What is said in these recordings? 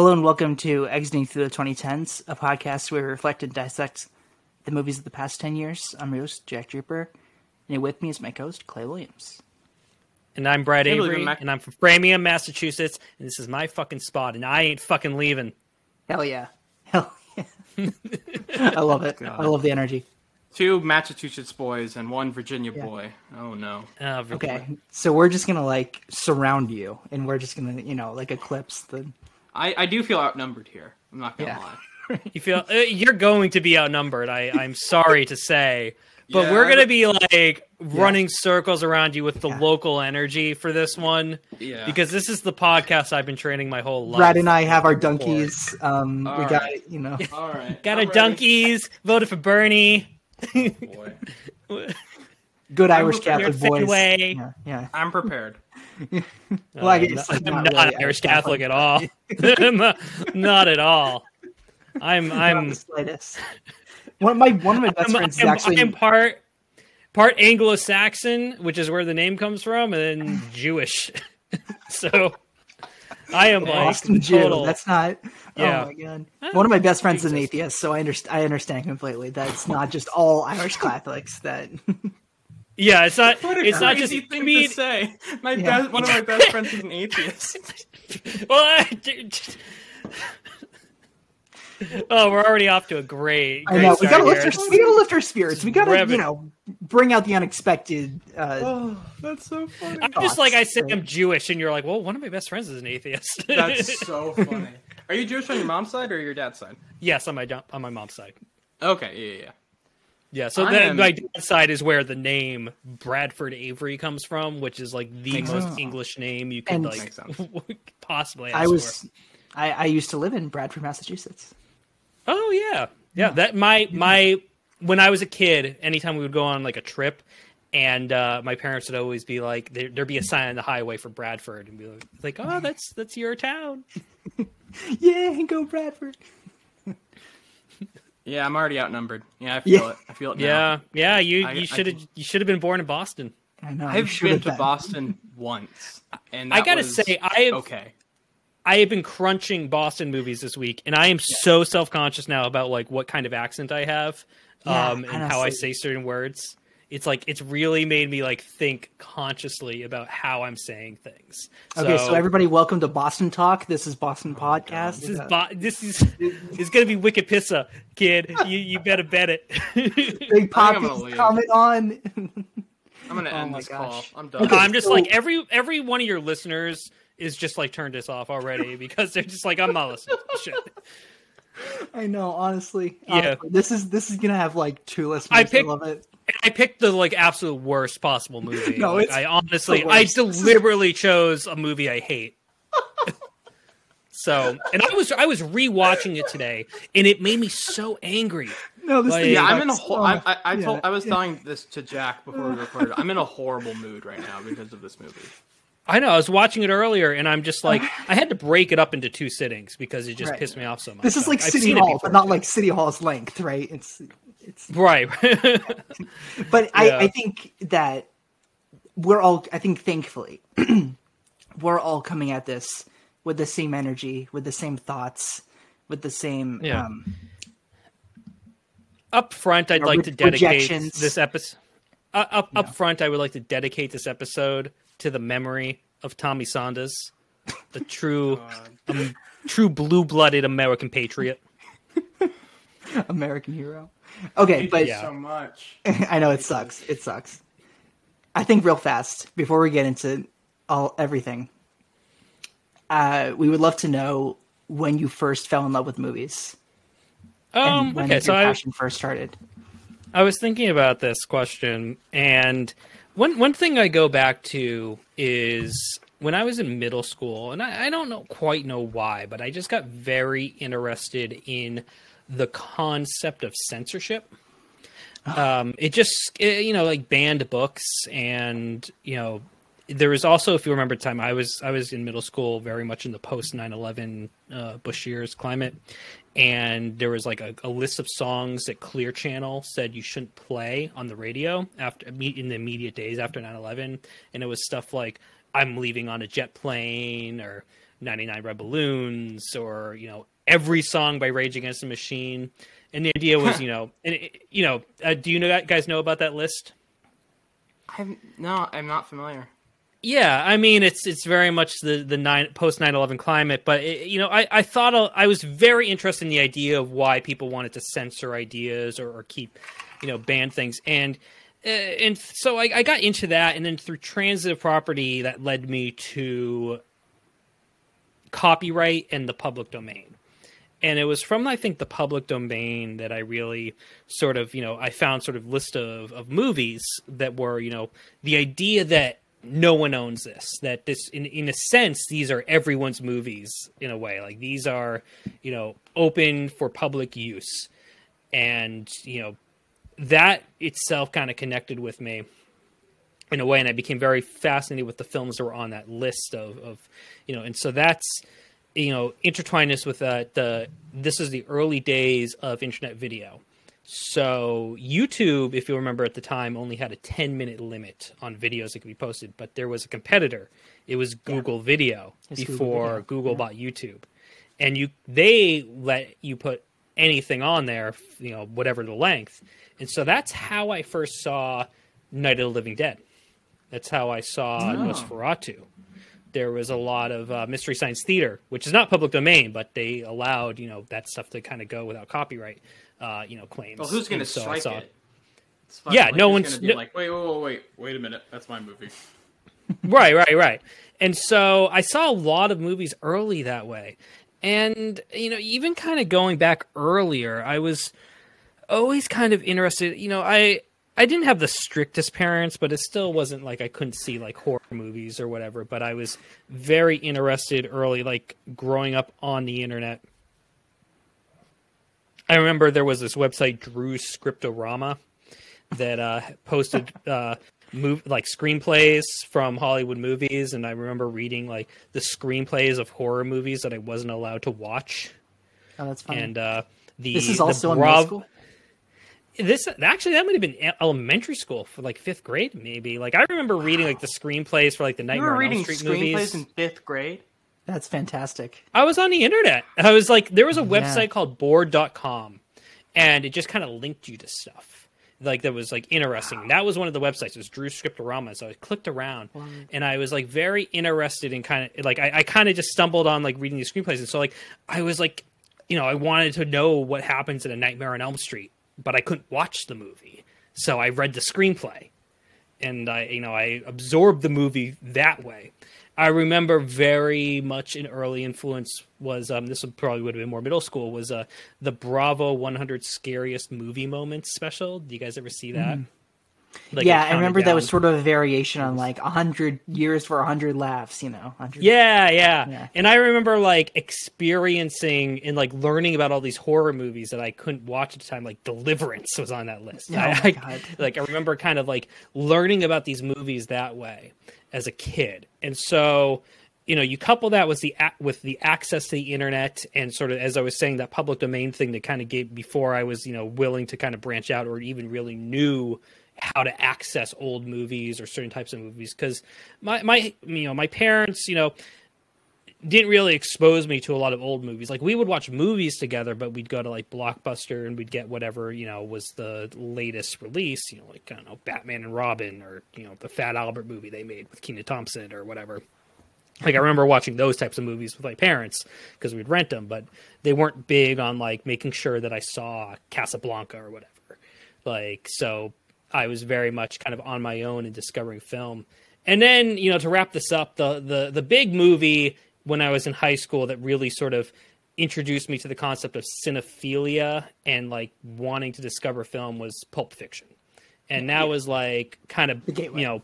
Hello and welcome to Exiting Through the 2010s, a podcast where we reflect and dissect the movies of the past 10 years. I'm your host, Jack Draper, and with me is my co-host, Clay Williams. And I'm Brad Can't Avery, Mac- and I'm from Framingham, Massachusetts, and this is my fucking spot, and I ain't fucking leaving. Hell yeah. Hell yeah. I love it. I love the energy. Two Massachusetts boys and one Virginia Yeah. boy. Oh no. Uh, Okay, so we're just gonna like surround you, and we're just gonna, you know, like eclipse the. I, I do feel outnumbered here. I'm not gonna Yeah. lie. You feel uh, you're going to be outnumbered. I I'm sorry to say, but Yeah, we're gonna be like running circles around you with the Yeah. local energy for this one, Yeah. because this is the podcast I've been training my whole life. Brad and I have our donkeys. Um, we All got, you know, All right. got I'm our ready. donkeys. Voted for Bernie. Boy. good Irish prepared. Catholic boys. Fenway. Yeah, yeah. I'm prepared. Well, I I'm not, not I'm not really Irish Catholic at all. not, not at all. I'm I'm the slightest. One of my one of my best I'm, friends is I'm- actually I'm part part Anglo-Saxon, which is where the name comes from, and then Jewish. so I am like Boston Jew. That's not. Oh yeah. Oh my god. Ah, one of my best friends is an atheist, so I understand. I understand completely that it's not just all Irish Catholics that. Yeah, it's not. What a It's not just. crazy I thing mean, to say. My Yeah. best, one of my best friends is an atheist. well, I- oh, we're already off to a great. I great know we gotta lift here. our we gotta lift our spirits. We gotta Rev you know bring out the unexpected. Uh, oh, that's so funny. I'm just like I said, thoughts, I'm Jewish, and you're like, well, one of my best friends is an atheist. That's so funny. Are you Jewish on your mom's side or your dad's side? yes, on my on my mom's side. Okay, yeah, yeah, yeah. Yeah, so I then am- my dad's side is where the name Bradford Avery comes from, which is like the Makes most sense. English name you could And- like possibly. Ask I For. was. I, I used to live in Bradford, Massachusetts. Oh yeah, yeah. That my my when I was a kid, anytime we would go on like a trip, and uh, my parents would always be like, there, there'd be a sign on the highway for Bradford, and be like, like, oh, that's that's your town. Yeah, go Bradford. Yeah, I'm already outnumbered. Yeah, I feel Yeah. it. I feel it now. Yeah, yeah. You I- you should have you should have been born in Boston. I know. I've been to been. Boston once, and I gotta was say, I have okay. I have been crunching Boston movies this week, and I am so self conscious now about like what kind of accent I have, Yeah, um, and how I say certain words. It's like it's really made me like think consciously about how I'm saying things. Okay, so, everybody, welcome to Boston Talk. This is Boston Podcast. this is Uh, bo- this is it's gonna be wicked pissa, kid. You you better bet it. Big think I'm Poppy's gonna leave. coming on. I'm gonna Oh end my this gosh. call. I'm done. Okay. I'm just so- like every every one of your listeners is just like turned this off already because they're just like I'm not listening to shit. I know, honestly. Yeah. Honestly, this is this is gonna have like two listeners. I I, love it. I picked the like absolute worst possible movie. No, Like, it's I honestly, I deliberately chose a movie I hate. so, and I was I was rewatching it today, and it made me so angry. No, this Like- thing Yeah, I'm in a whole. I. I, I Yeah, told. I was yeah. telling this to Jack before we recorded. I'm in a horrible mood right now because of this movie. I know I was watching it earlier, and I'm just like, I had to break it up into two sittings because it just Right. pissed me off so much. This is like I've City Hall, but not like City Hall's length, right? It's it's. right. But Yeah. I I think that we're all. I think thankfully, we're all coming at this with the same energy, with the same thoughts, with the same. Yeah. Um, up front, I'd like re- to dedicate this episode. Uh, up up front, I would like to dedicate this episode to the memory of Tommy Saunders, the true, um, true blue-blooded American patriot. American hero. Okay, but Yeah. so much. I know it sucks. It sucks. I think real fast before we get into all everything. Uh, we would love to know when you first fell in love with movies Um, and when okay, your so I, passion first started. I was thinking about this question, and one one thing I go back to is when I was in middle school, and I, I don't know quite know why, but I just got very interested in the concept of censorship. Um, it just eh, you know like banned books, and you know there was also if you remember the time I was I was in middle school, very much in the post 9-11 uh, Bush years climate, and there was like a, a list of songs that Clear Channel said you shouldn't play on the radio after in the immediate days after 9/11, and it was stuff like "I'm leaving on a jet plane" or 99 Red Balloons or, you know, every song by Rage Against the Machine. And the idea was, you know, and it, you know, uh, do you know guys know about that list? I'm no, I'm not familiar. Yeah, I mean it's it's very much the the nine post 9/11 climate, but it, you know I I thought uh, I was very interested in the idea of why people wanted to censor ideas or, or keep you know ban things. And uh, and so I, I got into that and then through transitive property that led me to copyright and the public domain. And it was from I think the public domain that I really sort of you know I found sort of list of of movies that were you know the idea that no one owns this that this in in a sense these are everyone's movies in a way. Like these are you know open for public use. And you know that itself kind of connected with me in a way and i became very fascinated with the films that were on that list of of you know and so that's you know intertwined this with uh, the this is the early days of internet video so YouTube, if you remember at the time, only had a 10 minute limit on videos that could be posted, but there was a competitor. It was Google yeah. Video it's before Google, Video. Google yeah. bought YouTube, and you they let you put anything on there, you know, whatever the length. And so that's how I first saw Night of the Living Dead. That's how I saw oh. Nosferatu. There was a lot of uh, mystery science theater, which is not public domain, but they allowed you know that stuff to kind of go without copyright uh, you know, claims. Well, who's going to so strike it? Yeah, like, no one's no... like, wait, wait, wait, wait, wait a minute, that's my movie. right, right, right. And so I saw a lot of movies early that way. And, you know, even kind of going back earlier, I was always kind of interested. You know, I I didn't have the strictest parents, but it still wasn't like I couldn't see like horror movies or whatever. But I was very interested early, like growing up on the internet. I remember there was this website, Drew Scriptorama, that uh, posted uh, move like screenplays from Hollywood movies, and I remember reading like the screenplays of horror movies that I wasn't allowed to watch. Oh, that's fine. And uh, the this is also in middle school. This actually that might have been elementary school for like fifth grade, maybe. Like I remember reading like the screenplays for like the Nightmare you were reading on Elm Street screenplays movies. in fifth grade. That's fantastic. I was on the internet. I was like, there was a website yeah. called bored.com and it just kind of linked you to stuff like that was like interesting. Wow. That was one of the websites. It was Drew Scriptorama. So I clicked around wow. and I was like very interested in kind of like I, I kind of just stumbled on like reading these screenplays. And so like I was like, you know, I wanted to know what happens in a Nightmare on Elm Street, but I couldn't watch the movie. So I read the screenplay and I, you know, I absorbed the movie that way. I remember very much an early influence was um, this would probably would have been more middle school was uh, the Bravo 100 scariest movie moments special. Do you guys ever see that? Mm. Like yeah, I remember that was sort of a variation on like hundred years for hundred laughs, you know. 100... Yeah, yeah, yeah, And I remember like experiencing and like learning about all these horror movies that I couldn't watch at the time. Like Deliverance was on that list. Oh I, my God. I, like I remember kind of like learning about these movies that way as a kid, and so you know you couple that with the with the access to the internet and sort of as I was saying that public domain thing that kind of gave before I was you know willing to kind of branch out or even really knew how to access old movies or certain types of movies. Because my my you know my parents you know didn't really expose me to a lot of old movies. Like we would watch movies together, but we'd go to like Blockbuster and we'd get whatever you know was the latest release. You know, like I don't know, Batman and Robin, or you know, the Fat Albert movie they made with Kenan Thompson, or whatever. Like I remember watching those types of movies with my parents because we'd rent them, but they weren't big on like making sure that I saw Casablanca or whatever. Like so, I was very much kind of on my own in discovering film. And then, you know, to wrap this up, the the the big movie when I was in high school that really sort of introduced me to the concept of cinephilia and like wanting to discover film was Pulp Fiction. And that yeah. was like kind of you know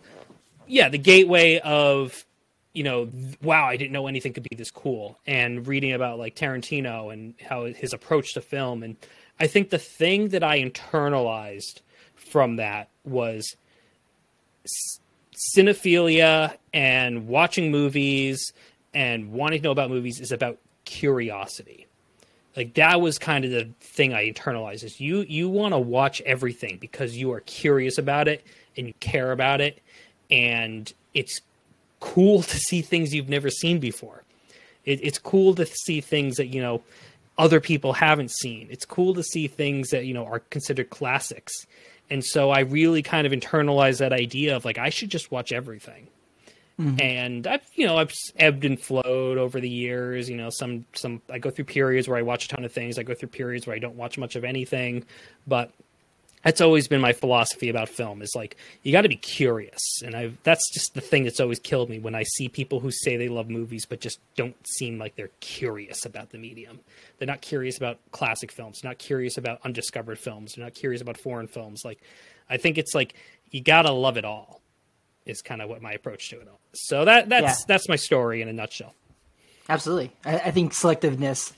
yeah, the gateway of you know, wow, I didn't know anything could be this cool. And reading about like Tarantino and how his approach to film and I think the thing that I internalized from that was cinephilia and watching movies and wanting to know about movies is about curiosity. Like that was kind of the thing I internalized is you you want to watch everything because you are curious about it and you care about it and it's cool to see things you've never seen before. It, it's cool to see things that you know other people haven't seen. It's cool to see things that you know are considered classics. And so I really kind of internalized that idea of like I should just watch everything. Mm-hmm. And I've you know I've ebbed and flowed over the years. You know some some I go through periods where I watch a ton of things. I go through periods where I don't watch much of anything. But that's always been my philosophy about film is like you got to be curious and i that's just the thing that's always killed me when i see people who say they love movies but just don't seem like they're curious about the medium they're not curious about classic films not curious about undiscovered films they're not curious about foreign films like i think it's like you got to love it all is kind of what my approach to it all so that that's yeah. that's my story in a nutshell absolutely I, I think selectiveness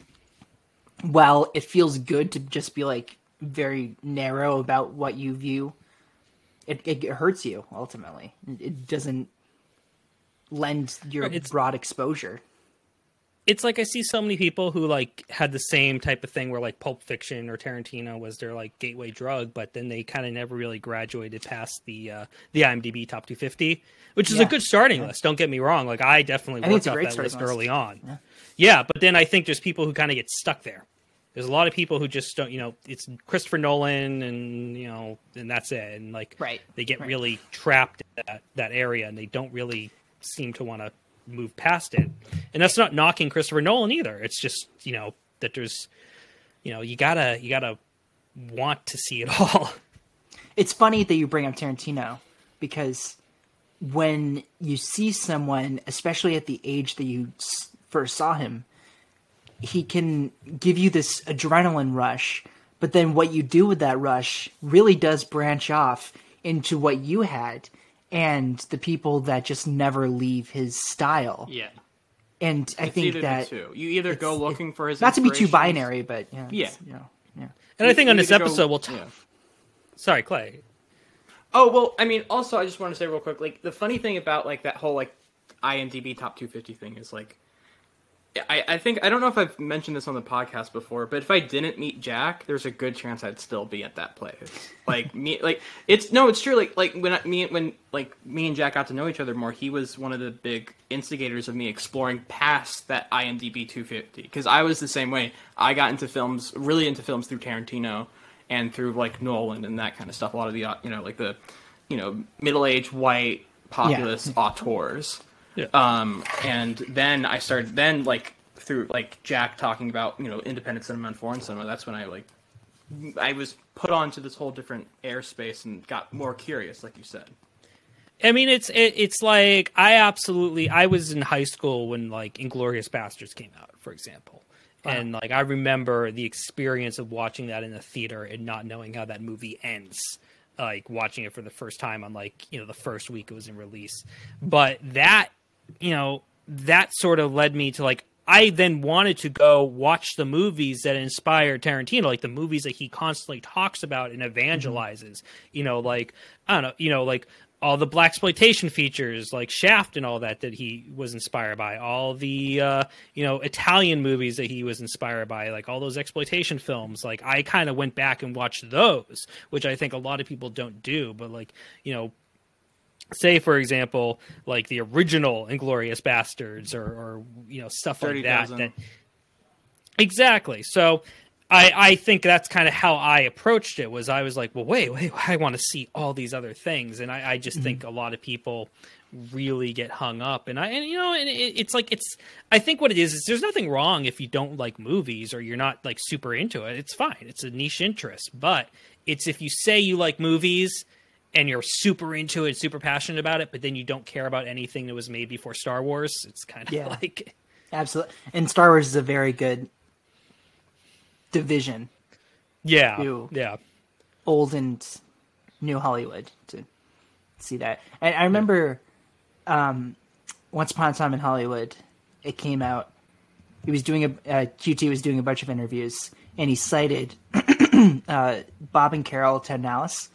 while it feels good to just be like very narrow about what you view, it, it hurts you ultimately. It doesn't lend your it's, broad exposure. It's like I see so many people who like had the same type of thing where like Pulp Fiction or Tarantino was their like gateway drug, but then they kind of never really graduated past the uh, the IMDb top 250, which is yeah. a good starting yeah. list. Don't get me wrong; like I definitely I worked up that list, list early on. Yeah. yeah, but then I think there's people who kind of get stuck there there's a lot of people who just don't you know it's christopher nolan and you know and that's it and like right they get right. really trapped in that, that area and they don't really seem to want to move past it. And that's not knocking christopher nolan either. It's just you know that there's you know you gotta you gotta want to see it all. It's funny that you bring up tarantino because when you see someone especially at the age that you first saw him he can give you this adrenaline rush, but then what you do with that rush really does branch off into what you had and the people that just never leave his style. Yeah. And I it's think that you either go looking for his not to be too binary, but yeah, yeah, you know, yeah. And I think on this episode go, we'll talk. Yeah. Sorry, Clay. Oh well, I mean, also I just want to say real quick, like the funny thing about like that whole like IMDb top 250 thing is like I, I think I don't know if I've mentioned this on the podcast before, but if I didn't meet Jack, there's a good chance I'd still be at that place. Like me, like it's no, it's true. Like like when I, me when like me and Jack got to know each other more, he was one of the big instigators of me exploring past that IMDb 250 because I was the same way. I got into films, really into films through Tarantino and through like Nolan and that kind of stuff. A lot of the uh, you know like the you know middle aged white populist yeah. auteurs yeah. Um, and then I started then like through like Jack talking about you know independent cinema and foreign cinema. That's when I like I was put onto this whole different airspace and got more curious, like you said. I mean, it's it, it's like I absolutely I was in high school when like Inglourious Basterds came out, for example, wow. and like I remember the experience of watching that in the theater and not knowing how that movie ends like watching it for the first time on like you know the first week it was in release but that you know, that sort of led me to like I then wanted to go watch the movies that inspired Tarantino, like the movies that he constantly talks about and evangelizes. Mm-hmm. You know, like I don't know, you know, like all the black exploitation features, like Shaft and all that, that he was inspired by. All the uh, you know Italian movies that he was inspired by, like all those exploitation films. Like I kind of went back and watched those, which I think a lot of people don't do. But like you know, say for example like the original inglourious basterds or, or you know stuff 30, like that, that exactly so I, I think that's kind of how I approached it was I was like, well, wait, wait, I want to see all these other things. And I, I just mm-hmm. think a lot of people really get hung up. And I, and you know, and it, it's like, it's, I think what it is, is there's nothing wrong if you don't like movies or you're not like super into it. It's fine. It's a niche interest, but it's if you say you like movies and you're super into it, super passionate about it, but then you don't care about anything that was made before Star Wars. It's kind of yeah, like absolutely. And Star Wars is a very good division. Yeah, yeah. Old and new Hollywood to see that. And I remember um, once upon a time in Hollywood, it came out. He was doing a uh, QT was doing a bunch of interviews, and he cited uh, Bob and Carol Ted and Alice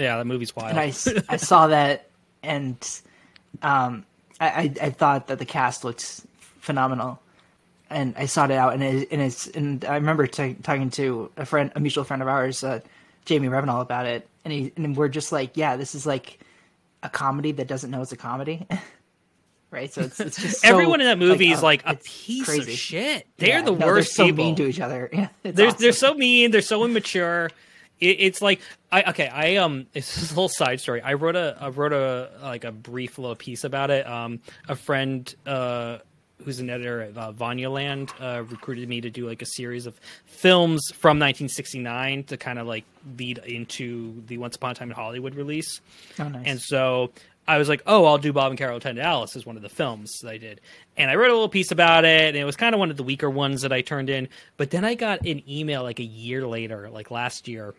yeah, that movie's wild. And I, I saw that, and um, I, I thought that the cast looked phenomenal, and I sought it out, and it, and it's and I remember t- talking to a friend, a mutual friend of ours, uh, Jamie Revenall, about it, and he and we're just like, yeah, this is like a comedy that doesn't know it's a comedy. right? So it's it's just so, Everyone in that movie is uh, like a piece crazy. of shit. They're Yeah, the no, worst They're so people. mean to each other. Yeah, they're awesome. they're so mean. They're so immature. It, it's like I okay. I um. It's a little side story. I wrote a I wrote a like a brief little piece about it. Um, a friend uh who's an editor at uh, Vanyaland uh, recruited me to do like a series of films from 1969 to kind of like lead into the Once Upon a Time in Hollywood release. Oh, nice. And so I was like, oh, I'll do Bob and Carol and Ted and Alice as one of the films that I did. And I wrote a little piece about it, and it was kind of one of the weaker ones that I turned in. But then I got an email like a year later, like last year,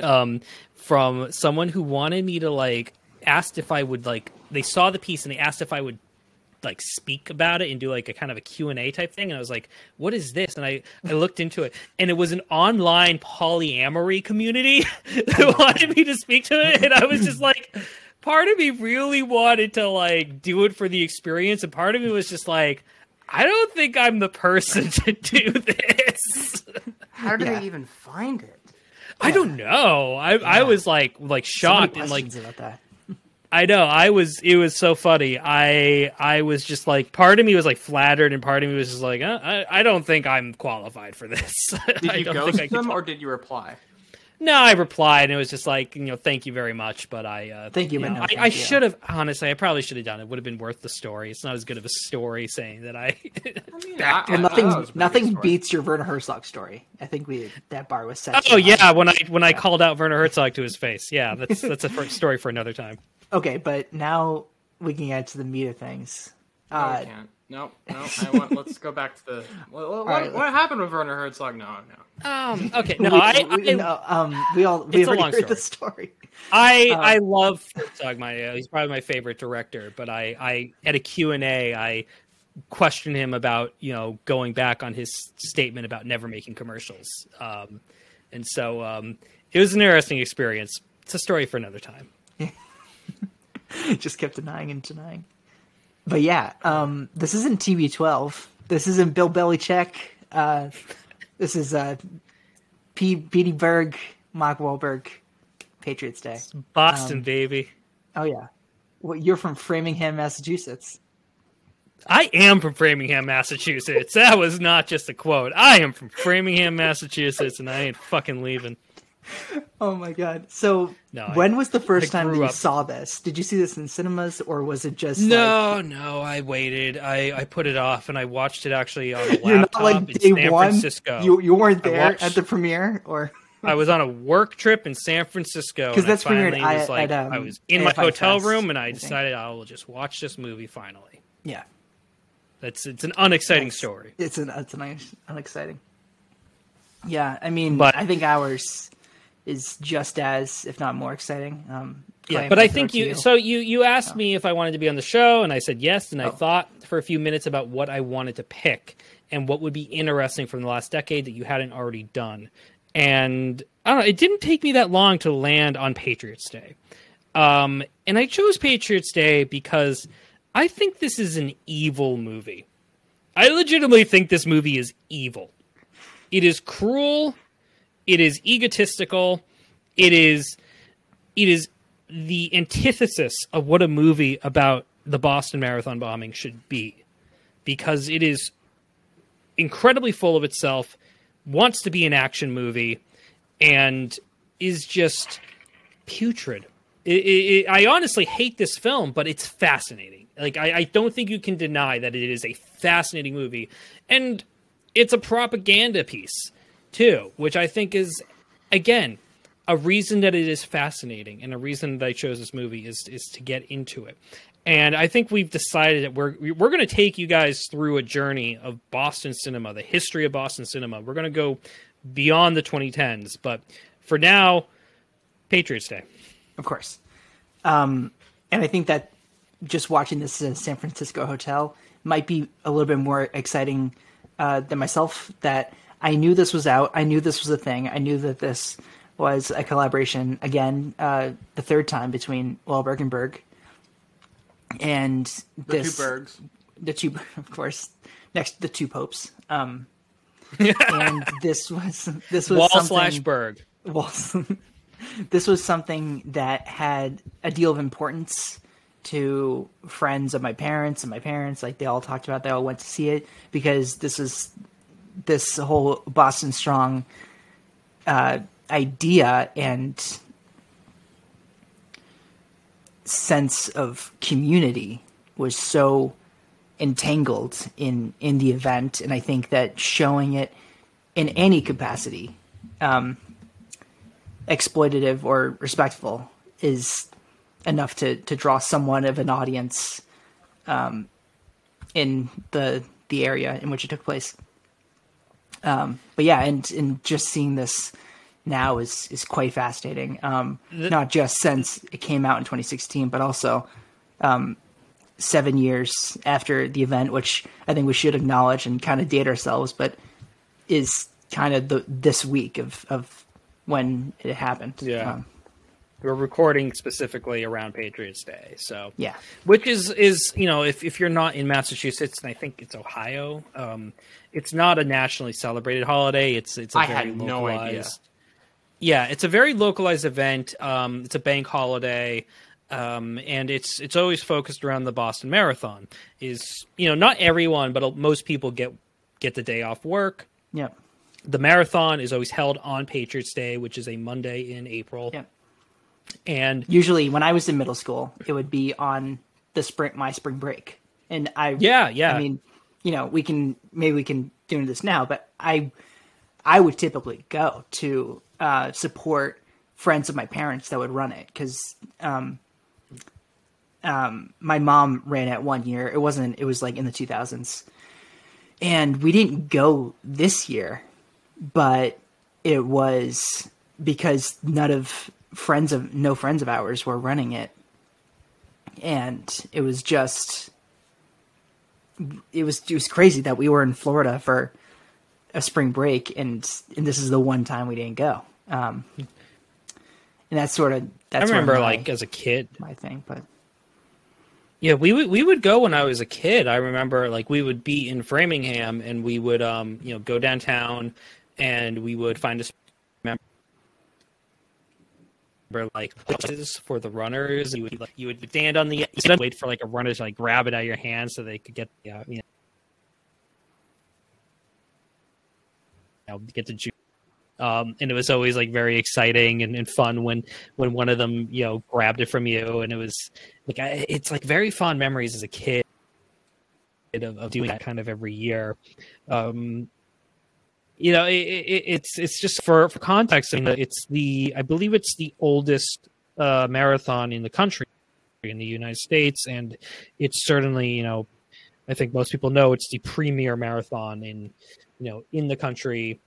um, from someone who wanted me to like asked if I would like they saw the piece and they asked if I would like speak about it and do like a kind of a Q&A type thing and I was like what is this and I I looked into it and it was an online polyamory community that wanted me to speak to it and I was just like part of me really wanted to like do it for the experience and part of me was just like I don't think I'm the person to do this. How did Yeah. they even find it? I don't know. I I was like like So shocked and like about that. I know. I was. It was so funny. I I was just like, part of me was like flattered, and part of me was just like, uh, I I don't think I'm qualified for this. Did you don't ghost think them or did you reply? No, I replied, and it was just like, you know, thank you very much, but I uh, Thank you, but know, no I, thank I you. should have honestly. I probably should have done it. Would have been worth the story. It's not as good of a story saying that I. I mean, I- Well, nothing I thought it was a pretty nothing beats your Werner Herzog story. I think we that bar was set. oh so high. yeah, when I when I called out Werner Herzog to his face. Yeah, that's that's a fir- story for another time. Okay, but now we can get to the meat of things. No, we Uh, can't. No, no. I want, let's go back to the. What, what, right, what happened with Werner Herzog? No, no. Um. Okay. No, we, I we, I, no, um, we all we It's a already long heard the story. I Uh, I love Herzog. My uh, he's probably my favorite director. But I I at a Q and A I questioned him about you know going back on his statement about never making commercials. Um, and so um, it was an interesting experience. It's a story for another time. Just kept denying and denying. But yeah, um, this isn't TB12. This isn't Bill Belichick. Uh, this is uh, P. Petey Berg, Mark Wahlberg, Patriots Day. Boston, Um, baby. Oh yeah, well, you're from Framingham, Massachusetts. I am from Framingham, Massachusetts. That was not just a quote. I am from Framingham, Massachusetts, and I ain't fucking leaving. Oh my god! So No, I- when was the first time that you up- saw this? Did you see this in cinemas or was it just No, no, I waited. I, I put it off, and I watched it actually on a Like, you're not laptop like in San one. Francisco. You you weren't there watched- at the premiere, or I was on a work trip in San Francisco 'Cause and I that's premiered finally was like, at, um, I was in my hotel Fest, room, and I I decided I will just watch this movie. Finally, yeah, that's it's an unexciting Nice. story. It's an it's an nice, unexciting. Yeah, I mean, But- I think ours is just as, if not more exciting. Um, Yeah, but I think it you. So you you asked me if I wanted to be on the show, and I said yes. And I Oh. thought for a few minutes about what I wanted to pick and what would be interesting from the last decade that you hadn't already done. And I don't know. It didn't take me that long to land on Patriots Day, um, and I chose Patriots Day because I think this is an evil movie. I legitimately think this movie is evil. It is cruel. It is egotistical. It is it is the antithesis of what a movie about the Boston Marathon bombing should be because it is incredibly full of itself, wants to be an action movie, and is just putrid. It, it, it- I honestly hate this film, but it's fascinating. Like I, I don't think you can deny that it is a fascinating movie, and it's a propaganda piece too, which I think is again a reason that it is fascinating and a reason that I chose this movie is is to get into it. And I think we've decided that we're we're going to take you guys through a journey of Boston cinema, the history of Boston cinema. We're going to go beyond the 2010s, but for now, Patriots Day. of course. Um, and I think that just watching this in a San Francisco hotel might be a little bit more exciting uh, than myself. That I knew this was out. I knew this was a thing. I knew that this was a collaboration again, uh, the third time between Wahlberg and Berg. And The this, two Bergs. the two, of course, next the two popes. Um, and this was this was Wall slash Berg. well, this was something that had a deal of importance to friends of my parents and my parents. Like they all talked about. They all went to see it because this is this whole Boston Strong uh, idea and sense of community was so entangled in in the event, and I think that showing it in any capacity, um, exploitative or respectful, is enough to to draw someone of an audience um, in the the area in which it took place. Um, but yeah, and and just seeing this now is is quite fascinating. Um, not just since it came out in 2016, but also um, seven years after the event, which I think we should acknowledge and kind of date ourselves, but is kind of the this week of of when it happened. Yeah. Um, we're recording specifically around Patriots Day, so yeah, which is is you know if if you're not in Massachusetts and I think it's Ohio, um, it's not a nationally celebrated holiday. It's it's a I very had localized. no idea. Yeah, it's a very localized event. Um, it's a bank holiday. Um, and it's it's always focused around the Boston Marathon. Is you know not everyone, but most people get get the day off work. Yeah. The marathon is always held on Patriots Day, which is a Monday in April. Yeah. And usually, when I was in middle school, it would be on the spring my spring break, and I yeah yeah. I mean, you know, we can maybe we can do this now, but I I would typically go to uh, support friends of my parents that would run it because um, um, my mom ran it one year. It wasn't. It was like in the 2000s, and we didn't go this year, but it was because none of friends of no friends of ours were running it, and it was just it was it was crazy that we were in Florida for a spring break and and this is the one time we didn't go. Um, and that's sort of that's I remember my, like as a kid my thing, but yeah, we would we would go when I was a kid. I remember like we would be in Framingham and we would um you know go downtown and we would find a like places for the runners. You would like you would stand on the you wait for like a runner to like grab it out of your hand so they could get uh, you know get the juice. Um, and it was always like very exciting and, and fun when when one of them you know grabbed it from you, and it was like I, it's like very fond memories as a kid of, of doing that kind of every year. Um, you know, it, it, it's it's just for for context. And it's the I believe it's the oldest uh, marathon in the country in the United States, and it's certainly you know, I think most people know it's the premier marathon in you know in the country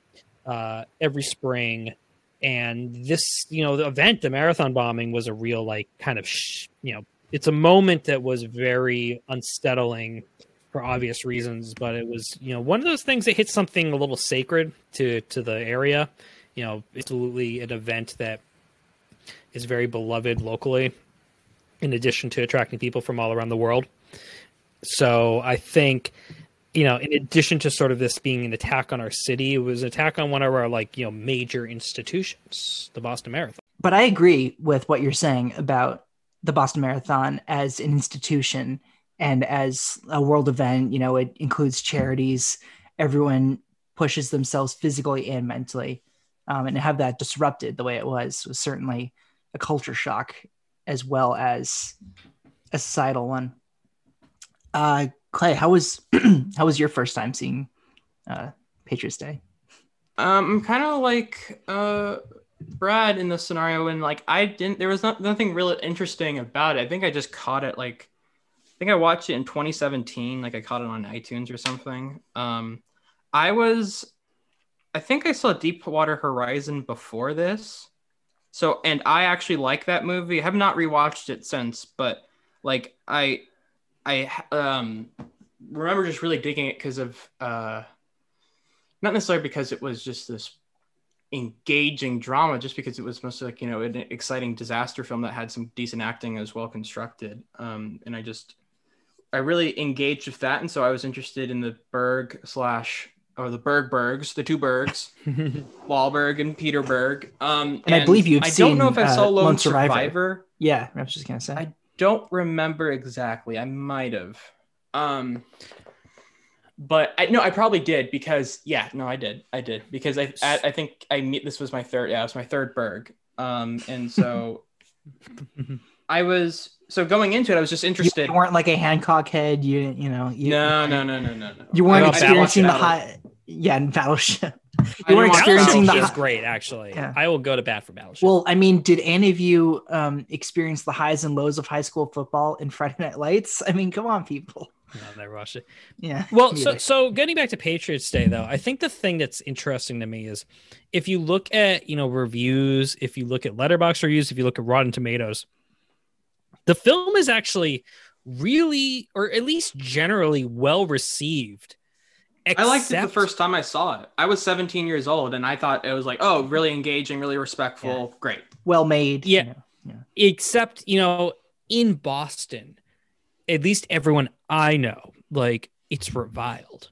uh, every spring. And this, you know, the event, the marathon bombing, was a real like kind of, sh- you know, it's a moment that was very unsettling for obvious reasons, but it was you know one of those things that hits something a little sacred to to the area. You know, absolutely an event that is very beloved locally, in addition to attracting people from all around the world. So I think you know, in addition to sort of this being an attack on our city, it was an attack on one of our like you know major institutions, the Boston Marathon. But I agree with what you're saying about the Boston Marathon as an institution and as a world event you know it includes charities. Everyone pushes themselves physically and mentally um, and to have that disrupted the way it was was certainly a culture shock as well as a societal one. Uh, clay how was how was your first time seeing uh, patriots day? Um, i'm kind of like uh, brad in the scenario and like i didn't there was not, nothing really interesting about it. I think i just caught it like think I watched it in 2017. Like I caught it on iTunes or something. Um, I was, I think I saw Deepwater Horizon before this. So, and I actually like that movie. I have not rewatched it since, but like I, I um, remember just really digging it because of, uh, not necessarily because it was just this engaging drama just because it was mostly like you know an exciting disaster film that had some decent acting as well constructed um, and i just I really engaged with that, and so I was interested in the Berg slash or the Berg Bergs, the two Bergs, Wahlberg and Peter Berg. Um, and, and I believe you've I seen. don't know if I saw uh, Lone Lone Survivor. Survivor. Yeah, I was just gonna say. I don't remember exactly. I might have. Um, but I no, I probably did because yeah, no, I did, I did because I I, I think I meet this was my third, yeah, it was my third Berg. Um, and so I was so going into it, I was just interested. You weren't like a Hancock head. You you know. You, no, no, no, no, no, no. You weren't experiencing the Battleship? high. Yeah, in Battleship. You didn't weren't experiencing the Battleship is great, actually. Yeah. I will go to bat for Battleship. Well, I mean, did any of you um, experience the highs and lows of high school football in Friday Night Lights? I mean, come on, people. no, never watched it. Yeah. Well, so either. so getting back to Patriots Day though, I think the thing that's interesting to me is if you look at you know reviews, if you look at Letterboxd reviews, if you look at Rotten Tomatoes, the film is actually really, or at least generally, well received. I liked it the first time I saw it. I was 17 years old, and I thought it was like, oh, really engaging, really respectful, great. well made. Yeah. you know. except you know in boston at least everyone i know like it's reviled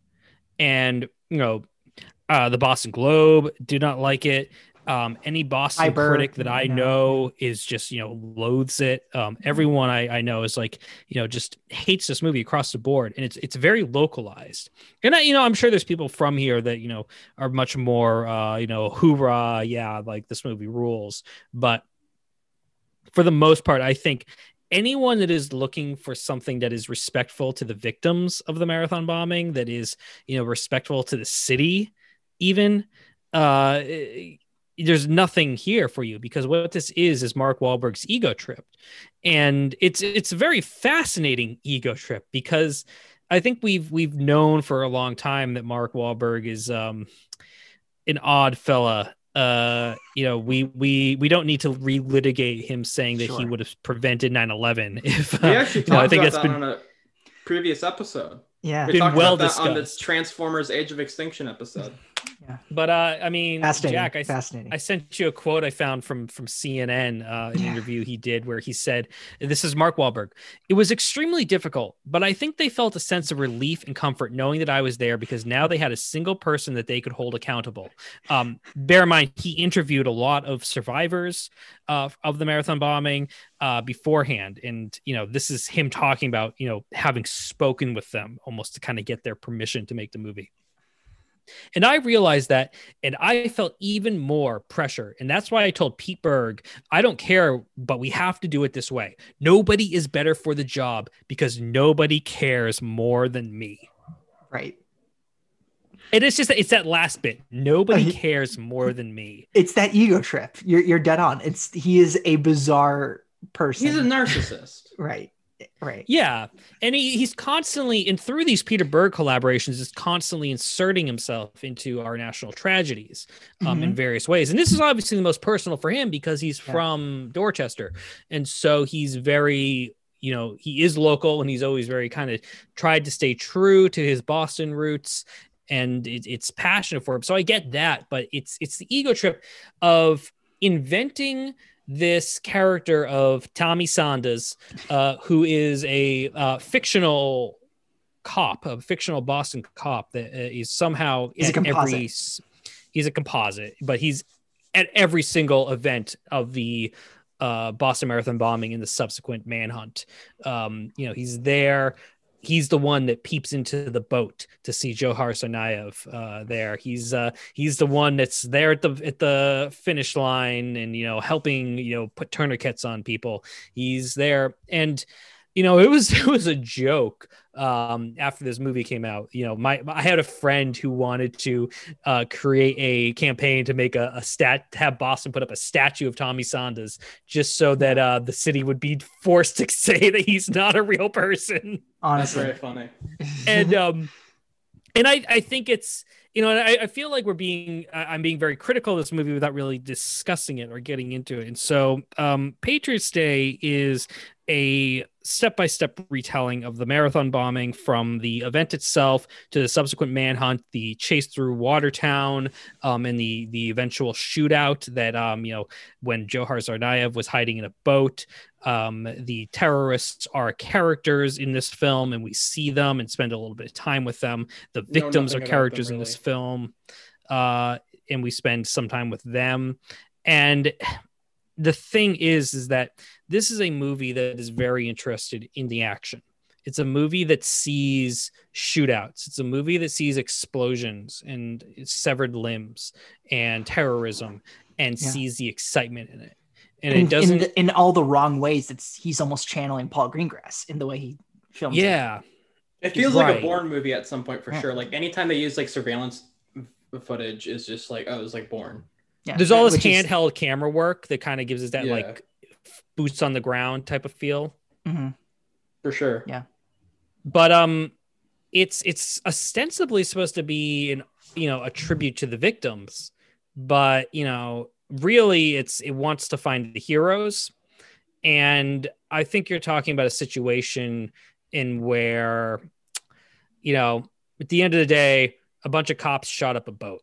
and you know uh the boston globe did not like it um any boston Fiber, critic that i know. know is just you know loathes it. Um everyone i i know is like you know just hates this movie across the board. And it's it's very localized. And i you know i'm sure there's people from here that you know are much more uh you know hoorah yeah like this movie rules. But for the most part, I think anyone that is looking for something that is respectful to the victims of the marathon bombing, that is, you know, respectful to the city, even, uh, there's nothing here for you because what this is is Mark Wahlberg's ego trip, and it's it's a very fascinating ego trip because I think we've we've known for a long time that Mark Wahlberg is um, an odd fella uh you know we we we don't need to relitigate him saying that he would have prevented 9-11 if uh, We actually no, I think about that's that been- on a previous episode. Yeah. We Been talked well about that on the. Transformers Age of Extinction episode. But uh i mean Fascinating. jack I, fascinating. I sent you a quote I found from from CNN, uh, an Yeah. interview he did where he said, "This is Mark Wahlberg. It was extremely difficult, but I think they felt a sense of relief and comfort knowing that I was there because now they had a single person that they could hold accountable." Um, bear in mind, he interviewed a lot of survivors uh, of the marathon bombing uh, beforehand, and you know, this is him talking about you know having spoken with them almost to kind of get their permission to make the movie. And I realized that, and I felt even more pressure. And that's why I told Pete Berg, I don't care, but we have to do it this way. Nobody is better for the job because nobody cares more than me. right. And it's just it's that last bit. Nobody cares more than me. It's that ego trip. You're you're dead on. It's he is a bizarre person. He's a narcissist. right. Right. Yeah. And he, he's constantly, and through these Peter Berg collaborations, is constantly inserting himself into our national tragedies um, in various ways. And this is obviously the most personal for him because he's Yeah. from Dorchester. And so he's very, you know, he is local and he's always very kind of tried to stay true to his Boston roots. And it, it's passionate for him. So I get that, but it's it's the ego trip of inventing this character of Tommy Saunders, uh, who is a uh, fictional cop, a fictional Boston cop that uh, is somehow He's at every he's a composite, but he's at every single event of the uh, Boston Marathon bombing and the subsequent manhunt. Um, you know, he's there. He's the one that peeps into the boat to see Dzhokhar Tsarnaev uh, there. He's uh, he's the one that's there at the at the finish line and you know helping you know put tourniquets on people. He's there and you know it was it was a joke um after this movie came out you know my i had a friend who wanted to uh create a campaign to make a, a stat have boston put up a statue of tommy saunders just so that uh the city would be forced to say that he's not a real person That's Honestly. very funny. and um and i i think it's you know I, I feel like we're being I- i'm being very critical of this movie without really discussing it or getting into it and so um patriots day is a step-by-step retelling of the marathon bombing from the event itself to the subsequent manhunt the chase through watertown um, and the the eventual shootout that um you know when dzhokhar tsarnaev was hiding in a boat. Um, the terrorists are characters in this film and we see them and spend a little bit of time with them. The victims are characters them, in this film uh, and we spend some time with them. And the thing is is that this is a movie that is very interested in the action it's a movie that sees shootouts it's a movie that sees explosions and severed limbs and terrorism and Yeah. sees the excitement in it and in, it doesn't in, the- in all the wrong ways. It's he's almost channeling Paul Greengrass in the way he films. yeah It feels like a Bourne movie at some point for Yeah. sure. Like anytime they use like surveillance footage, is just like oh, it's like Bourne. Yeah. there's all this which is- handheld camera work that kind of gives us that Yeah. like boots on the ground type of feel Mhm. For sure. Yeah. but um it's it's ostensibly supposed to be an you know a tribute to the victims but you know really it's it wants to find the heroes and i think you're talking about a situation in where you know at the end of the day a bunch of cops shot up a boat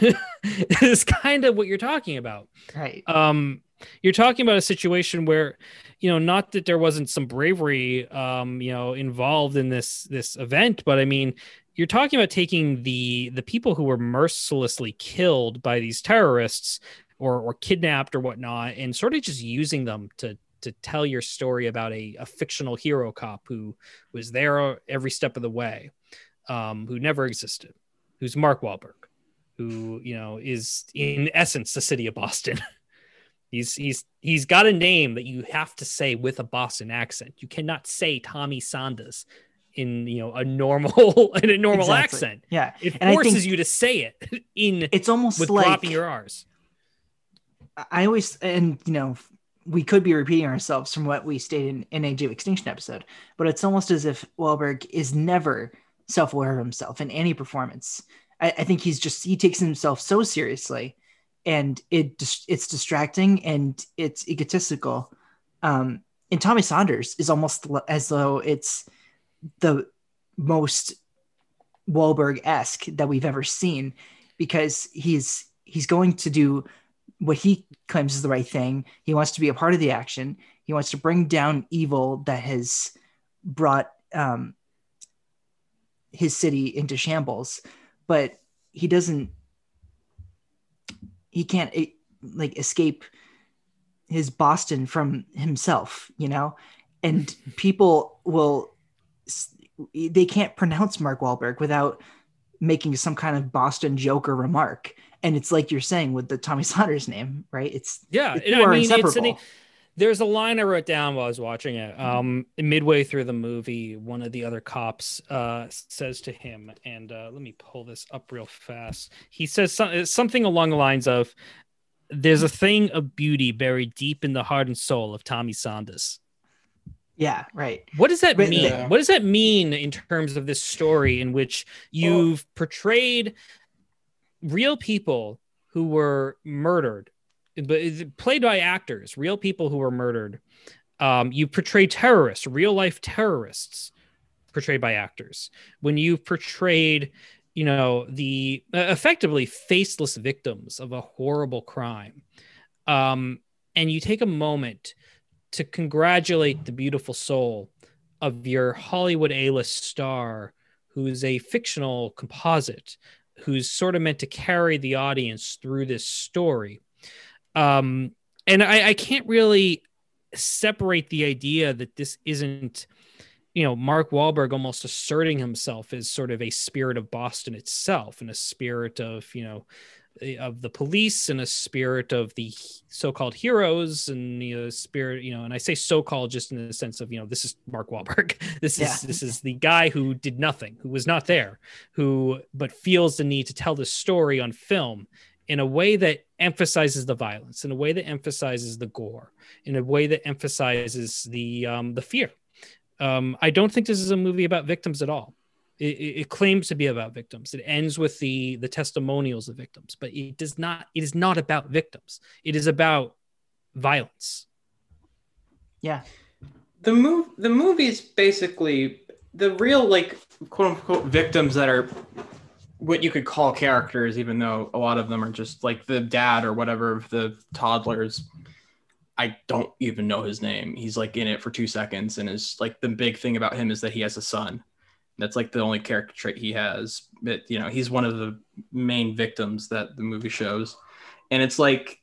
is kind of what you're talking about right. um you're talking about a situation where you know not that there wasn't some bravery um you know involved in this this event but i mean you're talking about taking the the people who were mercilessly killed by these terrorists or or kidnapped or whatnot and sort of just using them to to tell your story about a, a fictional hero cop who was there every step of the way um who never existed who's mark Wahlberg, who you know is in essence the city of boston He's he's he's got a name that you have to say with a Boston accent. You cannot say Tommy Saunders in you know a normal in a normal Exactly. accent. Yeah. It And forces you to say it in It's almost with like dropping your R's. I always and you know we could be repeating ourselves from what we stated in, in Age of Extinction episode, but it's almost as if Wahlberg is never self-aware of himself in any performance. I, I think he's just he takes himself so seriously, and it it's distracting and it's egotistical. Um, and Tommy Saunders is almost as though it's the most Wahlberg esque that we've ever seen because he's he's going to do what he claims is the right thing. He wants to be a part of the action. He wants to bring down evil that has brought um, his city into shambles, but he doesn't. He can't eh, like escape his Boston from himself, you know, and people will they can't pronounce Mark Wahlberg without making some kind of Boston joke or remark. And it's like you're saying with the Tommy Saunders name, right? It's Yeah, two I mean, it's an, inseparable. There's a line I wrote down while I was watching it. Um, midway through the movie, one of the other cops uh, says to him, and uh, let me pull this up real fast. He says some, something along the lines of, "There's a thing of beauty buried deep in the heart and soul of Tommy Saunders." yeah, right. What does that mean? Yeah. What does that mean in terms of this story in which you've portrayed real people who were murdered, but it's played by actors, real people who were murdered? Um, you portray terrorists, real life terrorists, portrayed by actors. When you've portrayed, you know, the uh, effectively faceless victims of a horrible crime, um, and you take a moment to congratulate the beautiful soul of your Hollywood A-list star who is a fictional composite who's sort of meant to carry the audience through this story. Um, and I, I can't really separate the idea that this isn't, you know, Mark Wahlberg almost asserting himself as sort of a spirit of Boston itself and a spirit of, you know, of the police and a spirit of the so-called heroes and you know spirit you know and i say so-called just in the sense of you know this is mark Wahlberg. this is this is the guy who did nothing who was not there who but feels the need to tell this story on film in a way that emphasizes the violence in a way that emphasizes the gore in a way that emphasizes the um the fear um i don't think this is a movie about victims at all it, it it claims to be about victims. It ends with the the testimonials of victims, but it does not. It is not about victims. It is about violence. Yeah. the move the movie's basically the real like quote unquote victims that are what you could call characters even though a lot of them are just like the dad or whatever of the toddlers. I don't even know his name. He's like in it for two seconds and is like the big thing about him is that he has a son. That's like the only character trait he has. But you know he's one of the main victims that the movie shows. And it's like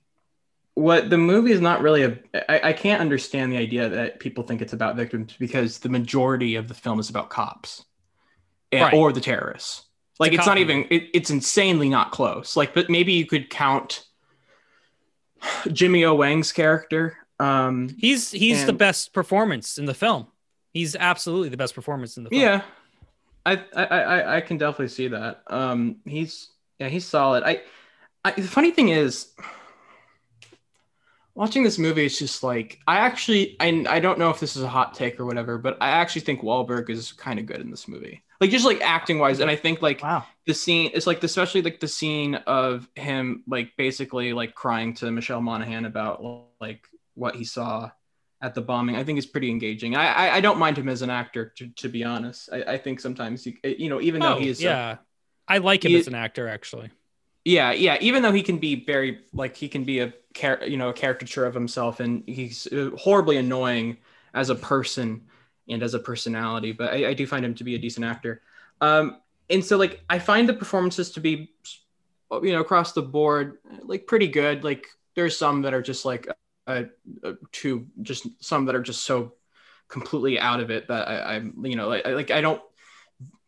what the movie is not really a I, I can't understand the idea that people think it's about victims because the majority of the film is about cops and, Right. or the terrorists like it's, not even it, it's insanely not close. Like but maybe you could count Jimmy O. Yang's character um He's he's the best performance in the film. He's absolutely the best performance in the film. yeah. I, I i i can definitely see that. Um he's yeah he's solid. I, I the funny thing is watching this movie it's just like i actually I, I don't know if this is a hot take or whatever but i actually think Wahlberg is kind of good in this movie like just like acting wise and i think like Wow. the scene it's like especially like the scene of him like basically like crying to michelle monaghan about like what he saw at the bombing i think is pretty engaging i i, I don't mind him as an actor to, to be honest I, I think sometimes he, you know even though Oh, he is yeah. I like him he- as an actor actually. yeah yeah even though he can be very like he can be a char- you know a caricature of himself and he's uh, horribly annoying as a person and as a personality but i, I do find him to be a decent actor. Um and so like i find the performances to be you know across the board like pretty good. Like there's some that are just like uh, uh too just some that are just so completely out of it that i i'm you know like, I- like i don't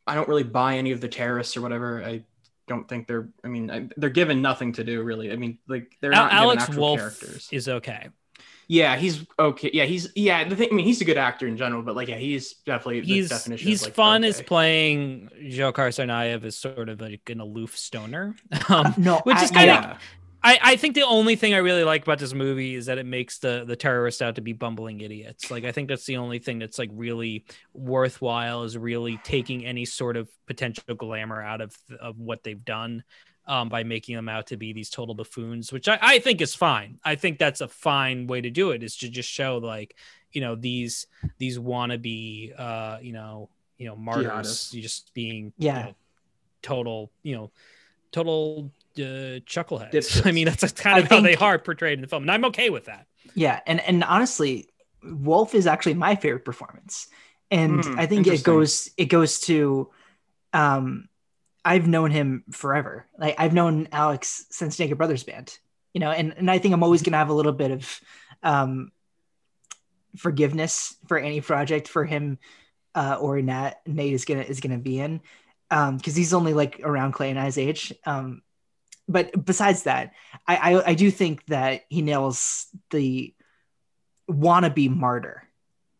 i don't really buy any of the terrorists or whatever. I don't think they're i mean I, they're given nothing to do really. I mean like they're Al- not given Alex actual Wolff characters. is okay. Yeah he's okay yeah he's yeah the thing i mean he's a good actor in general but like yeah he's definitely the He's definition he's of, like, fun okay. as playing Joe Tsarnaev as sort of like an aloof stoner. Um, No, Which I- is kinda- yeah I, I think the only thing I really like about this movie is that it makes the the terrorists out to be bumbling idiots. Like I think that's the only thing that's like really worthwhile is really taking any sort of potential glamour out of of what they've done um, by making them out to be these total buffoons, which I, I think is fine. I think that's a fine way to do it is to just show like you know these these wannabe uh, you know you know martyrs Jihadists. just being Yeah. you know, total you know total uh, chuckleheads. Dipshits. I mean, that's kind I of how they are portrayed in the film, and I'm okay with that. Yeah, and and honestly, Wolff is actually my favorite performance, and Hmm, I think it goes it goes to, um, I've known him forever. Like I've known Alex since Naked Brothers Band, you know, and and I think I'm always gonna have a little bit of, um, forgiveness for any project for him, uh, or Nat Nate is gonna is gonna be in, um, because he's only like around Clay and I's age, um. But besides that, I, I I do think that he nails the wannabe martyr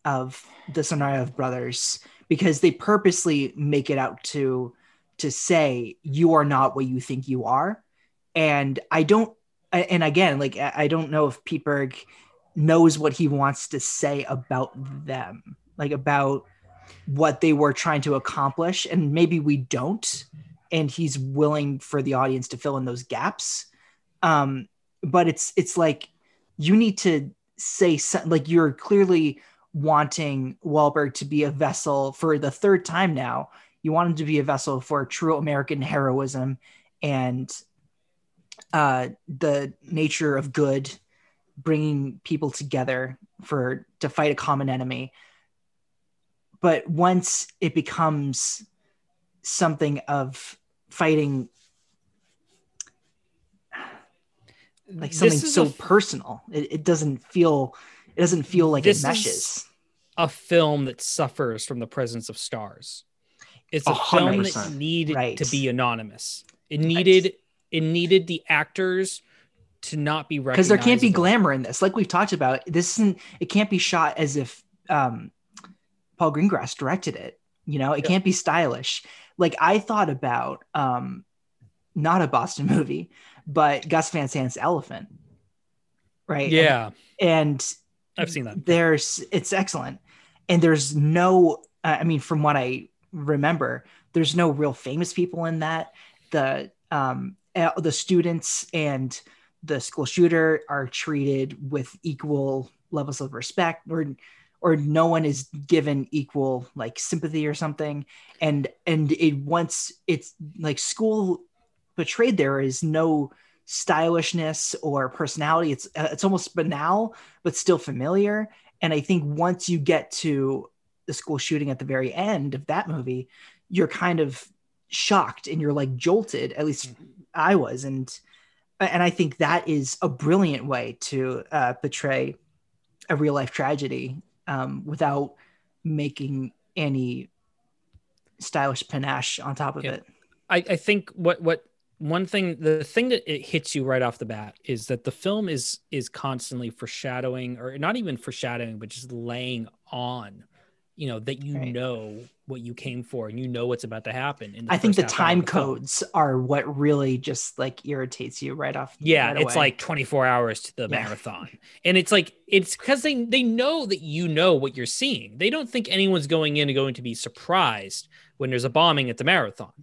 of the Tsarnaev brothers because they purposely make it out to to say you are not what you think you are, and I don't. And again, like I don't know if Pete Berg knows what he wants to say about them, like about what they were trying to accomplish, and maybe we don't. And he's willing for the audience to fill in those gaps. Um but it's it's like you need to say something like you're clearly wanting Wahlberg to be a vessel for the third time now you want him to be a vessel for true American heroism and uh the nature of good bringing people together for to fight a common enemy but once it becomes something of fighting like something so f- personal it, it doesn't feel it doesn't feel like This it meshes a film that suffers from the presence of stars. It's A a, hundred film that needed Right. to be anonymous. It needed it needed the actors to not be right. because there can't be glamour in this like we've talked about this isn't it can't be shot as if um paul greengrass directed it you know it Yeah. can't be stylish like i thought about um not a boston movie but gus van sant's elephant right Yeah, and I've seen that. there's it's excellent and there's no i mean from what i remember there's no real famous people in that. The um uh, the students and the school shooter are treated with equal levels of respect or or no one is given equal like sympathy or something. And and it once it's like school portrayed there is no stylishness or personality. It's uh, it's almost banal but still familiar. And i think once you get to the school shooting at the very end of that movie you're kind of shocked and you're like jolted at least i was and and I think that is a brilliant way to uh, portray a real life tragedy um, without making any stylish panache on top of Yeah. it. I, I think what what one thing the thing that it hits you right off the bat is that the film is is constantly foreshadowing or not even foreshadowing but just laying on you know that you Right. know what you came for and you know what's about to happen I think the first half hour time the film. codes are what really just like irritates you right off. yeah right it's away. like 24 hours to the Yeah. marathon and it's like it's because they they know that you know what you're seeing they don't think anyone's going in and going to be surprised when there's a bombing at the marathon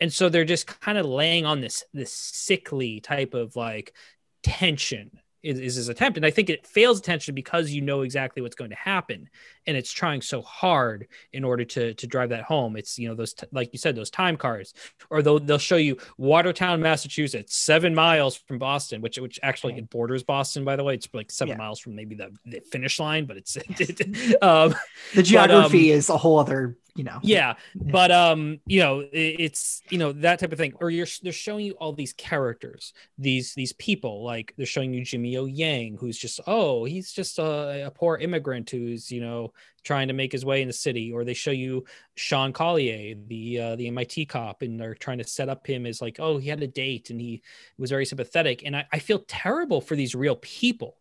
and so they're just kind of laying on this this sickly type of like tension is, is his attempt. And i think it fails attention because you know exactly what's going to happen. And it's trying so hard in order to to drive that home. It's you know those t- like you said those time cards or they'll they'll show you watertown massachusetts seven miles from boston which which actually it borders boston by the way. It's like seven Yeah. miles from maybe the, the finish line but it's um the geography um, is a whole other, you know. yeah but um you know i- it's you know that type of thing. Or you're they're showing you all these characters these these people like they're showing you jimmy yang who's just oh he's just a, a poor immigrant who's you know trying to make his way in the city or they show you sean collier the uh, the mit cop and they're trying to set up him as like oh he had a date and he was very sympathetic and i, I feel terrible for these real people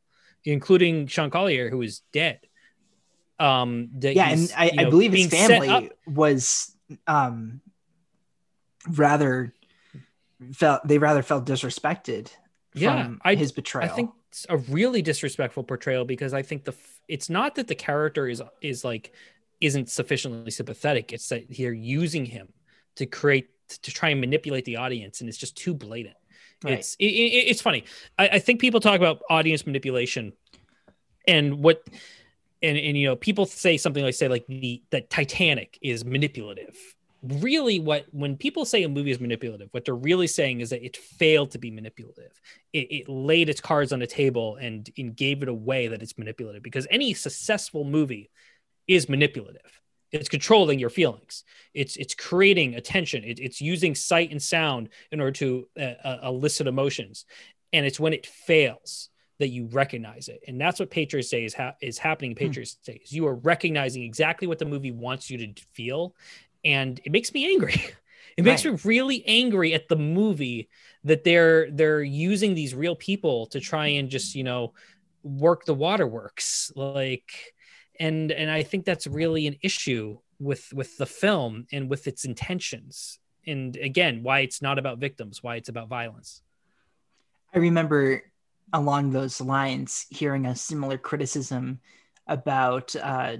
including sean collier who is dead um that yeah, and I, you I believe his being set up- family was um rather felt they rather felt disrespected Yeah, from I- his I betrayal. think it's a really disrespectful portrayal because I think the it's not that the character is is like isn't sufficiently sympathetic. It's that they're using him to create to try and manipulate the audience, and it's just too blatant. Right. It's it, it- it's funny. I, I think people talk about audience manipulation, and what and and you know people say something like say like the that Titanic is manipulative. Really, what when people say a movie is manipulative, what they're really saying is that it failed to be manipulative. It, it laid its cards on the table and, and gave it away that it's manipulative because any successful movie is manipulative. It's controlling your feelings. It's it's creating attention. It, it's using sight and sound in order to uh, uh, elicit emotions, and it's when it fails that you recognize it. And that's what Patriots Day is ha- is happening. In Hmm. Patriots Day is you are recognizing exactly what the movie wants you to feel, and it makes me angry. It makes Right. me really angry at the movie that they're they're using these real people to try and just you know work the waterworks like and and i think that's really an issue with with the film and with its intentions and again why it's not about victims why it's about violence I remember along those lines hearing a similar criticism about uh,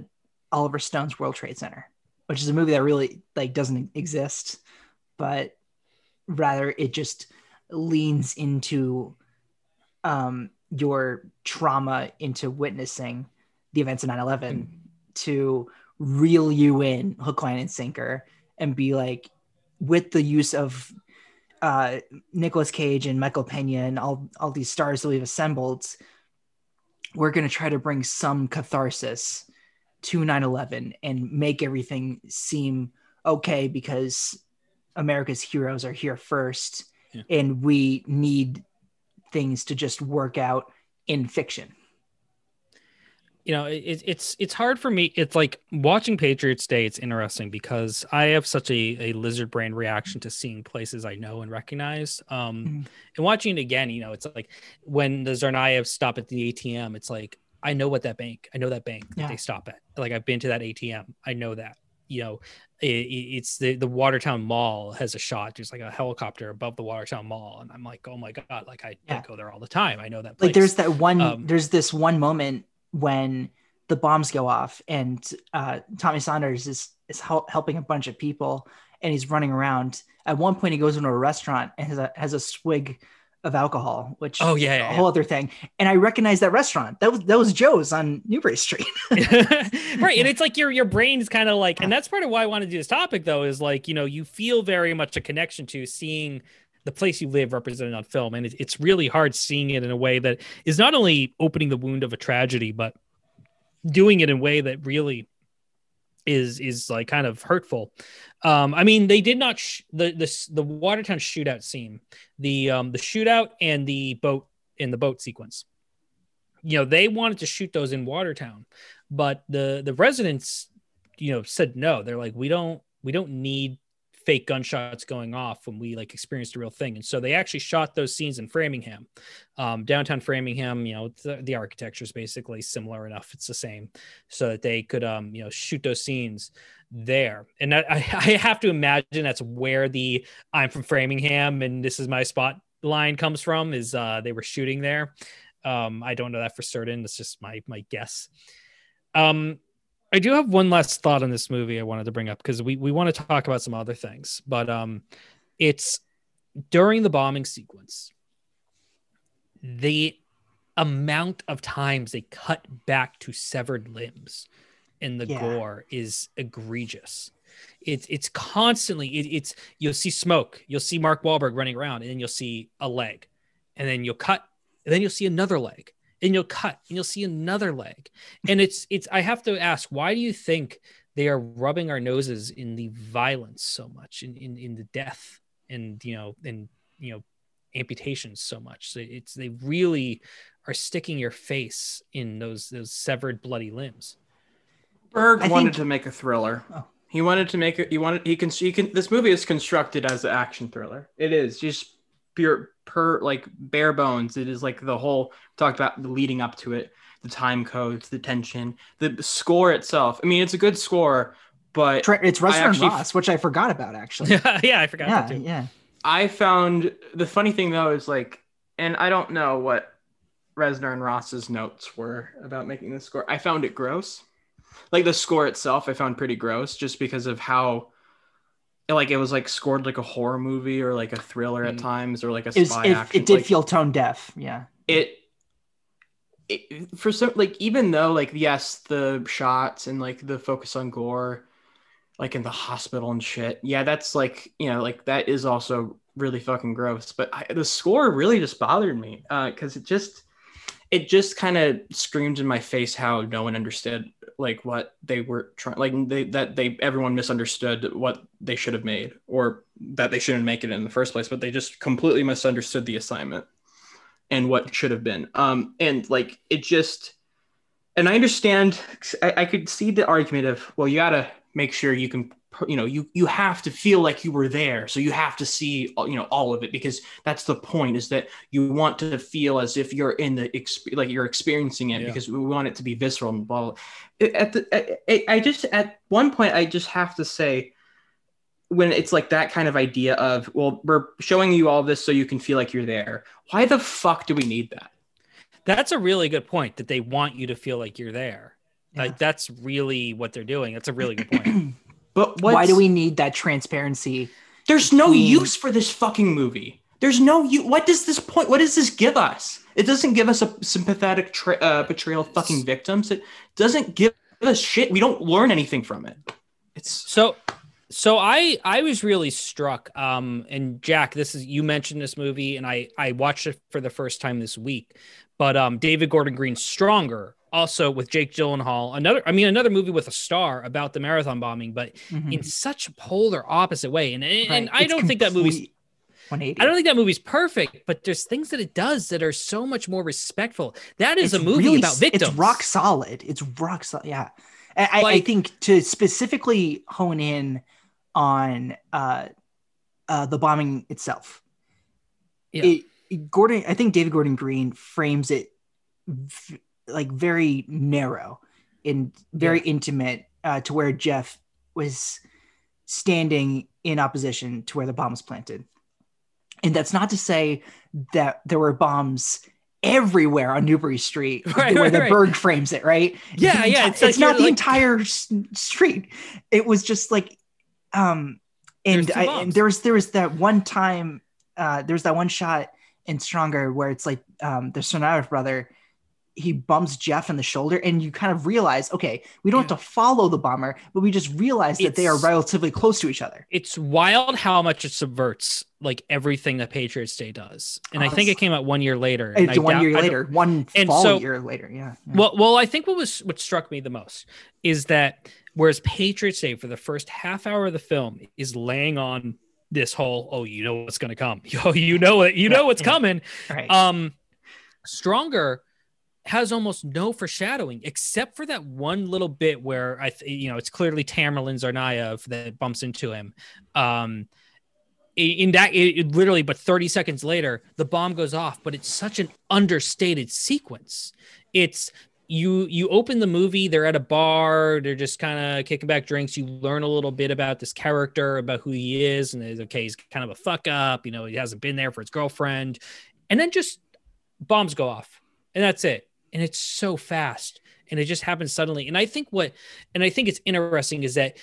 Oliver Stone's World Trade Center, which is a movie that really like doesn't exist, but rather it just leans into um, your trauma into witnessing the events of 9-11 to reel you in hook line and sinker and be like with the use of uh Nicolas Cage and Michael Pena and all all these stars that we've assembled, we're going to try to bring some catharsis to 9/11 and make everything seem okay because America's heroes are here first Yeah. and we need things to just work out in fiction. you know it, it's it's hard for me it's like watching patriots day it's interesting because i have such a, a lizard brain reaction to seeing places i know and recognize um Mhm. and watching it again you know it's like when the Tsarnaevs stop at the atm it's like i know what that bank i know that bank that Yeah. they stop at like i've been to that atm i know that you know it, it- it's the the watertown mall has a shot there's like a helicopter above the watertown mall and i'm like oh my god like i, I Yeah. go there all the time i know that place. like there's that one Um, there's this one moment when the bombs go off and uh, tommy saunders is is hel- helping a bunch of people and he's running around at one point he goes into a restaurant and has a has a swig of alcohol which Oh, yeah, yeah, a whole other thing. And i recognize that restaurant. That was that was joe's on newbury street. Right and it's like your your brain's kind of like and that's part of why i want to do this topic though is like you know you feel very much a connection to seeing the place you live represented on film and it, it's really hard seeing it in a way that is not only opening the wound of a tragedy but doing it in a way that really is is like kind of hurtful. Um, I mean, they did not sh- the the the Watertown shootout scene, the um the shootout and the boat in the boat sequence. You know, they wanted to shoot those in Watertown, but the the residents, you know, said no. They're like, we don't we don't need fake gunshots going off when we like experienced a real thing. And so they actually shot those scenes in Framingham, um, downtown Framingham. You know, the, the architecture is basically similar enough; it's the same, so that they could, um, you know, shoot those scenes there. And I, I have to imagine that's where the "I'm from Framingham and this is my spot" line comes from. Is uh, they were shooting there. Um, I don't know that for certain. It's just my my guess. Um, I do have one last thought on this movie I wanted to bring up because we, we want to talk about some other things, but um, it's during the bombing sequence, the amount of times they cut back to severed limbs in the Yeah. gore is egregious. It's it's constantly it, it's you'll see smoke, you'll see Mark Wahlberg running around, and then you'll see a leg, and then you'll cut, and then you'll see another leg, and you'll cut, and you'll see another leg, and it's it's I have to ask, why do you think they are rubbing our noses in the violence so much, in in, in the death, and you know, and you know, amputations so much? So it's they really are sticking your face in those those severed bloody limbs. Berg I wanted think- to make a thriller. Oh. He wanted to make it. He wanted. He can. He can. This movie is constructed as an action thriller. It is just pure, per like bare bones. It is like the whole talked about the leading up to it, the time codes, the tension, the score itself. I mean, it's a good score, but Tra- It's Reznor and Ross, which I forgot about actually. yeah, I forgot yeah, that too. yeah. I found the funny thing though is like, and I don't know what Reznor and Ross's notes were about making the score. I found it gross. Like the score itself, I found pretty gross just because of how, like, it was like scored like a horror movie or like a thriller at Mm. times or like a It, was, spy it, action. it did like, feel tone deaf. Yeah. it, it for some like even though like yes the shots and like the focus on gore like in the hospital and shit yeah that's like you know like that is also really fucking gross but I, the score really just bothered me uh because it just it just kind of screamed in my face how no one understood like what they were trying like they that they everyone misunderstood what they should have made or that they shouldn't make it in the first place but they just completely misunderstood the assignment and what should have been. Um and like it just and i understand I, I could see the argument of well you gotta make sure you can you know you you have to feel like you were there so you have to see uh, you know all of it because that's the point is that you want to feel as if you're in the exp- like you're experiencing it Yeah. because we want it to be visceral and blah, blah. at the I, I just at one point i just have to say when it's like that kind of idea of well we're showing you all this so you can feel like you're there why the fuck do we need that That's a really good point that they want you to feel like you're there. Yeah. Like that's really what they're doing. That's a really good point. but Why do we need that transparency? there's no between- use for this fucking movie. There's no you what does this point what does this give us? It doesn't give us a sympathetic tra- uh, portrayal of fucking victims. It doesn't give us shit. We don't learn anything from it. It's So so I I was really struck um and Jack this is you mentioned this movie and I I watched it for the first time this week. But um David Gordon Green's Stronger also with Jake Gyllenhaal another I mean another movie with a star about the marathon bombing but Mhm. in such a polar opposite way and and, and I It's don't think that movie's 180. I don't think that movie's perfect, but there's things that it does that are so much more respectful. That is It's a movie really about victims. It's rock solid. It's rock solid. Yeah. I, I- I think to specifically hone in on uh, uh, the bombing itself, Yeah. it, it- Gordon, I think David Gordon Green frames it v- like very narrow and very intimate uh, to where Jeff was standing in opposition to where the bomb was planted. And that's not to say that there were bombs everywhere on Newbury Street Right, where right, the right. Berg frames it, right? Yeah, The yeah, it's It's, like not the like- entire street. It was just like, um, and, I, and there was there was that one time, uh, there's that one shot in Stronger where it's like um, the Sonato brother, he bumps Jeff in the shoulder, and you kind of realize, okay, we don't have to follow the bomber, but we just realize that they are relatively close to each other. it's wild how much it subverts like everything that Patriots Day does. And I think it came out one year later. and It's one doubt- year later, one And fall so- year later. Yeah. yeah. Well, well, I think what was what struck me the most is that Whereas Patriots Day for the first half hour of the film is laying on this whole oh you know what's going to come oh you know it you know what's Yeah. coming Right. um stronger has almost no foreshadowing except for that one little bit where i th- you know it's clearly tamerlan Tsarnaev that bumps into him. Um in that it, it literally but 30 seconds later the bomb goes off but it's such an understated sequence. It's you you open the movie they're at a bar they're just kind of kicking back drinks you learn a little bit about this character about who he is and okay he's kind of a fuck up you know he hasn't been there for his girlfriend and then just bombs go off and that's it and it's so fast and it just happens suddenly. And i think what and i think it's interesting is that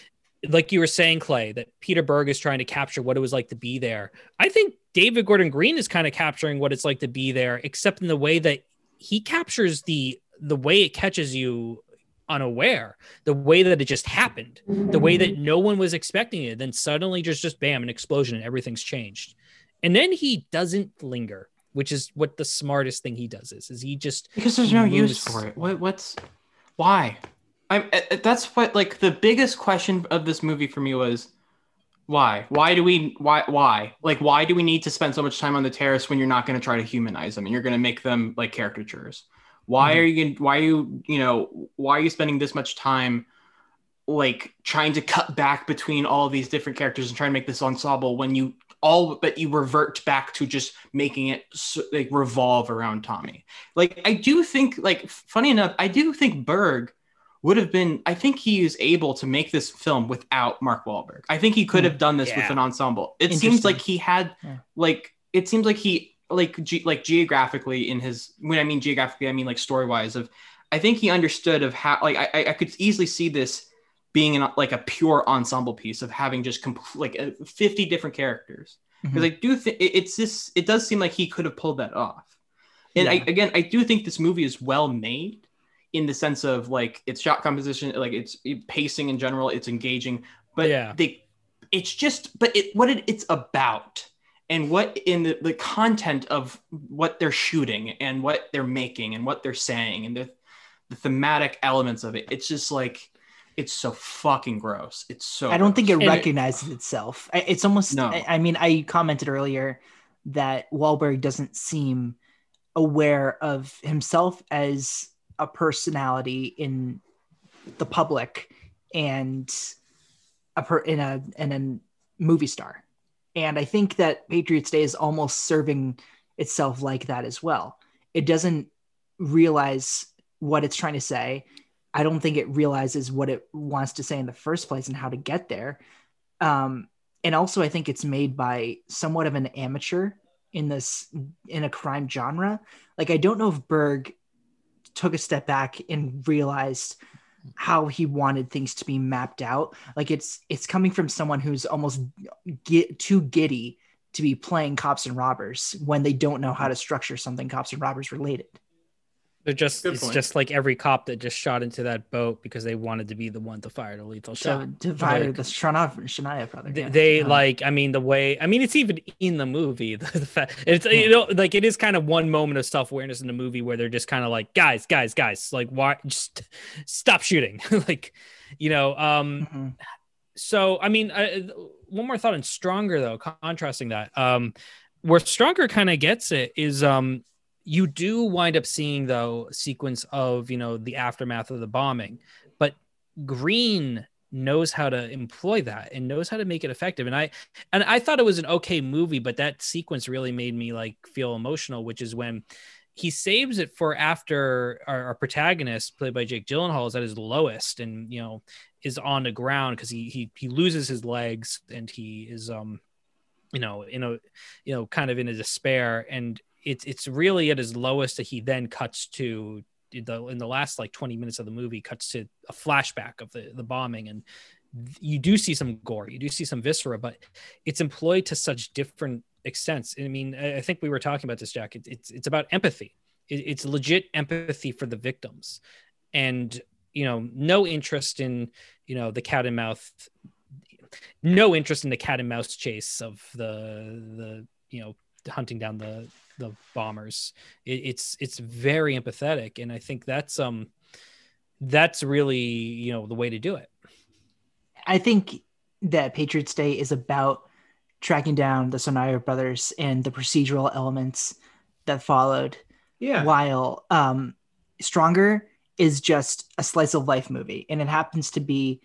like you were saying clay that peter berg is trying to capture what it was like to be there. I think david gordon green is kind of capturing what it's like to be there except in the way that he captures the the way it catches you unaware the way that it just happened the way that no one was expecting it. Then suddenly just just bam an explosion and everything's changed. And then he doesn't linger which is what the smartest thing he does is is he just because there's no use for it. What what's why? I'm uh, uh, that's what like the biggest question of this movie for me was why? Why do we why why? Like why do we need to spend so much time on the terrace when you're not going to try to humanize them and you're going to make them like caricatures? Why Mhm. are you why are you you know why are you spending this much time like trying to cut back between all these different characters and trying to make this ensemble when you all but you revert back to just making it like revolve around Tommy. Like I do think like funny enough, I do think Berg would have been I think he is able to make this film without Mark Wahlberg. I think he could Hmm. have done this with an ensemble. It seems like he had Yeah. like it seems like he like ge- like geographically in his when I mean geographically I mean like story wise of I think he understood of how like I- I could easily see this being an, like a pure ensemble piece of having just compl- like uh, 50 different characters because Mhm. I do think it, it's this it does seem like he could have pulled that off and I, again I do think this movie is well made in the sense of like its shot composition like it's pacing in general it's engaging but Yeah. they it's just but it what it, it's about and what in the, the content of what they're shooting and what they're making and what they're saying and the, the thematic elements of it it's just like it's so fucking gross it's so I don't think it. And recognizes itself. It's almost. No. I, I mean, I commented earlier that Wahlberg doesn't seem aware of himself as a personality in the public and a per in a in a movie star. And I think that Patriots Day is almost serving itself like that as well. It doesn't realize what it's trying to say. I don't think it realizes what it wants to say in the first place and how to get there. Um, and also, I think it's made by somewhat of an amateur in this in a crime genre. Like, I don't know if Berg took a step back and realized how he wanted things to be mapped out. Like, it's it's coming from someone who's almost get too giddy to be playing cops and robbers when they don't know how to structure something cops and robbers related. They're just Good it's point. just like every cop that just shot into that boat because they wanted to be the one to fire the lethal shot to fire Like- the Shania, Shania brother. they, yeah. they Um, like i mean the way i mean it's even in the movie the, the fact it's you know like it is kind of one moment of self-awareness in the movie where they're just kind of like guys guys guys like why just stop shooting like you know um mhm. so i mean I, one more thought on stronger though contrasting that um where stronger kind of gets it is um you do wind up seeing though sequence of you know the aftermath of the bombing but green knows how to employ that and knows how to make it effective. And i and i thought it was an okay movie but that sequence really made me like feel emotional which is when he saves it for after our, our protagonist played by jake gyllenhaal is at his lowest and you know is on the ground because he, he he loses his legs and he is um you know in a you know kind of in a despair. And it's it's really at his lowest that he then cuts to the in the last like 20 minutes of the movie cuts to a flashback of the the bombing. And you do see some gore you do see some viscera but it's employed to such different extents. I mean i think we were talking about this jack. It, it's it's about empathy. It, it's legit empathy for the victims. And you know no interest in you know the cat and mouth no interest in the cat and mouse chase of the the you know hunting down the the bombers it, it's it's very empathetic and i think that's um that's really you know the way to do it I think that Patriots Day is about tracking down the Sonario brothers and the procedural elements that followed. Yeah. While um, Stronger is just a slice of life movie, and it happens to be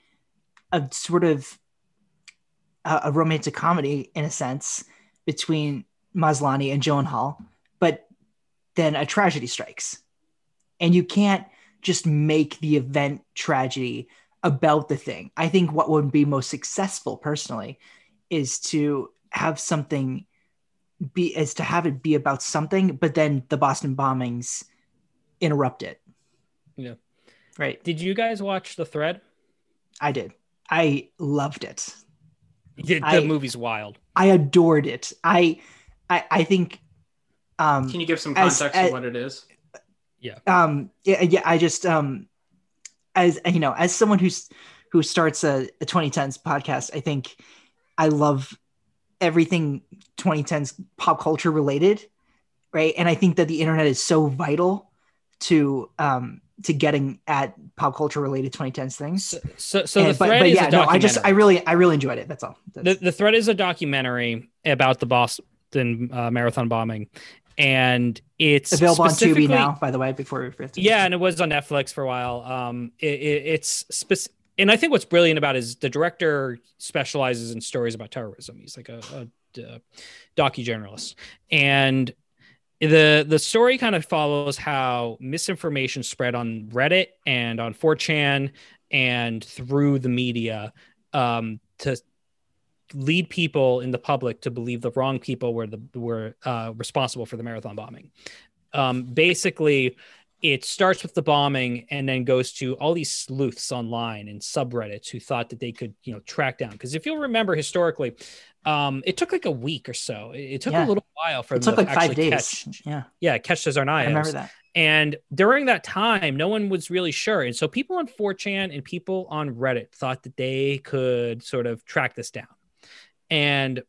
a sort of a, a romantic comedy in a sense between Maslany and Gyllenhaal, but then a tragedy strikes, and you can't just make the event tragedy about the thing. I think what would be most successful personally is to have something be is to have it be about something, but then the Boston bombings interrupt it. Yeah. Right. Did you guys watch the thread? I did. I loved it. The, the I- movie's wild. I adored it. I I I think um Can you give some context as- of what it is? um yeah, yeah i just um as you know as someone who's who starts a, a 2010s podcast i think i love everything 2010s pop culture related right? And i think that the internet is so vital to um to getting at pop culture related 2010s things. So, so the And- but, thread but is yeah a no i just i really i really enjoyed it that's all. The, That's- the thread is a documentary about the Boston uh, marathon bombing, and it's available on tubi now by the way before we forget to- Yeah, and it was on Netflix for a while. Um, it, it, it's spec- and I think what's brilliant about it is the director specializes in stories about terrorism. He's like a, a, a docu journalist, and the the story kind of follows how misinformation spread on Reddit and on 4chan and through the media um, to lead people in the public to believe the wrong people were the were uh, responsible for the marathon bombing. Um, basically, it starts with the bombing and then goes to all these sleuths online and subreddits who thought that they could you know track down because if you'll remember historically um it took like a week or so it, it took Yeah. a little while for it them took to like five actually days catch yeah yeah catch the i remember that And during that time, no one was really sure. And so people on 4chan and people on Reddit thought that they could sort of track this down. And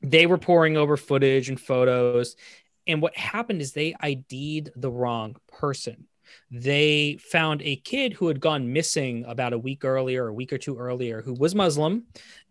they were pouring over footage and photos. And what happened is they ID'd the wrong person. They found a kid who had gone missing about a week earlier, a week or two earlier, who was Muslim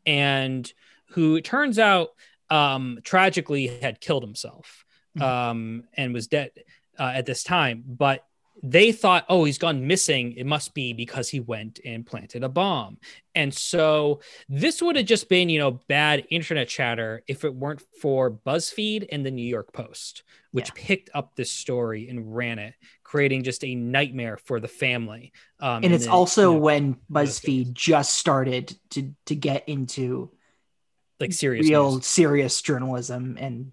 and who it turns out um, tragically had killed himself um, and was dead uh, at this time. But they thought, oh, he's gone missing. It must be because he went and planted a bomb. And so this would have just been, you know, bad internet chatter if it weren't for BuzzFeed and the New York Post, which Yeah. picked up this story and ran it, creating just a nightmare for the family. Um, and it's the- also you know, when BuzzFeed just started to to get into like serious real news. serious journalism and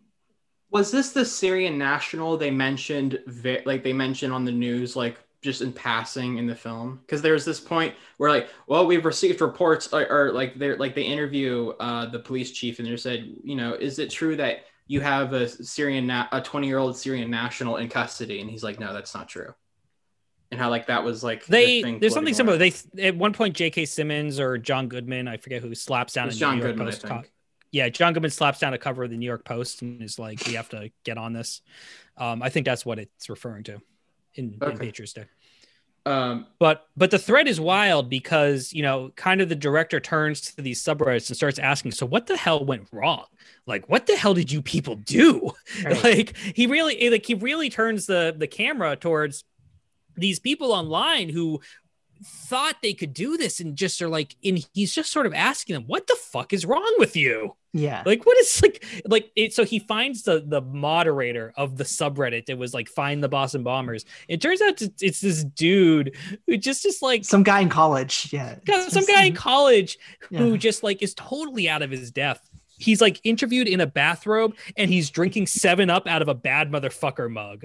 Was this the Syrian national they mentioned, like they mentioned on the news, like just in passing in the film? Because there's this point where, like, well, we've received reports, or, or like they're like they interview uh, the police chief, and they said, you know, is it true that you have a Syrian, na- a 20 year old Syrian national in custody? And he's like, no, that's not true. And how like that was like the They thing there's something floating similar. around. They at one point J.K. Simmons or John Goodman, I forget who slaps down John New York Goodman, I Post. think. Yeah, John Goodman slaps down a cover of the New York Post and is like, "We have to get on this." Um, I think that's what it's referring to in, in Patriots Day. Um, But but the thread is wild because you know, kind of the director turns to these subreddits and starts asking, "So what the hell went wrong? Like, what the hell did you people do?" Right. like he really like he really turns the the camera towards these people online who thought they could do this and just are like and he's just sort of asking them what the fuck is wrong with you? Yeah. Like what is like like it so he finds the the moderator of the subreddit that was like find the boston bombers. It turns out it's, it's this dude who just is like some guy in college. Yeah. Some guy in college who Yeah. just like is totally out of his depth. He's like interviewed in a bathrobe and he's drinking seven up out of a bad motherfucker mug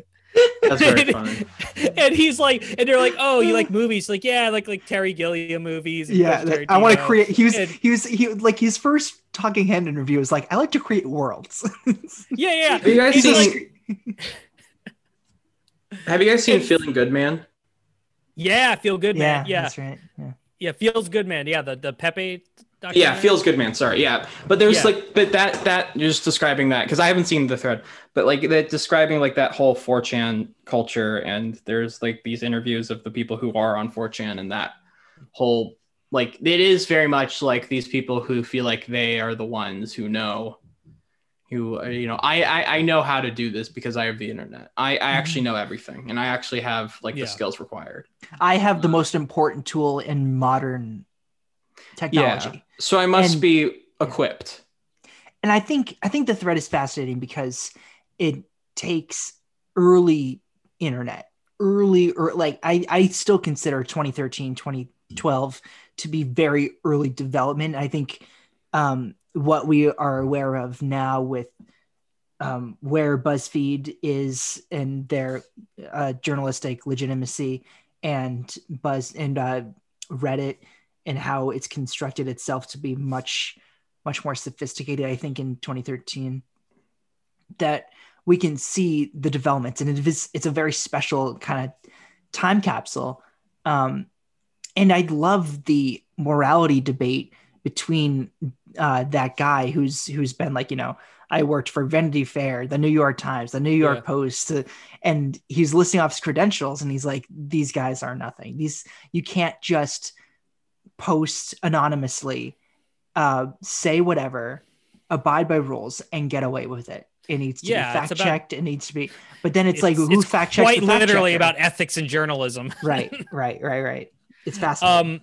that's very funny. and he's like and they're like oh you like movies? Like yeah like like terry gilliam movies and yeah Quentin i want to create he was And- he was he like his first talking head interview was like i like to create worlds. Yeah yeah. Have you guys He's seen? like- have you guys seen Feeling Good, Man? yeah feel good yeah man yeah. that's right. Yeah. Yeah feels good man. Yeah the the pepe Yeah, feels good, man. Sorry, yeah, but there's Yeah. like, but that that you're just describing that because I haven't seen the thread, but like that describing like that whole 4chan culture, and there's like these interviews of the people who are on 4chan and that whole like it is very much like these people who feel like they are the ones who know who uh, you know I, I i know how to do this because i have the internet i i actually know everything and i actually have like Yeah. the skills required I have the most important tool in modern technology. So i must And- be equipped and I think I think the thread is fascinating because it takes early internet, early or like I I still consider 2013, 2012 to be very early development. I think um, what we are aware of now with um, where BuzzFeed is and their uh, journalistic legitimacy and Buzz and uh, Reddit and how it's constructed itself to be much much more sophisticated i think in 2013 that we can see the developments. And it is it's a very special kind of time capsule. Um, and i love the morality debate between uh, that guy who's who's been like you know i worked for vanity fair the new york times the new york Yeah. post uh, and he's listing off his credentials and he's like these guys are nothing. These you can't just post anonymously uh, say whatever, abide by rules, and get away with it. It needs to Yeah, be fact checked. It needs to be, but then it's, like who it's fact checks? quite fact literally about ethics and journalism. right, right, right, right. It's fascinating. Um,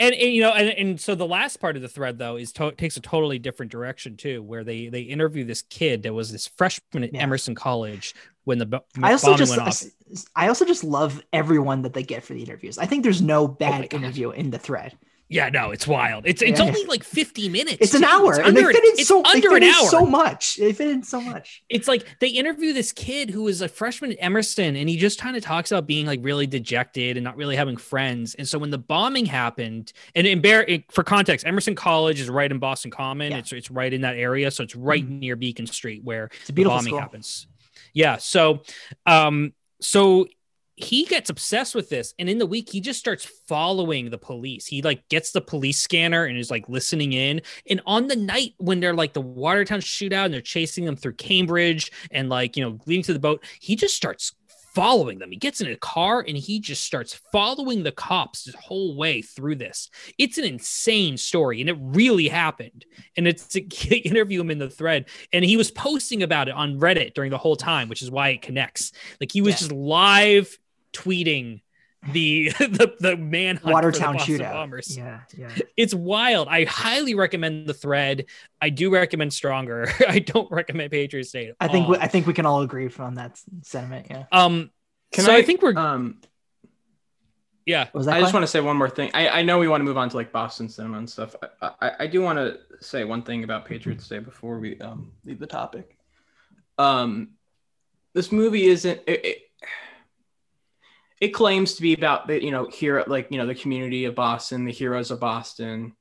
and, and you know, and, and so the last part of the thread though is to- takes a totally different direction too, where they they interview this kid that was this freshman at Yeah. Emerson College when the I also just. I also just love everyone that they get for the interviews. I think there's no Oh bad God. interview in the thread. Yeah, no, it's wild. It's it's Yeah. only like fifty minutes. It's an hour, It's and they under, fit in so they under fit an hour. so much. They fit in so much. it's like they interview this kid who is a freshman at Emerson and he just kind of talks about being like really dejected and not really having friends. And so when the bombing happened, and in Bear, it- for context, Emerson College is right in Boston Common. Yeah. It's it's right in that area, so it's right Mhm. near Beacon Street where It's a the beautiful bombing school. happens. Yeah, so um so he gets obsessed with this and in the week he just starts following the police. He like gets the police scanner and is like listening in and on the night when they're like the watertown shootout and they're chasing them through cambridge and like you know leading to the boat he just starts following them. He gets in a car and he just starts following the cops the whole way through this. It's an insane story and it really happened. And it's to interview him in the thread and he was posting about it on reddit during the whole time which is why it connects. Like he was Yeah. just live tweeting the the, the manhunt for the Watertown Boston shootout. bombers Yeah, yeah. it's wild i highly recommend the thread i do recommend stronger i don't recommend patriot state at I think we. I think we can all agree on that sentiment. Yeah. um Can so I, I, think we're um yeah Was that? I just want to say one more thing. I, I know we want to move on to like Boston cinema and stuff. I, I, I do want to say one thing about Patriots Day before we um, leave the topic. Um, this movie isn't. It, it, it claims to be about the you know here like you know the community of Boston, the heroes of Boston,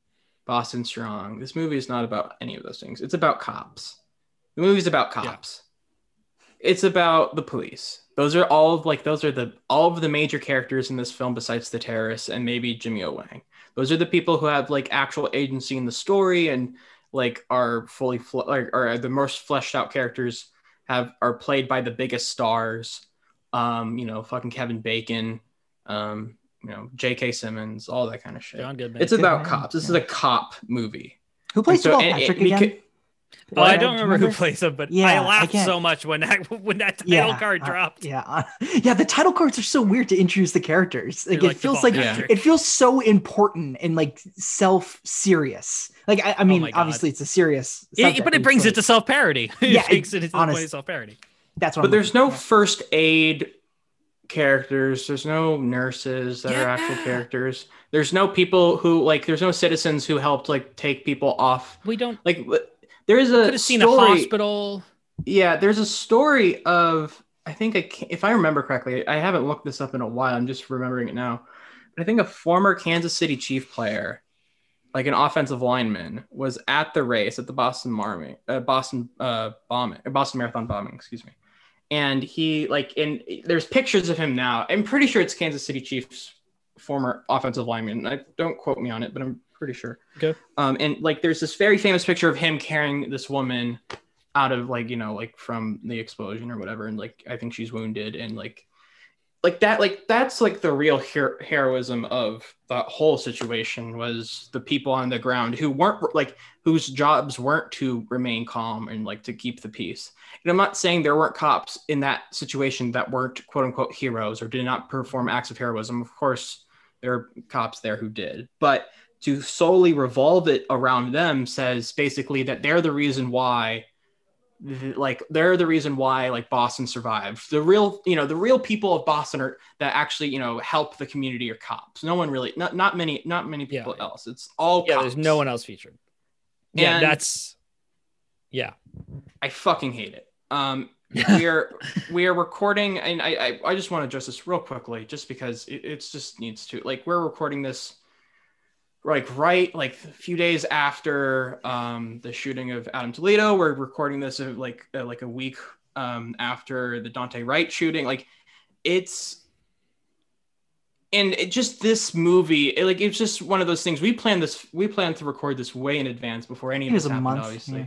Boston Strong. This movie is not about any of those things. It's about cops. The movie's about Yeah. cops. It's about the police. Those are all of like those are the all of the major characters in this film besides the terrorists and maybe Jimmy O Yang. Those are the people who have like actual agency in the story and like are fully fle- like are the most fleshed out characters have are played by the biggest stars. Um, you know, fucking Kevin Bacon, um, you know, J.K. Simmons, all that kind of shit. john goodman It's about Goodman, cops. This is a cop movie. Who plays so- Joel and- Patrick and- again? Oh, I don't do remember who plays him, but I Yeah, I laughed can't- so much when that when that title card uh, dropped. yeah, uh, yeah. The title cards are so weird to introduce the characters. Like, They're it feels like Patrick. it feels so important and like self serious. Like I, I mean, Oh obviously it's a serious, It- but it brings it's it to self parody. Yeah, it takes it into the honest- point of self parody. That's what. But I'm there's no looking for. first aid characters. There's no nurses that are actual characters. There's no people who like. There's no citizens who helped like take people off. We don't Like there is a could have seen story, a hospital. Yeah, there's a story of I think I ca- if I remember correctly, I haven't looked this up in a while. I'm just remembering it now. But I think a former Kansas City Chief player, like an offensive lineman, was at the race at the Boston Marmy, uh, Boston uh, bombing, Boston Marathon bombing, excuse me. And he like in there's pictures of him now. I'm pretty sure it's Kansas City Chiefs former offensive lineman. I don't quote me on it, but I'm pretty sure. Okay. Um, and like there's this very famous picture of him carrying this woman out of like you know like from the explosion or whatever and like i think she's wounded and like like that like that's like the real her- heroism of the whole situation was the people on the ground who weren't like whose jobs weren't to remain calm and like to keep the peace and i'm not saying there weren't cops in that situation that weren't quote unquote heroes or did not perform acts of heroism of course there are cops there who did but to solely revolve it around them says basically that they're the reason why like they're the reason why like Boston survived. The real, you know, the real people of Boston are that actually, you know, help the community are cops. No one really, not not many, not many people Yeah. else. It's all Yeah, cops. there's no one else featured. Yeah, And- that's yeah. I fucking hate it. Um, we are we are recording, and I I, I just want to address this real quickly, just because it it's just needs to. Like we're recording this, like right like a few days after um the shooting of Adam Toledo. We're recording this uh, like uh, like a week um after the Daunte Wright shooting. Like it's. And it just this movie, it, like it's just one of those things. We planned this. We planned to record this way in advance before any of was this happened, month. obviously. yeah.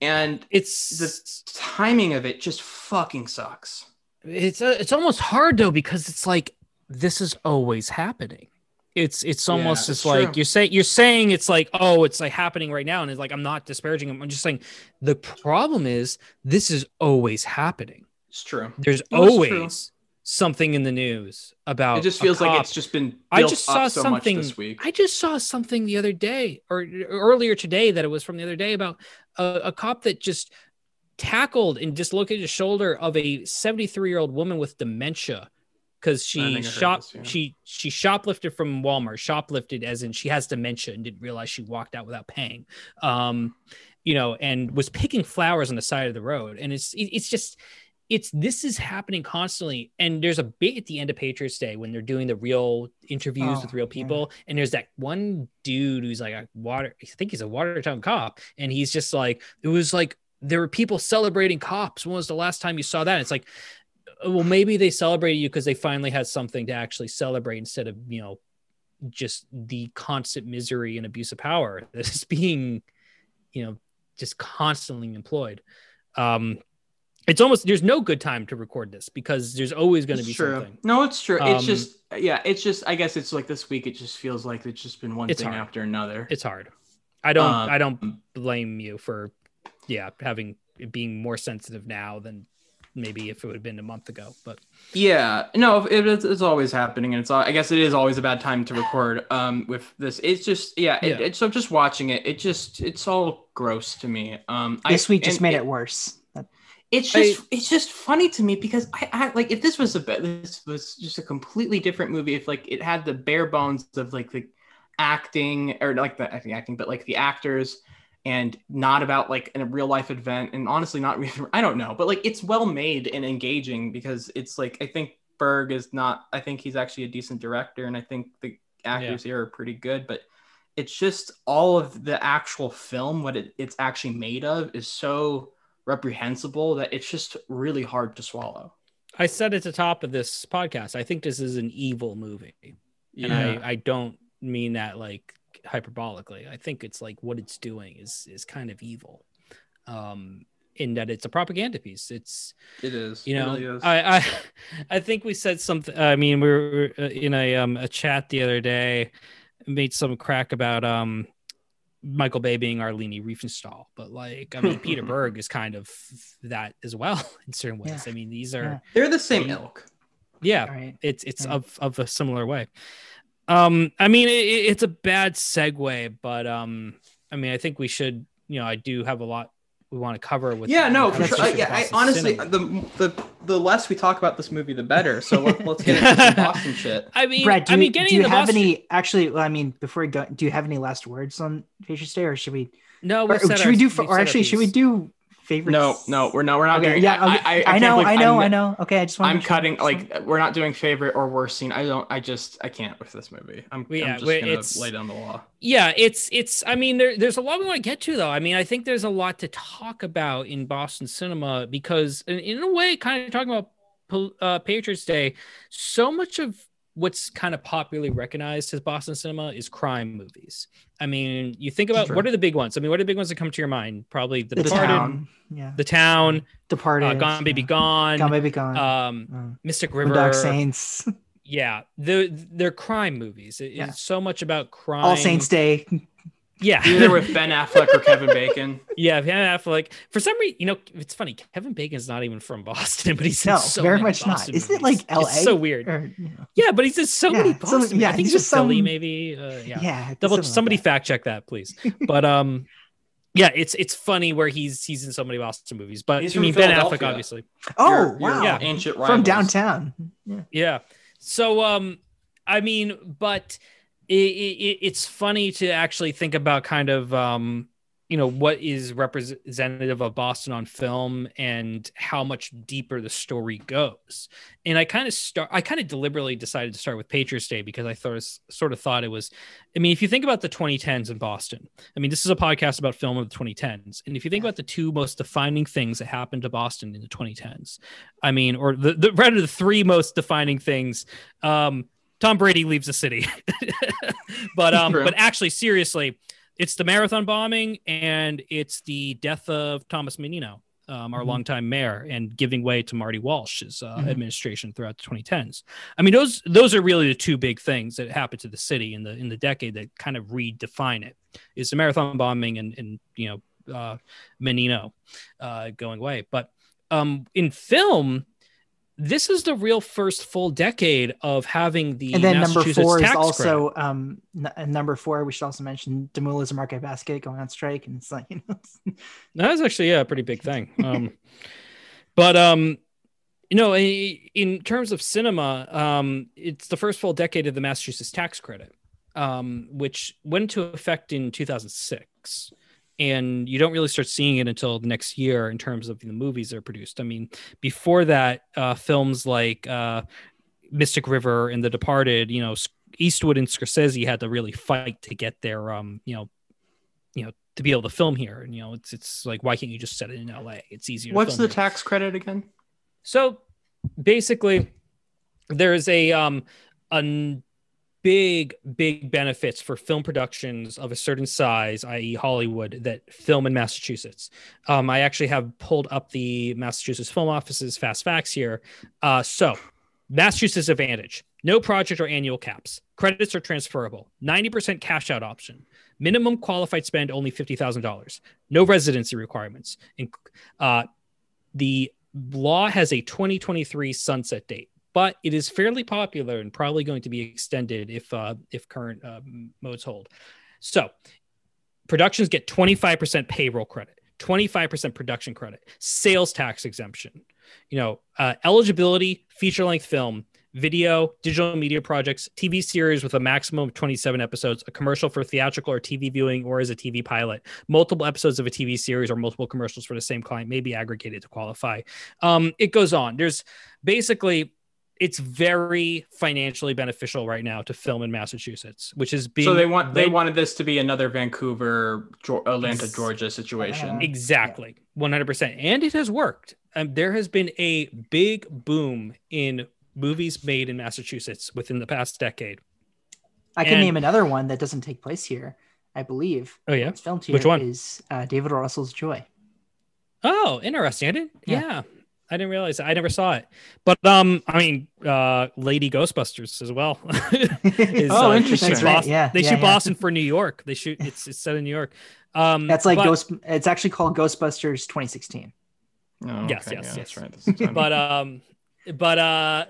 And It's the timing of it just fucking sucks. it's uh, it's almost hard though because it's like this is always happening. It's it's Yeah, almost it's just like true. you're saying you're saying it's like oh it's like happening right now and it's like I'm not disparaging them. I'm just saying the problem is this is always happening. It's true. There's it's always something in the news about It just feels like it's just been I just saw so something this week. I just saw something the other day or earlier today that it was from the other day about a, a cop that just tackled and dislocated the shoulder of a 73 year old woman with dementia because she I shop this, yeah. she she shoplifted from Walmart shoplifted as in she has dementia and didn't realize she walked out without paying um you know and was picking flowers on the side of the road and it's it- it's just it's this is happening constantly and there's a bit at the end of patriots day when they're doing the real interviews Oh, with real people and there's that one dude who's like a water i think he's a watertown cop and he's just like it was like there were people celebrating cops. When was the last time you saw that? It's like uh, well maybe they celebrated you because they finally had something to actually celebrate instead of you know just the constant misery and abuse of power that is being you know just constantly employed. Um it's almost there's no good time to record this because there's always going to be true. something No, it's true. it's Um, just yeah, it's just I guess it's like this week it just feels like it's just been one It's thing hard. after another. it's hard i don't Um, i don't blame you for yeah having being more sensitive now than maybe if it would have been a month ago but Yeah, no, it, it's, it's always happening, and it's I guess it is always a bad time to record. Um, with this, it's just yeah, it, Yeah. it's so just watching it, it just it's all gross to me. Um, This I, week just and made it, worse. It's just it's just funny to me because I, I like if this was a bit this was just a completely different movie if like it had the bare bones of like the acting or like the I think acting but like the actors and not about like a real life event and honestly not really I don't know but like it's well made and engaging because it's like I think Berg is not I think he's actually a decent director and I think the actors here are pretty good but it's just all of the actual film what it, it's actually made of is so reprehensible that it's just really hard to swallow. i said at the top of this podcast i think this is an evil movie and I, I don't mean that like hyperbolically i think it's like what it's doing is is kind of evil um in that it's a propaganda piece it's it is. you It know really is. I, I i think we said something i mean we were uh, in a um a chat the other day made some crack about um michael bay being a leni riefenstahl but like i mean peter berg is kind of that as well in certain ways Yeah. i mean these Yeah. are They're the same Yeah. ilk. yeah All right. it's it's Yeah. of of a similar way um i mean it, it's a bad segue but um i mean i think we should you know i do have a lot we want to cover with Yeah, no, for sure. Boston Uh, yeah, I, honestly, cinema. the the the less we talk about this movie, the better. So let, let's get into some Boston shit. i mean Brad, do i you, mean getting do you have Boston, any? Actually, well, I mean, before we go, do you have any last words on Patriots Day, or should we? no Or, we've said should our- we do? we've Or actually, should we do favorites? No, no, we're not. We're not Okay, doing. yeah, I, okay. I, I, I, can't know, believe I know, I'm- I know. Okay, I just want. I'm cutting like we're not doing favorite or worst scene. I don't. I just I can't with this movie. I'm, yeah, I'm just gonna it's- lay down the law. yeah it's it's i mean there, there's a lot we want to get to though i mean i think there's a lot to talk about in boston cinema because in, in a way kind of talking about uh, patriots day so much of what's kind of popularly recognized as Boston cinema is crime movies. I mean, you think about True. what are the big ones? I mean, what are the big ones that come to your mind? Probably The, The Departed, town. Yeah. The Town, Departed. uh, Gone Baby yeah. Gone, Gone Baby Gone. um, Mm. Mystic River. Boondock Saints. Yeah, they're they're crime movies. It- Yeah. It's so much about crime. All Saints Day. Yeah, Either with Ben Affleck or Kevin Bacon. yeah. Ben Affleck. For some reason, you know, it's funny. Kevin Bacon's not even from Boston, but he's in No, so very many much not. Boston Isn't it like LA? It's so weird. Or, you know, Yeah, but he's in so many Yeah, so- Boston. yeah, I think he's he's, just in Philly, some- maybe. Uh, yeah. yeah. Double. something like Somebody fact check that, please. But um, yeah, it's it's funny where he's he's in so many Boston movies. But He's I mean, Ben Affleck, obviously. Oh Your- your wow! Yeah. Ancient From downtown. Yeah. Yeah. So um, I mean, but it, it, it's funny to actually think about kind of um you know what is representative of boston on film and how much deeper the story goes. And i kind of start i kind of deliberately decided to start with patriots day because i thought sort of thought it was i mean if you think about the 2010s in boston i mean this is a podcast about film of the 2010s and if you think about the two most defining things that happened to boston in the 2010s i mean or the, the rather the three most defining things um Tom Brady leaves the city. but um True. but actually seriously, it's the marathon bombing and it's the death of Thomas Menino, um, our Mhm. longtime mayor, and giving way to Marty Walsh's uh, Mhm. administration throughout the 2010s. I mean, those those are really the two big things that happened to the city in the in the decade that kind of redefine it. Is the marathon bombing and and you know uh, Menino uh, going away, but um, in film. This is the real first full decade of having the and then number four is also um n- and number four. We should also mention Demoulas and Market Basket going on strike, and it's like you know, That was actually yeah, a pretty big thing. Um, but um, you know, in terms of cinema, um, it's the first full decade of the Massachusetts tax credit, um, which went into effect in 2006. And you don't really start seeing it until the next year in terms of the movies that are produced. I mean, before that, uh, films like uh, Mystic River and The Departed, you know, Eastwood and Scorsese had to really fight to get their, um, you know, you know, to be able to film here. And you know, it's it's like why can't you just set it in LA? It's easier. to What's the here. tax credit again? So basically, there's a um a big big benefits for film productions of a certain size, i.e., Hollywood, that film in Massachusetts. Um, I actually have pulled up the Massachusetts Film Office's fast facts here. Uh, so Massachusetts advantage: no project or annual caps. Credits are transferable. Ninety percent cash out option. Minimum qualified spend only fifty thousand dollars. No residency requirements. And uh, the law has a 2023 sunset date, but it is fairly popular and probably going to be extended if uh, if current uh, modes hold. So, productions get 25% payroll credit, 25% production credit, sales tax exemption. You know, uh, eligibility, feature length film, video, digital media projects, TV series with a maximum of 27 episodes, a commercial for theatrical or TV viewing or as a TV pilot, multiple episodes of a TV series or multiple commercials for the same client may be aggregated to qualify. Um, it goes on. There's basically it's very financially beneficial right now to film in Massachusetts, which is being so they want they led- wanted this to be another Vancouver, Atlanta, Georgia situation. Uh, exactly 100%. And it has worked. Um, there has been a big boom in movies made in Massachusetts within the past decade. I can And- name another one that doesn't take place here. I believe Oh yeah. it's filmed here. Which one? is uh, David Russell's Joy? Oh, interesting. I didn't. Yeah. Yeah. I didn't realize. That. I never saw it. But um, I mean, uh, Lady Ghostbusters as well. is, Oh, uh, interesting. They shoot, right, Boston, yeah, they yeah, shoot yeah. Boston for New York. They shoot. It's it's set in New York. Um, That's like but, Ghost. It's actually called Ghostbusters 2016. Oh, Yes, okay, yes, yeah, yes. That's right. That's but um but uh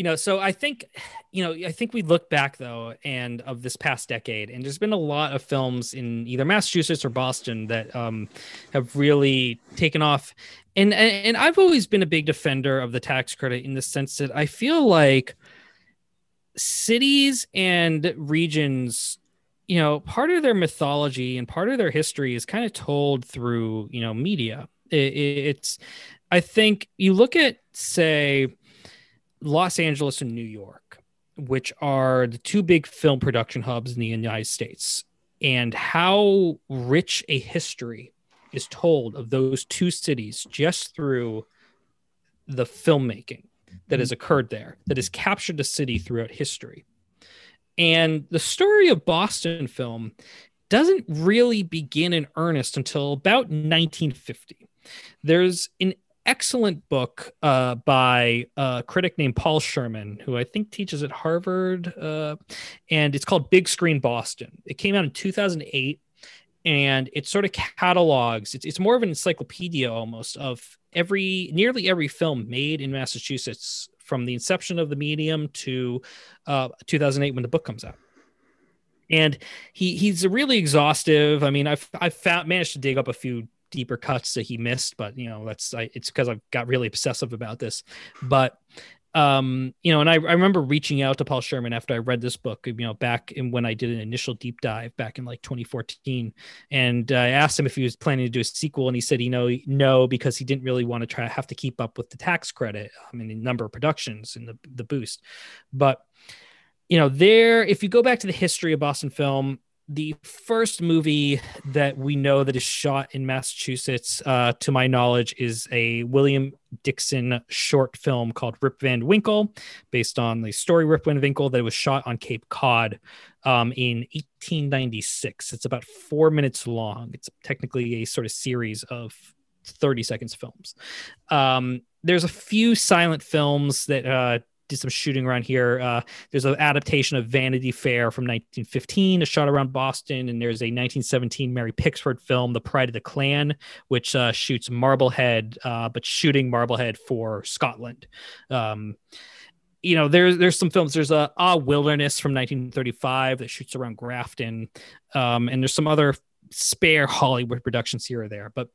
you know so i think you know i think we look back though and of this past decade and there's been a lot of films in either massachusetts or boston that um have really taken off. And and and i've always been a big defender of the tax credit in the sense that i feel like cities and regions you know part of their mythology and part of their history is kind of told through you know media. It, it- it's i think you look at say los angeles and new york which are the two big film production hubs in the united states and how rich a history is told of those two cities just through the filmmaking that has occurred there that has captured the city throughout history. And the story of Boston film doesn't really begin in earnest until about 1950. There's an excellent book uh, by a critic named Paul Sherman, who I think teaches at Harvard, uh, and it's called Big Screen Boston. It came out in 2008, and it sort of catalogs. It's, it's more of an encyclopedia almost of every nearly every film made in Massachusetts from the inception of the medium to uh, 2008 when the book comes out and he he's really exhaustive. I mean, I've I've found, managed to dig up a few deeper cuts that he missed, but you know that's I, it's because I've got really obsessive about this. But um, you know, and I, I remember reaching out to Paul Sherman after I read this book, you know, back in when I did an initial deep dive back in like 2014, and I asked him if he was planning to do a sequel, and he said, you know, no, because he didn't really want to try have to keep up with the tax credit, I mean, the number of productions and the the boost, but you know, there, if you go back to the history of Boston film, the first movie that we know that is shot in Massachusetts, uh, to my knowledge, is a William Dickson short film called Rip Van Winkle, based on the story Rip Van Winkle that was shot on Cape Cod um, in 1896. It's about four minutes long. It's technically a sort of series of 30 seconds films. Um, there's a few silent films that uh, did some shooting around here. Uh, there's an adaptation of Vanity Fair from 1915, a shot around Boston, and there's a 1917 Mary Pickford film, The Pride of the Clan, which uh, shoots Marblehead, uh, but shooting Marblehead for Scotland. Um, you know, there's there's some films. There's a Ah Wilderness from 1935 that shoots around Grafton, um, and there's some other spare Hollywood productions here or there. But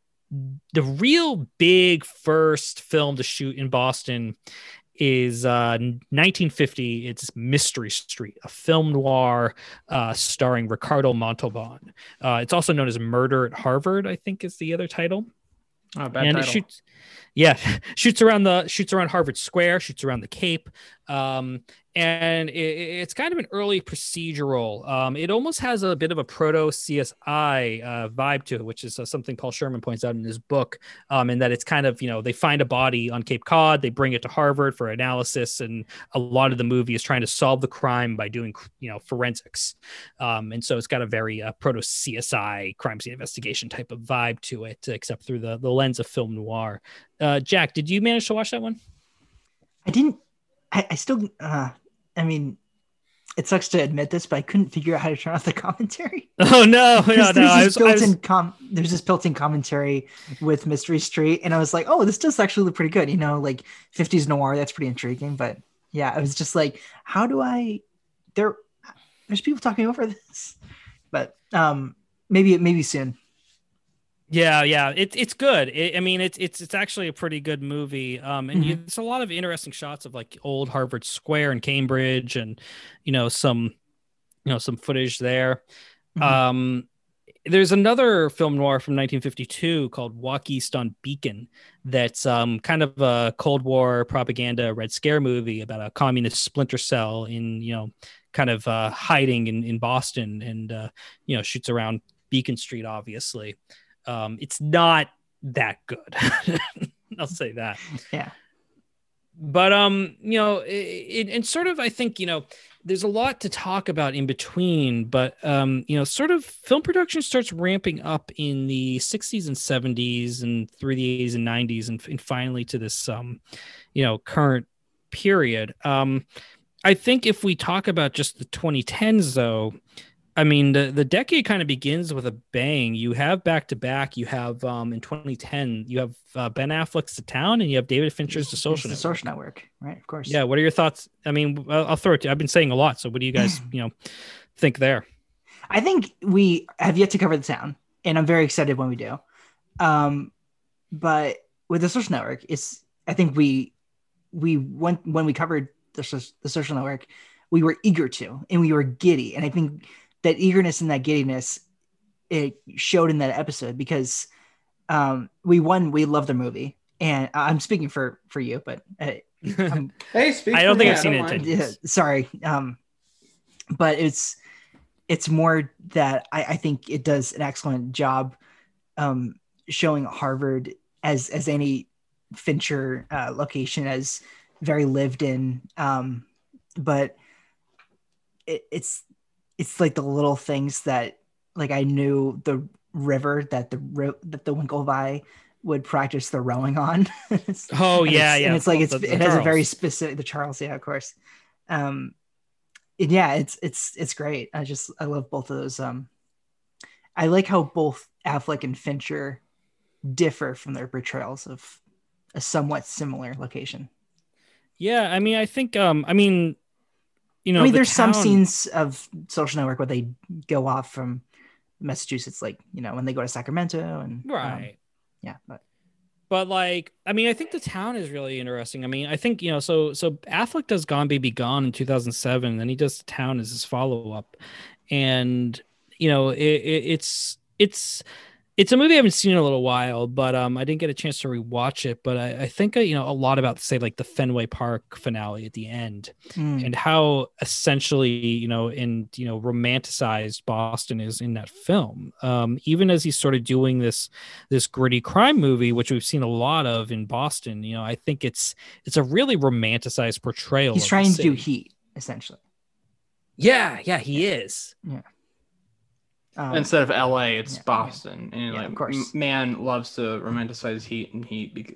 the real big first film to shoot in Boston is uh, 1950. It's Mystery Street, a film noir uh, starring Ricardo Montalban. Uh, it's also known as Murder at Harvard, I think is the other title. Oh, bad and title. it shoots, yeah, shoots around the shoots around Harvard Square, shoots around the Cape. Um, and it, it's kind of an early procedural. Um, it almost has a bit of a proto CSI uh, vibe to it, which is uh, something Paul Sherman points out in his book. Um, and that it's kind of you know they find a body on Cape Cod, they bring it to Harvard for analysis, and a lot of the movie is trying to solve the crime by doing you know forensics. Um, and so it's got a very uh, proto CSI crime scene investigation type of vibe to it, except through the the lens of film noir. Uh, Jack, did you manage to watch that one? I didn't. I, I still. Uh, I mean, it sucks to admit this, but I couldn't figure out how to turn off the commentary. Oh no, no, There's no! this I was, was, com- there's this built-in commentary with Mystery Street, and I was like, oh, this does actually look pretty good. You know, like 50s noir. That's pretty intriguing. But yeah, I was just like, how do I? There, there's people talking over this, but um, maybe maybe soon. Yeah, yeah, it, it's good. It, I mean, it's it's it's actually a pretty good movie. Um, and you, Mhm. it's a lot of interesting shots of like old Harvard Square and Cambridge, and you know some, you know some footage there. Mhm. Um, there's another film noir from 1952 called Walk East on Beacon. That's um kind of a Cold War propaganda Red Scare movie about a communist splinter cell in you know kind of uh, hiding in in Boston, and uh, you know shoots around Beacon Street, obviously um, it's not that good. I'll say that. Yeah. But um, you know, it, it, and sort of, I think you know, there's a lot to talk about in between. But um, you know, sort of, film production starts ramping up in the 60s and 70s, and through the 80s and 90s, and, and finally to this um, you know, current period. Um, I think if we talk about just the 2010s, though, I mean, the, the decade kind of begins with a bang. You have back to back. You have um, in 2010, you have uh, Ben Affleck's The Town, and you have David Fincher's The Social the Network. social network, right? Of course. Yeah. What are your thoughts? I mean, I'll, I'll throw it to you. I've been saying a lot. So, what do you guys, you know, think there? I think we have yet to cover the town, and I'm very excited when we do. Um, but with the social network, it's I think we we went when we covered the, the social network, we were eager to, and we were giddy, and I think that eagerness and that giddiness it showed in that episode because um, we won, we love the movie, and I'm speaking for for you, but uh, I'm, Hey, speak I don't think me, I've seen it, yeah, sorry um but it's it's more that I, I think it does an excellent job um showing harvard as as any fincher uh, location as very lived in. Um, but it, it's it's like the little things that like I knew the river that the that the Winklevi would practice the rowing on. Oh yeah, yeah. And it's like it's the- the it has a very specific the Charles, yeah, of course. Um, and yeah, it's it's it's great. I just I love both of those. Um, I like how both Affleck and Fincher differ from their portrayals of a somewhat similar location. Yeah, I mean, I think, um, I mean, you know, I mean, the there's some scenes of Social Network where they go off from Massachusetts, like you know when they go to Sacramento and um, right? yeah, but but like i mean i think the town is really interesting i mean i think you know so so affleck does gone baby gone in 2007 and then he does the town as his follow-up and you know it, it, it's it's it's a movie I haven't seen in a little while, but um, I didn't get a chance to rewatch it. But I, I think uh, you know a lot about say like the Fenway Park finale at the end, mm, and how essentially you know in you know romanticized boston is in that film um even as he's sort of doing this this gritty crime movie which we've seen a lot of in boston you know i think it's it's a really romanticized portrayal he's of the trying to do. Heat essentially. yeah yeah he is Um, Instead of LA, it's yeah, Boston, and Yeah, like of course. man loves to romanticize heat and heat. Because,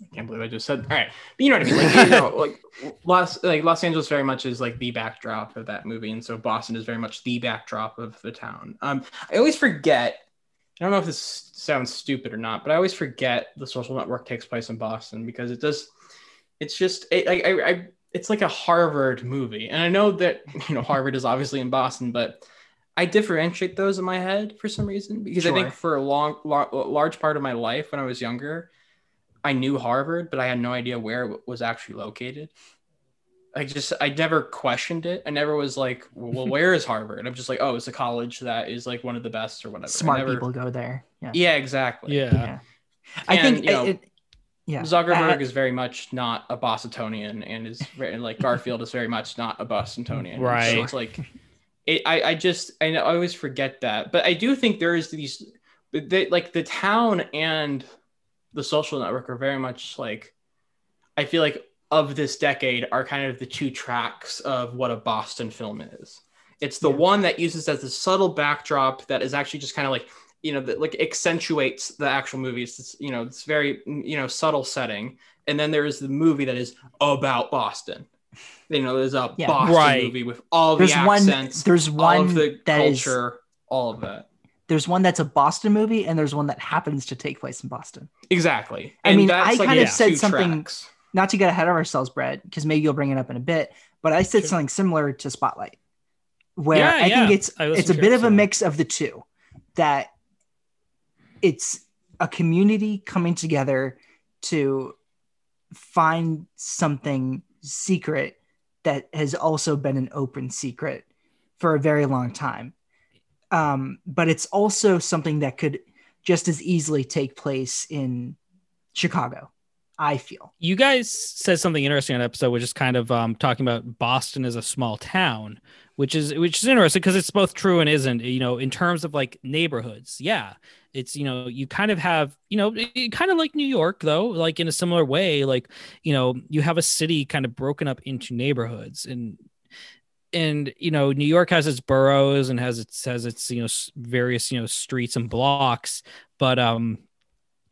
I can't believe I just said. All right, but you know what I mean. Like, you know, like Los like Los Angeles very much is like the backdrop of that movie, and so Boston is very much the backdrop of the town. Um, I always forget. I don't know if this sounds stupid or not, but I always forget the Social Network takes place in Boston because it does. It's just it, I, I, I it's like a Harvard movie, and I know that you know Harvard is obviously in Boston, but I differentiate those in my head for some reason because I think for a long, lar- large part of my life when I was younger, I knew Harvard, but I had no idea where it was actually located. I just I never questioned it. I never was like, well, where is Harvard? I'm just like, oh, it's a college that is like one of the best or whatever. Smart never- people go there. Yeah, Yeah, exactly. yeah Yeah. I think you know, it, it- yeah, Zuckerberg Uh, is very much not a Bostonian, and is very, like Garfield is very much not a Bostonian. Right. So it's like, it, I I just I, always forget that, but I do think there is these, they, like the town and the social network are very much like, I feel like of this decade are kind of the two tracks of what a Boston film is. It's the Yeah. one that uses as a subtle backdrop that is actually just kind of like you know that like accentuates the actual movie. It's you know it's very you know subtle setting, and then there is the movie that is about Boston. You know, there's a Yeah. Boston Right. movie with all there's the one. accents, There's all one of the that is- culture, all of that. there's one that's a Boston movie, and there's one that happens to take place in Boston. Exactly. I And mean, that's I like kind of said something- tracks. Not to get ahead of ourselves, Brett, because maybe you'll bring it up in a bit. But I said Sure. something similar to Spotlight, where Yeah, I think it's I it's a bit of a episode. mix of the two. That it's a community coming together to find something secret that has also been an open secret for a very long time. Um, but it's also something that could just as easily take place in Chicago, I feel. you guys said something interesting on episode, which is kind of um, talking about Boston as a small town, which is which is interesting because it's both true and isn't. You know, in terms of like neighborhoods, yeah, it's you know you kind of have you know kind of like New York though, like in a similar way, like you know you have a city kind of broken up into neighborhoods and. And you know, New York has its boroughs and has its has its you know various you know streets and blocks, but um,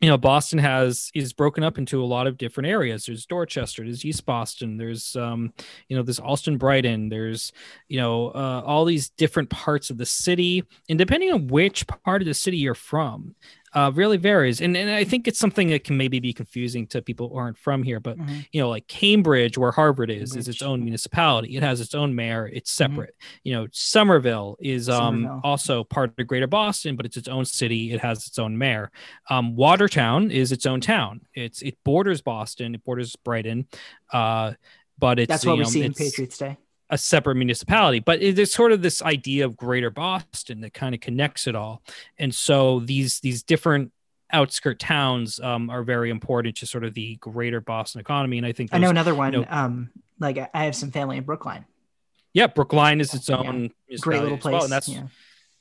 you know boston has is broken up into a lot of different areas. There's dorchester there's east boston there's um you know there's allston brighton there's you know uh, all these different parts of the city. And depending on which part of the city you're from uh really varies. And, and i think it's something that can maybe be confusing to people who aren't from here but you know like cambridge where harvard is is its own municipality. It has its own mayor. It's separate. You know somerville is um Somerville. also part of greater boston but it's its own city. It has its own mayor. Um, Watertown is its own town. It's it borders Boston, it borders Brighton, uh, but it's That's what we know, see in Patriots Day. A separate municipality. But it, there's sort of this idea of Greater Boston that kind of connects it all, and so these these different outskirt towns um, are very important to sort of the greater Boston economy. And I think I know another one. know- um, like I have some family in Brookline. yeah, Brookline is its Yeah. own Great little place. well, and that's yeah.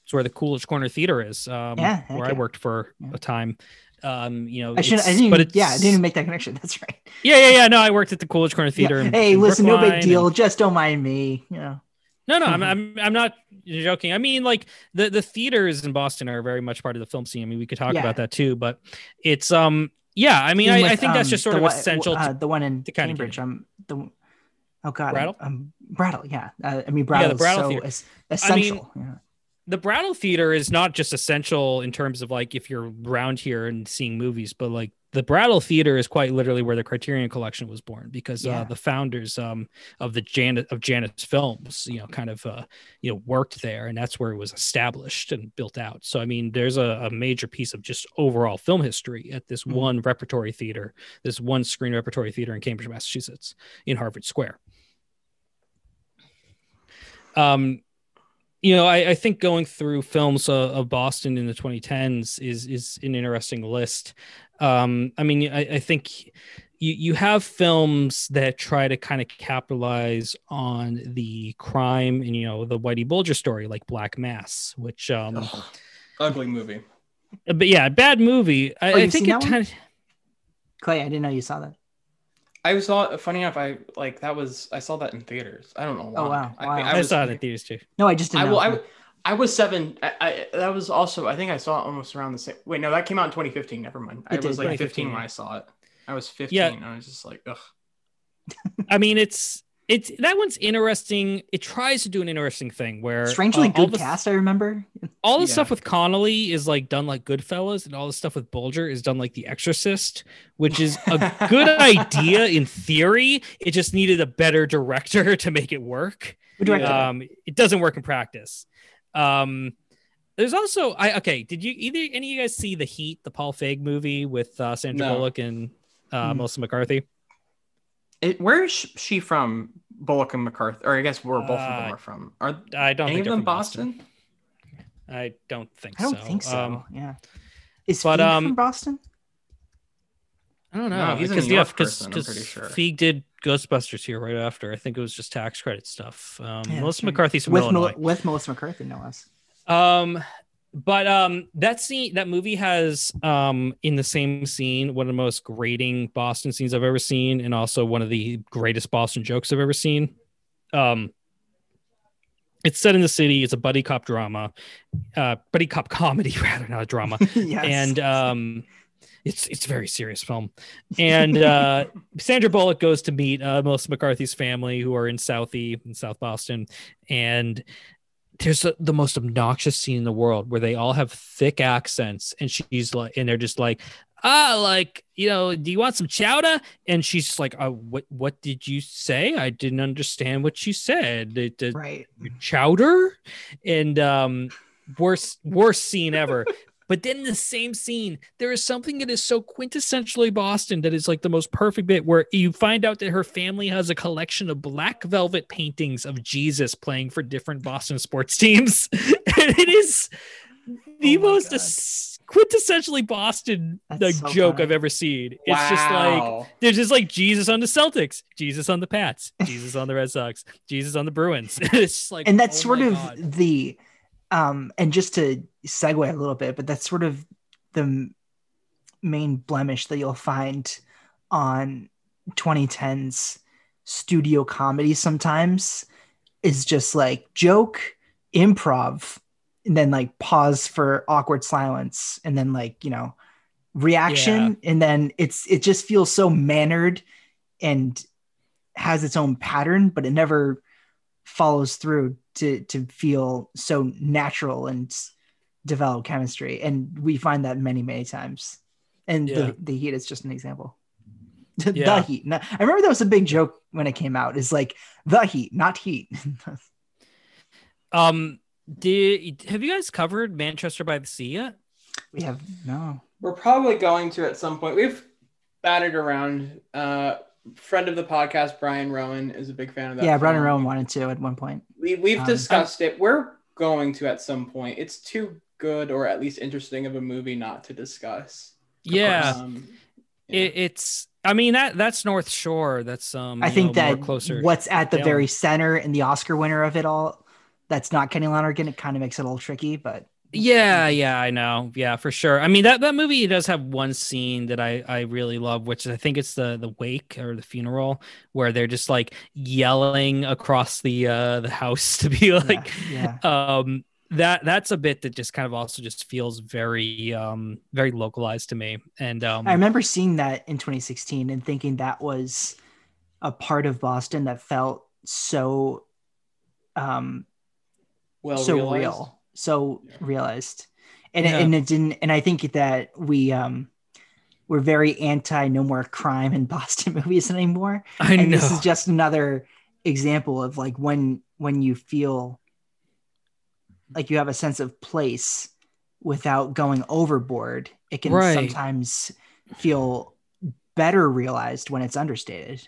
it's where the Coolidge Corner Theater is, um, Yeah, where I worked for Yeah. a time. Um, you know, I shouldn't. I didn't. but it's, yeah, I didn't make that connection. That's right. Yeah, yeah, yeah. No, I worked at the Coolidge Corner Theater. Yeah. in- Hey, in listen, no big deal. and- Just don't mind me. You know. No, no, I'm, Mhm. I'm, I'm not joking. I mean, like the the theaters in Boston are very much part of the film scene. I mean, we could talk Yeah. about that too, but it's um, yeah. I mean, I, Same I with, think that's um, just sort of one- essential. Uh, to, the one in Cambridge. get- Um, the oh god, Brattle? Um, Brattle. Yeah. Uh, I mean, brattle, Yeah, Brattle the is Brattle so Theater. es- essential. yeah. The Brattle Theater is not just essential in terms of like if you're around here and seeing movies, but like the Brattle Theater is quite literally where the Criterion Collection was born because Yeah. uh, the founders um, of the Janus of Janus films, you know, kind of uh, you know worked there, and that's where it was established and built out. So I mean, there's a, a major piece of just overall film history at this Mhm. one repertory theater, this one screen repertory theater in Cambridge, Massachusetts, in Harvard Square. Um, you know, I, I think going through films uh, of Boston in the 2010s is is an interesting list. Um, I mean, I, I think you you have films that try to kind of capitalize on the crime and you know the Whitey Bulger story, like Black Mass, which um, Ugh, ugly movie. but yeah, bad movie. I, Oh, I think it kind of Clay, I didn't know you saw that. I saw. It funny enough, I like that was. I saw that in theaters. I don't know oh, why. Oh, wow. I, Wow. think I, I, was, saw it in theaters too. No, I just I, didn't will, know. I, w- I was seven. I, I that was also. I think I saw it almost around the same. Wait, no, that came out in 2015. Never mind. I It did, was like 15 when. I saw it. I was 15. Yeah. and I was just like, ugh. I mean, it's it's that one's interesting. It tries to do an interesting thing where Strangely uh, good the- cast. I remember. all the Yeah. stuff with Connolly is like done like Goodfellas, and all the stuff with Bulger is done like The Exorcist, which is a good idea in theory. It just needed a better director to make it work. Who it? Um, it doesn't work in practice. Um, there's also I okay. Did you either any of you guys see the Heat, the Paul Feig movie with uh, Sandra No. Bullock and uh, Hmm. Melissa McCarthy? It, where is she from? Bullock and McCarthy, or I guess where both of Uh, them are from. Are I don't any think of they're them from Boston? I don't think so. I don't so. think so. Um, yeah. Is but, Feig um, from Boston? I don't know. No, he's a because New yeah, because person, I'm pretty sure. Feig did Ghostbusters here right after. I think it was just tax credit stuff. Um, Yeah, Melissa that's right. McCarthy's from with Illinois. Mel- with Melissa McCarthy, no less. Um, but um, that scene, that movie has um in the same scene one of the most grating Boston scenes I've ever seen, and also one of the greatest Boston jokes I've ever seen. Um, it's set in the city. It's a buddy cop drama, uh, buddy cop comedy rather, not a drama yes. and um it's it's a very serious film and uh sandra bullock goes to meet uh melissa mccarthy's family who are in southie in south boston and there's a, the most obnoxious scene in the world where they all have thick accents and she's like and they're just like ah like you know do you want some chowder? And she's just like uh, what what did you say? I didn't understand what you said. It- it- right. chowder? And um worst worst scene ever but then in the same scene there is something that is so quintessentially boston that is like the most perfect bit where you find out that her family has a collection of black velvet paintings of jesus playing for different boston sports teams and it is oh the Oh most quintessentially boston That's like so joke funny. i've ever seen it's just like there's just like Jesus on the Celtics, Jesus on the Pats, Jesus on the Red Sox, Jesus on the Bruins. it's just like, and that's oh sort of God. the um and just to segue a little bit but that's sort of the main blemish that you'll find on 2010's studio comedy sometimes is just like joke improv and then like pause for awkward silence and then like you know reaction. And then it's it just feels so mannered and has its own pattern but it never follows through to to feel so natural and develop chemistry and we find that many many times and Yeah. the, the heat is just an example the Yeah. heat no, i remember that was a big joke when it came out is like the heat not heat Um, did have you guys covered Manchester by the Sea yet? we have no We're probably going to at some point. We've batted around. Uh, friend of the podcast, Brian Rowan, is a big fan of that. yeah Brian. Rowan wanted to at one point We, we've Um, discussed it. We're going to at some point. It's too good or at least interesting of a movie not to discuss. Yeah, Um, yeah. it, it's. I mean that that's North Shore. That's um. i think know, more that closer. what's at the down. very center and the oscar winner of it all that's not kenny lonergan it kind of makes it a little tricky but Yeah, yeah, I know. Yeah, for sure. I mean that that movie does have one scene that I I really love, which I think it's the the wake or the funeral where they're just like yelling across the uh the house to be like yeah. um that that's a bit that just kind of also just feels very um very localized to me. And um I remember seeing that in 2016 and thinking that was a part of Boston that felt so um Well, so realized. real, so Yeah. realized, and Yeah. it, and it didn't. And I think that we um we're very anti no more crime in Boston movies anymore. I and know. this is just another example of like when when you feel like you have a sense of place without going overboard, it can Right. sometimes feel better realized when it's understated.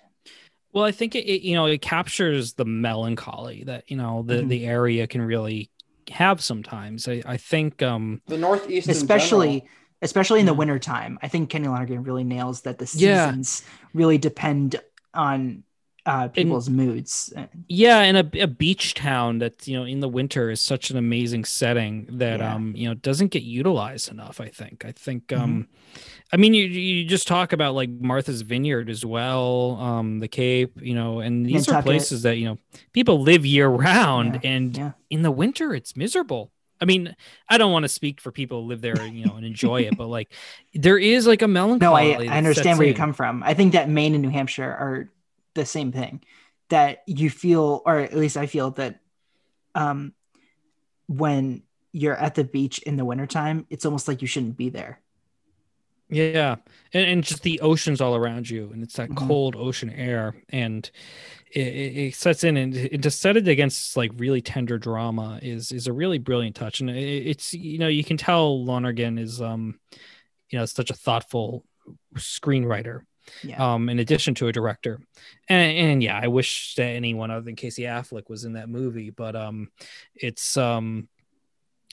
Well, I think it, it you know it captures the melancholy that you know the Mhm. the area can really have sometimes. I, I think um The Northeast, especially general. especially in the Yeah. winter time. I think Kenny Lonergan really nails that the Yeah. seasons really depend on uh, people's moods. yeah, and a, a beach town that you know in the winter is such an amazing setting that Yeah. um you know doesn't get utilized enough. I think. I think Mm-hmm. I mean you you just talk about like Martha's Vineyard as well, um the Cape, you know, and these are places that you know people live year round, and yeah. in the winter it's miserable. I mean, I don't want to speak for people who live there, you know, and enjoy it, but like there is like a No, melancholy. I, I understand where you come from. I think that Maine and New Hampshire are the same thing. That you feel, or at least I feel that um, when you're at the beach in the wintertime, it's almost like you shouldn't be there. Yeah, and, and just the oceans all around you, and it's that Mhm. cold ocean air, and it, it, it sets in, and it, to set it against like really tender drama is is a really brilliant touch, and it, it's you know you can tell Lonergan is um you know such a thoughtful screenwriter, Yeah. um in addition to a director, and and yeah, I wish that anyone other than Casey Affleck was in that movie, but um it's um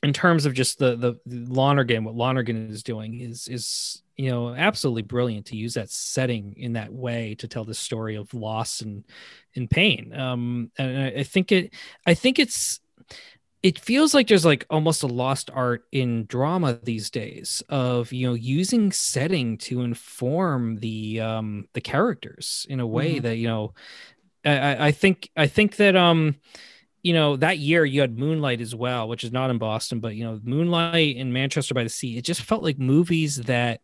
in terms of just the the, the Lonergan, what Lonergan is doing is is you know absolutely brilliant to use that setting in that way to tell the story of loss and and pain. Um, and I, I think it, I think it's. It feels like there's like almost a lost art in drama these days of you know using setting to inform the um the characters in a way Mhm. that you know I- I, I think I think that um you know that year you had moonlight as well which is not in boston but you know moonlight in manchester by the sea it just felt like movies that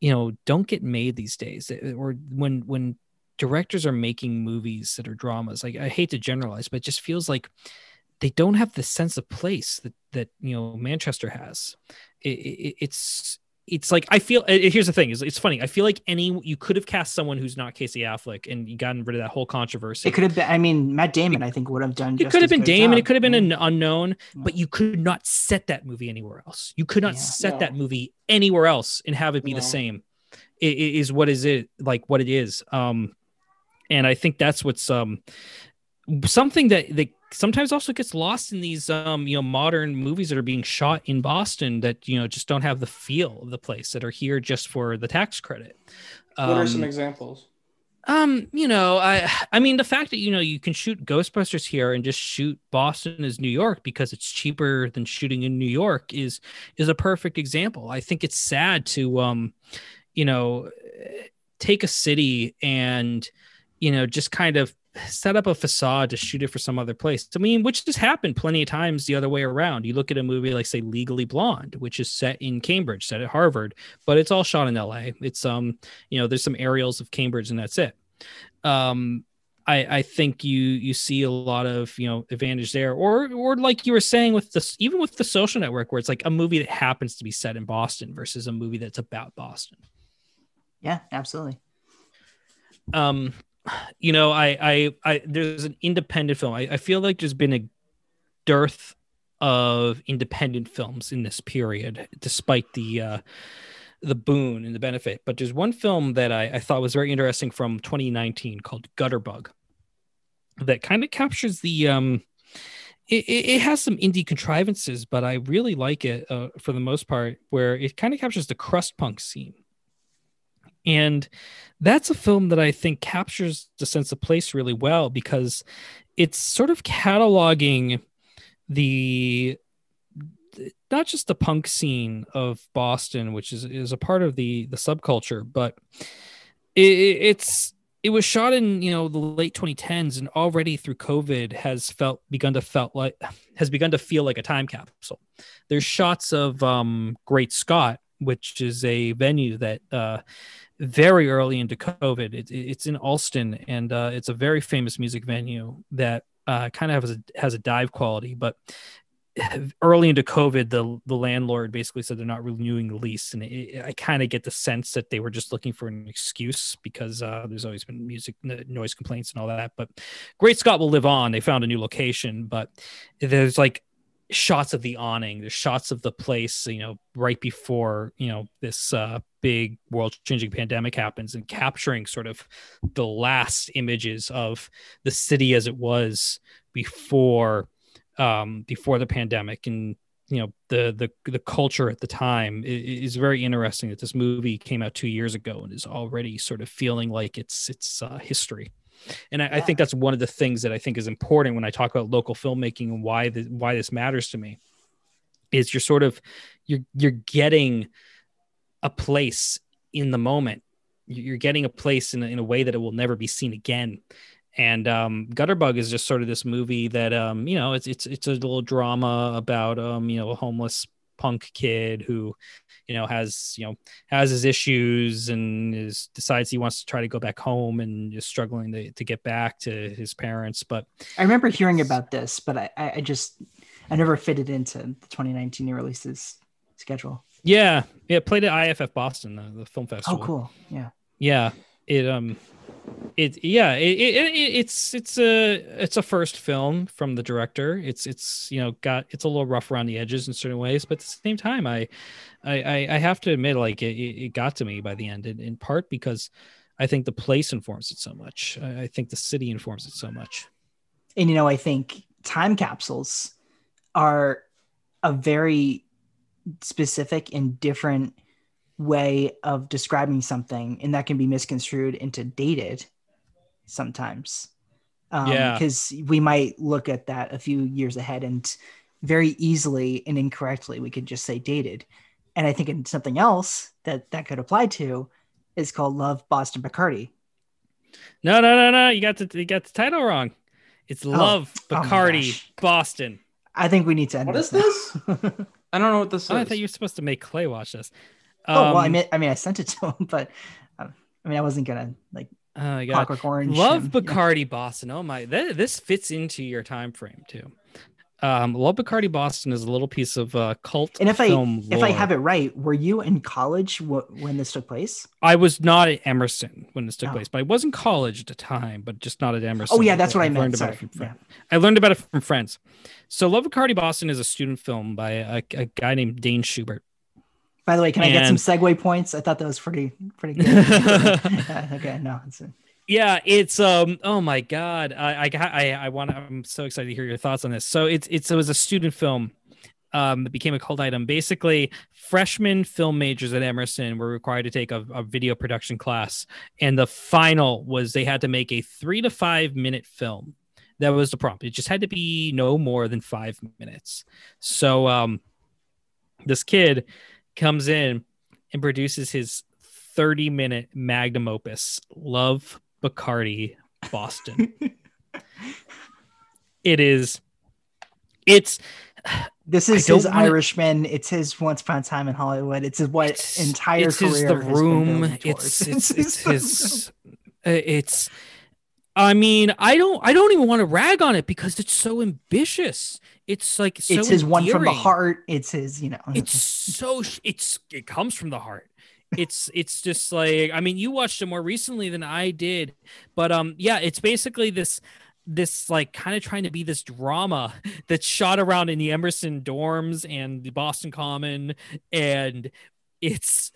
you know don't get made these days eh, eh, or when when directors are making movies that are dramas like i hate to generalize but it just feels like they don't have the sense of place that that you know manchester has. It, it, it's it's like I feel. uh, Here's the thing: is it's funny. I feel like any you could have cast someone who's not Casey Affleck, and you gotten rid of that whole controversy. It could have been. I mean, Matt Damon. I think would have done. It just could have been Damon. job. It could have been Yeah. an unknown, Yeah. but you could not set that movie anywhere else. You could not Yeah. set No. that movie anywhere else and have it be No. the same. It, it is what is it like? What it is. Um, and I think that's what's um something that that sometimes also gets lost in these um you know modern movies that are being shot in Boston that you know just don't have the feel of the place that are here just for the tax credit. What are some Um, examples? um, you know, I I mean the fact that you know you can shoot Ghostbusters here and just shoot Boston as New York because it's cheaper than shooting in New York is is a perfect example. I think it's sad to um, you know, take a city and you know just kind of set up a facade to shoot it for some other place. I mean, which has happened plenty of times the other way around. You look at a movie like say Legally Blonde, which is set in Cambridge, set at Harvard, but it's all shot in LA. It's um you know there's some aerials of cambridge and that's it um I, I think you you see a lot of you know advantage there or or like you were saying with this even with the social network where it's like a movie that happens to be set in boston versus a movie that's about boston Yeah, absolutely. um you know i i, I there's an independent film. I, I feel like there's been a dearth of independent films in this period despite the uh the boon and the benefit. But there's one film that i, I thought was very interesting from 2019 called gutterbug that kind of captures the um it, it has some indie contrivances but i really like it uh, for the most part where it kind of captures the crust punk scene and that's a film that I think captures the sense of place really well because it's sort of cataloging the not just the punk scene of Boston, which is is a part of the the subculture, but it, it's it was shot in you know the late 2010s and already through covid has felt begun to felt like has begun to feel like a time capsule. There's shots of um great scott which is a venue that uh very early into covid it, it's in allston and uh it's a very famous music venue that uh kind of has a has a dive quality but early into COVID, the the landlord basically said they're not renewing the lease, and it, I kind of get the sense that they were just looking for an excuse because uh, there's always been music noise complaints and all that. But Great Scott will live on. They found a new location, but there's like shots of the awning, there's shots of the place, you know, right before you know this uh, big world changing pandemic happens, and capturing sort of the last images of the city as it was before um, before the pandemic. And you know the the the culture at the time is, very interesting that this movie came out two years ago and is already sort of feeling like it's it's uh, history and I, yeah. I, think that's one of the things that I think is important when I talk about local filmmaking and why the, why this matters to me is you're sort of you're you're getting a place in the moment you're getting a place in a, in a way that it will never be seen again and um, Gutterbug is just sort of this movie that um, you know it's it's it's a little drama about um, you know a homeless punk kid who you know has you know has his issues and is decides he wants to try to go back home and is struggling to, to get back to his parents but i remember hearing about this but i i just i never fitted into the 2019 releases schedule. Yeah. Yeah played at iff boston the, the film festival. oh cool. Yeah. Yeah. It um it yeah it, it, it's it's a it's a first film from the director. It's it's you know got it's a little rough around the edges in certain ways but at the same time i i i have to admit like it, it got to me by the end in, in part because i think the place informs it so much. I, I think the city informs it so much. And you know i think time capsules are a very specific and different way of describing something and that can be misconstrued into dated sometimes. Um, yeah. because we might look at that a few years ahead and very easily and incorrectly we could just say dated. And i think in something else that that could apply to is called love boston bacardi. No no no no you got the you got the title wrong. It's oh, love oh, bacardi oh boston. I think we need to end what this is this? I don't know what this oh, is i thought you were supposed to make clay watch this um, oh well, I um, mean, I mean, I sent it to him, but um, I mean, I wasn't gonna like uh, Clockwork Orange. Love and, Bacardi you know. Boston. Oh my, th- this fits into your time frame too. Um, Love Bacardi Boston is a little piece of uh, cult and if I lore. if I have it right, were you in college when this took place? I was not at Emerson when this took oh. place, but I was in college at the time, but just not at Emerson. Oh yeah, that's what I, I meant. Learned Sorry. about it from yeah. I learned about it from friends. So Love Bacardi Boston is a student film by a, a guy named Dane Schubert. By the way, can and... I get some segue points? I thought that was pretty pretty good. okay, no, it's. Yeah, it's um. Oh my god, I I I, I want. I'm so excited to hear your thoughts on this. So it's it's it was a student film. Um, it became a cult item. Basically, freshman film majors at Emerson were required to take a, a video production class, and the final was they had to make a three to five minute film. That was the prompt. It just had to be no more than five minutes. So um, this kid comes in and produces his 30 minute magnum opus, Love Bacardi Boston. it is, it's, this is his wanna, Irishman. It's his Once Upon a Time in Hollywood. It's his what it's, entire it's career. His, the room. It's, it's, it's his, uh, it's, I mean, I don't I don't even want to rag on it because it's so ambitious. It's like so it's his endearing. one from the heart. It's his, you know. It's so it's it comes from the heart. It's it's just like I mean, you watched it more recently than I did, but um, yeah, it's basically this this like kind of trying to be this drama that's shot around in the Emerson dorms and the Boston Common, and it's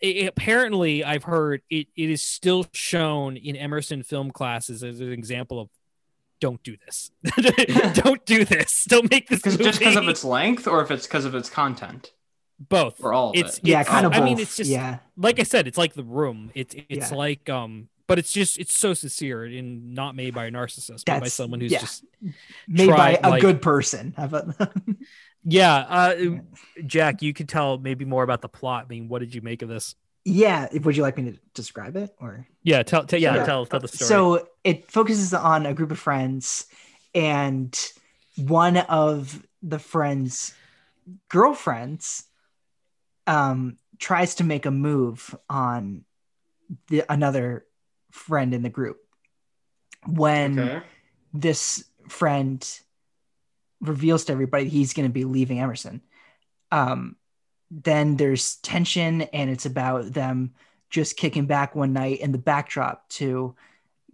it, apparently I've heard it, it is still shown in Emerson film classes as an example of don't do this. don't do this. Don't make this just because of its length or if it's because of its content. Both. Or all it's, it. Yeah, kind of I both. mean it's just yeah. like I said, it's like the room. It's it's yeah. like um but it's just it's so sincere and not made by a narcissist, That's, but by someone who's yeah. just made tried, by a like, good person. Yeah, uh, Jack, you could tell maybe more about the plot. I mean, what did you make of this? Yeah, would you like me to describe it or? Yeah, tell, tell yeah, Yeah. tell tell the story. So it focuses on a group of friends, and one of the friends' girlfriends um, tries to make a move on the, another friend in the group. When Okay. this friend reveals to everybody he's going to be leaving Emerson, um, then there's tension, and it's about them just kicking back one night in the backdrop to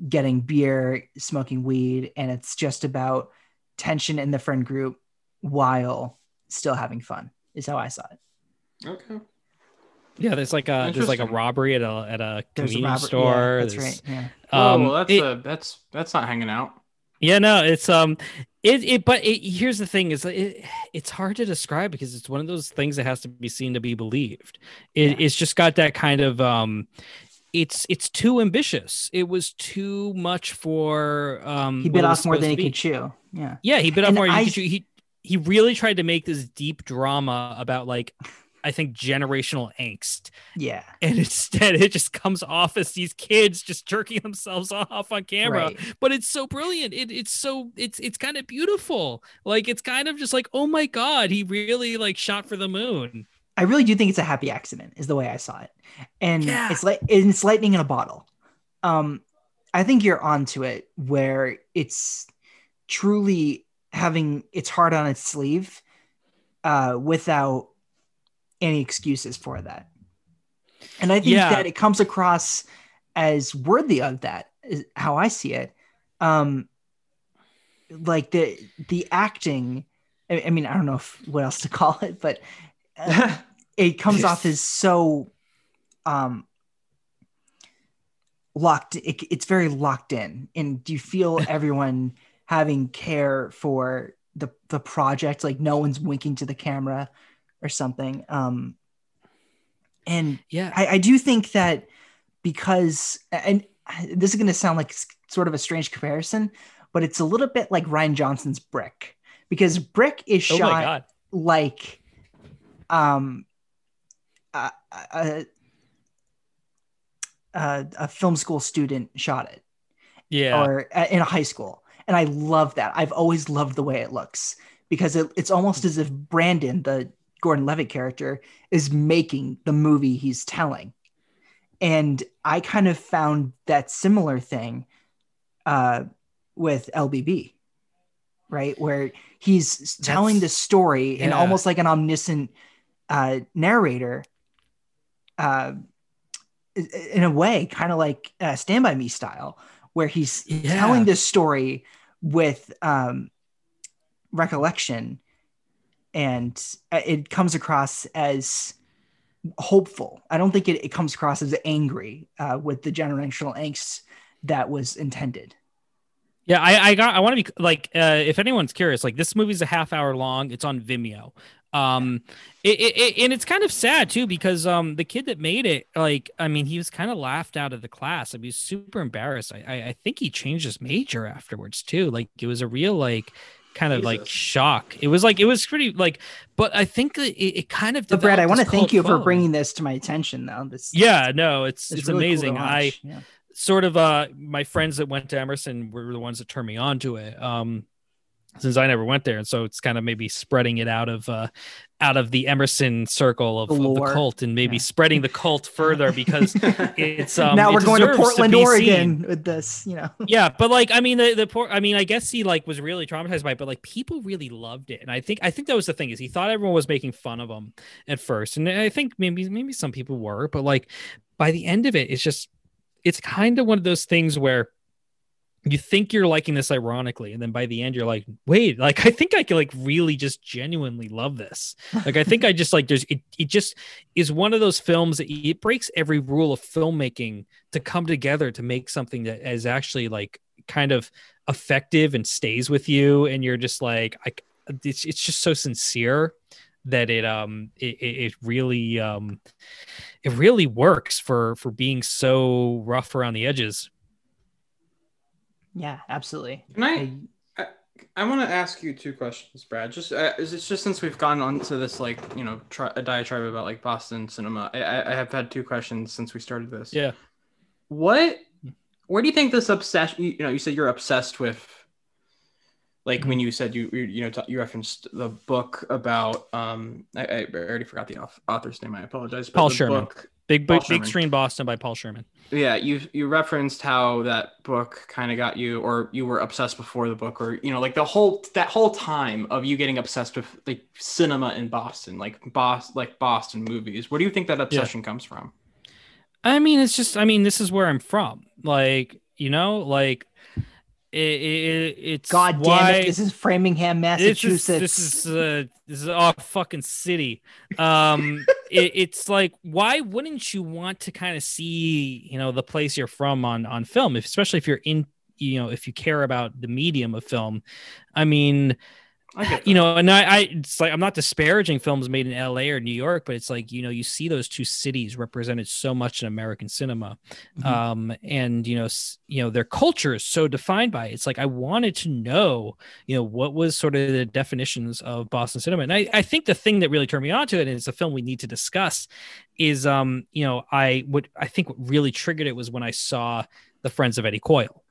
getting beer, smoking weed, and it's just about tension in the friend group while still having fun. Is how I saw it. Okay. yeah, there's like a there's like a robbery at a at a There's a convenience store. Yeah, that's There's- right. Yeah. Um, oh, well, that's it- a that's that's not hanging out. Yeah, no, it's um, it it. But it, here's the thing: is it it's hard to describe because it's one of those things that has to be seen to be believed. It, Yeah. It's just got that kind of um, it's it's too ambitious. It was too much for um. He bit off more than he could chew. Yeah. Yeah, he bit off And more. than he, could chew. he he really tried to make this deep drama about like, I think generational angst, Yeah. and instead it just comes off as these kids just jerking themselves off on camera Right. but it's so brilliant it, it's so it's it's kind of beautiful like it's kind of just like oh my god he really like shot for the moon I really do think it's a happy accident, is the way I saw it, and Yeah. it's like it's lightning in a bottle. Um, I think you're onto it where it's truly having its heart on its sleeve, uh, without any excuses for that. And I think Yeah. that it comes across as worthy of that, is how I see it. Um, like the the acting. I, I mean, I don't know if, what else to call it, but uh, it comes off as so um locked it, it's very locked in and do you feel everyone having care for the the project like no one's winking to the camera or something um and yeah. I, I do think that because and this is going to sound like sort of a strange comparison but it's a little bit like rian johnson's brick because brick is oh shot god. like um a, a, a, a film school student shot it. Yeah. Or uh, in a high school. And i love that. I've always loved the way it looks because it, it's almost as if brandon the gordon levitt character is making the movie he's telling and i kind of found that similar thing uh, with lbb right where he's telling the That's- story and yeah. almost like an omniscient uh, narrator uh, in a way kind of like uh, stand by me style where he's Yeah. telling this story with um, recollection and uh, it comes across as hopeful i don't think it, it comes across as angry uh, with the generational angst that was intended Yeah, I, I got. I want to be like, uh, if anyone's curious, like this movie's a half hour long. It's on Vimeo. Um, it, it, it- and it's kind of sad too because um the kid that made it, like, I mean, he was kind of laughed out of the class. I mean, super embarrassed. I, I, I think he changed his major afterwards too. Like, it was a real like kind of like shock. It was like it was pretty like, but I think it, it kind of. but brad i want to thank you for bringing this to my attention though this Yeah, no, it's it's it's, really cool amazing. I yeah. sort of uh my friends that went to Emerson were the ones that turned me on to it. Um since I never went there. And so it's kind of maybe spreading it out of uh out of the Emerson circle of, The of the cult and maybe Yeah. spreading the cult further because it's um now it we're going to portland be oregon seen. with this you know yeah, but like I mean the the poor I mean I guess he like was really traumatized by it, but like people really loved it. And I think I think that was the thing is he thought everyone was making fun of him at first. And I think maybe maybe some people were, but like by the end of it, it's just it's kind of one of those things where you think you're liking this ironically and then by the end you're like wait like i think i can like really just genuinely love this. Like i think i just like there's it, it just is one of those films that it breaks every rule of filmmaking to come together to make something that is actually like kind of effective and stays with you and you're just like i it's, it's just so sincere that it um it, it it really um it really works for for being so rough around the edges yeah absolutely Can I I want to ask you two questions, Brad. Just uh, is it's just since we've gone on to this like you know tri- a diatribe about like Boston cinema. I, I I have had two questions since we started this. Yeah. What? Where do you think this obsession? You, you know, you said you're obsessed with. Like when you said you you, you know t- you referenced the book about um I, I already forgot the author's name I apologize but Paul the Sherman. book- Big Paul Big, Sherman. Big Screen Boston by Paul Sherman. yeah you you referenced how that book kind of got you or you were obsessed before the book or you know like the whole that whole time of you getting obsessed with like cinema in boston like bos like boston movies where do you think that obsession comes from I mean, it's just. I mean, this is where I'm from. Like, you know, like it, it, it's God damn it! This is Framingham, This Massachusetts. is this is uh, this is our fucking city. Um, it, it's like why wouldn't you want to kind of see you know the place you're from on on film, if, especially if you're in you know if you care about the medium of film. I mean, you know, and I, I it's like I'm not disparaging films made in L.A. or New York, but it's like you know you see those two cities represented so much in American cinema, Mhm. um, and you know, you know their culture is so defined by it. It's like I wanted to know, you know, what was sort of the definitions of Boston cinema, and I, I think the thing that really turned me onto it, and it's a film we need to discuss, is um, you know, I what I think what really triggered it was when I saw the Friends of Eddie Coyle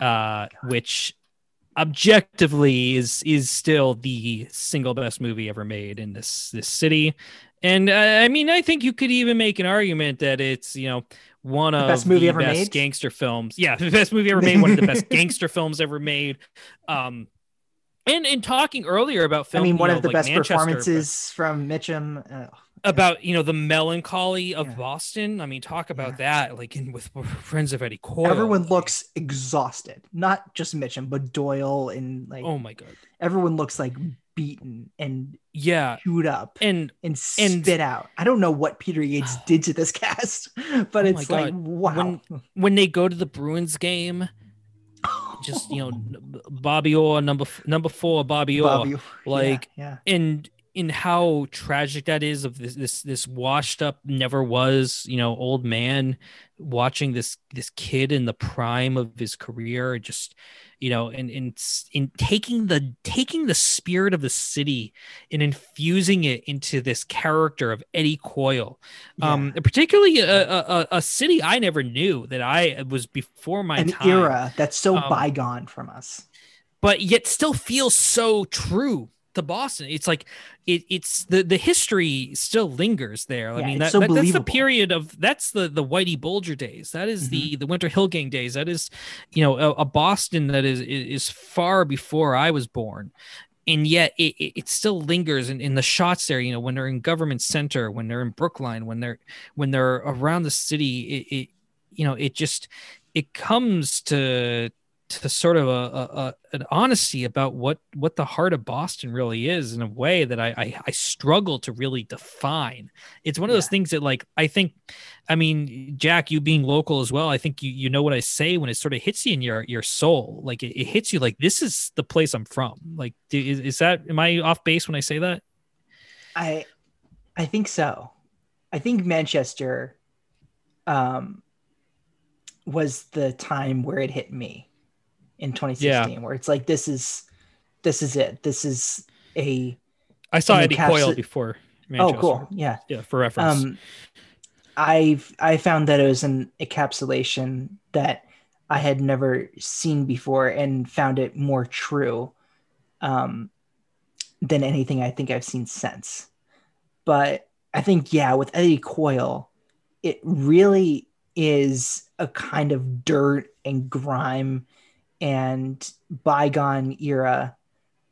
uh, which objectively is is still the single best movie ever made in this this city. And uh, I mean, I think you could even make an argument that it's you know one of best movie the ever best made? gangster films. Yeah, the best movie ever made. one of the best gangster films ever made. Um, and in talking earlier about film, I mean, one know, of the like best Manchester, but- performances from Mitchum. Uh, about you know the melancholy of Yeah. Boston. I mean, talk about Yeah. that, like in with Friends of Eddie Coyle. everyone looks exhausted. Not just Mitchum, but Boyle and like Oh my god, everyone looks like beaten and yeah, chewed up and and and- spit out. I don't know what Peter Yates did to this cast, but Oh it's like wow. when they go to the Bruins game, just you know, Bobby Orr number number four, Bobby Orr, Bobby, like, yeah, and in how tragic that is of this this this washed up never was you know old man watching this this kid in the prime of his career just you know and in in taking the taking the spirit of the city and infusing it into this character of Eddie Coyle yeah. um particularly a, a, a- a city i never knew that i was before my an time era that's so Um, bygone from us. but yet still feels so true to boston. It's like it, it's the the history still lingers there. I Yeah, mean that, so that- that's the period of that's the the whitey bulger days. That is Mm-hmm. the the winter hill gang days. That is you know a, a boston that is is far before i was born. And yet it, it, it still lingers in, in the shots there you know when they're in government center when they're in brookline when they're when they're around the city it, it you know it just it comes to to sort of a, a, an honesty about what what the heart of Boston really is in a way that I I, I struggle to really define. It's one of those things that like I think, I mean, Jack, you being local as well, I think you you know what I say when it sort of hits you in your your soul, like it, it hits you like this is the place I'm from. Like is, is that am I off base when I say that? I I think so. I think Manchester um was the time where it hit me in 2016 where it's like this is this is it. This is a I saw Eddie encapsula- Coyle before. Manchester. Oh cool. Yeah. Yeah, for reference. Um I've I found that it was an encapsulation that I had never seen before and found it more true um than anything I think I've seen since. But I think, yeah, with Eddie Coyle, it really is a kind of dirt and grime and bygone era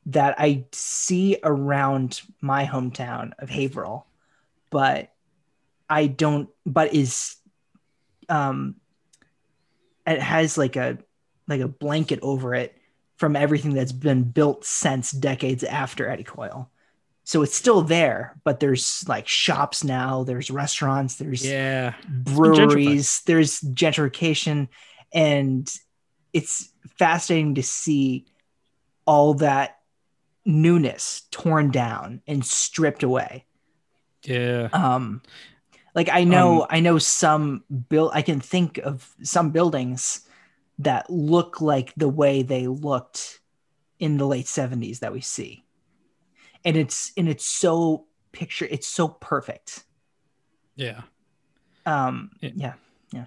that I see around my hometown of Haverhill, but I don't, but is, um, it has like a, like a blanket over it from everything that's been built since decades after Eddie Coyle. So it's still there, but there's like shops now, there's restaurants, there's yeah. breweries, there's gentrification, and it's fascinating to see all that newness torn down and stripped away. Yeah. Um, like I know, I know some build. I can think of some buildings that look like the way they looked in the late 70s that we see. And it's and it's so picture it's so perfect. Yeah. Um Yeah. yeah.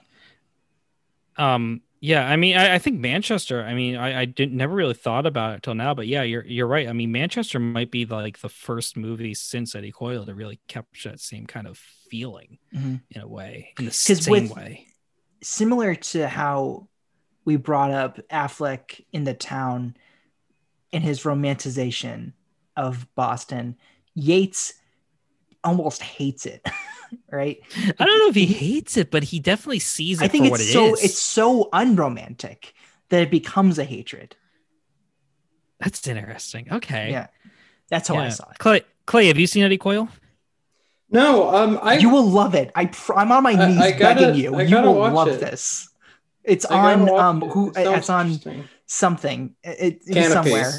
Um, yeah, I mean, I, I think Manchester. I mean, I, I didn't never really thought about it till now, but yeah, you're you're right. I mean, Manchester might be like the first movie since Eddie Coyle to really capture that same kind of feeling Mhm. in a way, in the same with- way. Similar to how we brought up Affleck in the town in his romanticization of Boston, Yates almost hates it, right? I don't know if he hates it, but he definitely sees it I think for it's what it so is. it's so unromantic that it becomes a hatred. That's interesting. Okay. Yeah. That's how I saw it. Clay, Clay, have you seen Eddie Coyle? No, um, I you will love it. I pr- I'm on my knees I gotta- begging you. You will love it. this. It's I on um it. who It it's on something. It, it's Canopy. somewhere.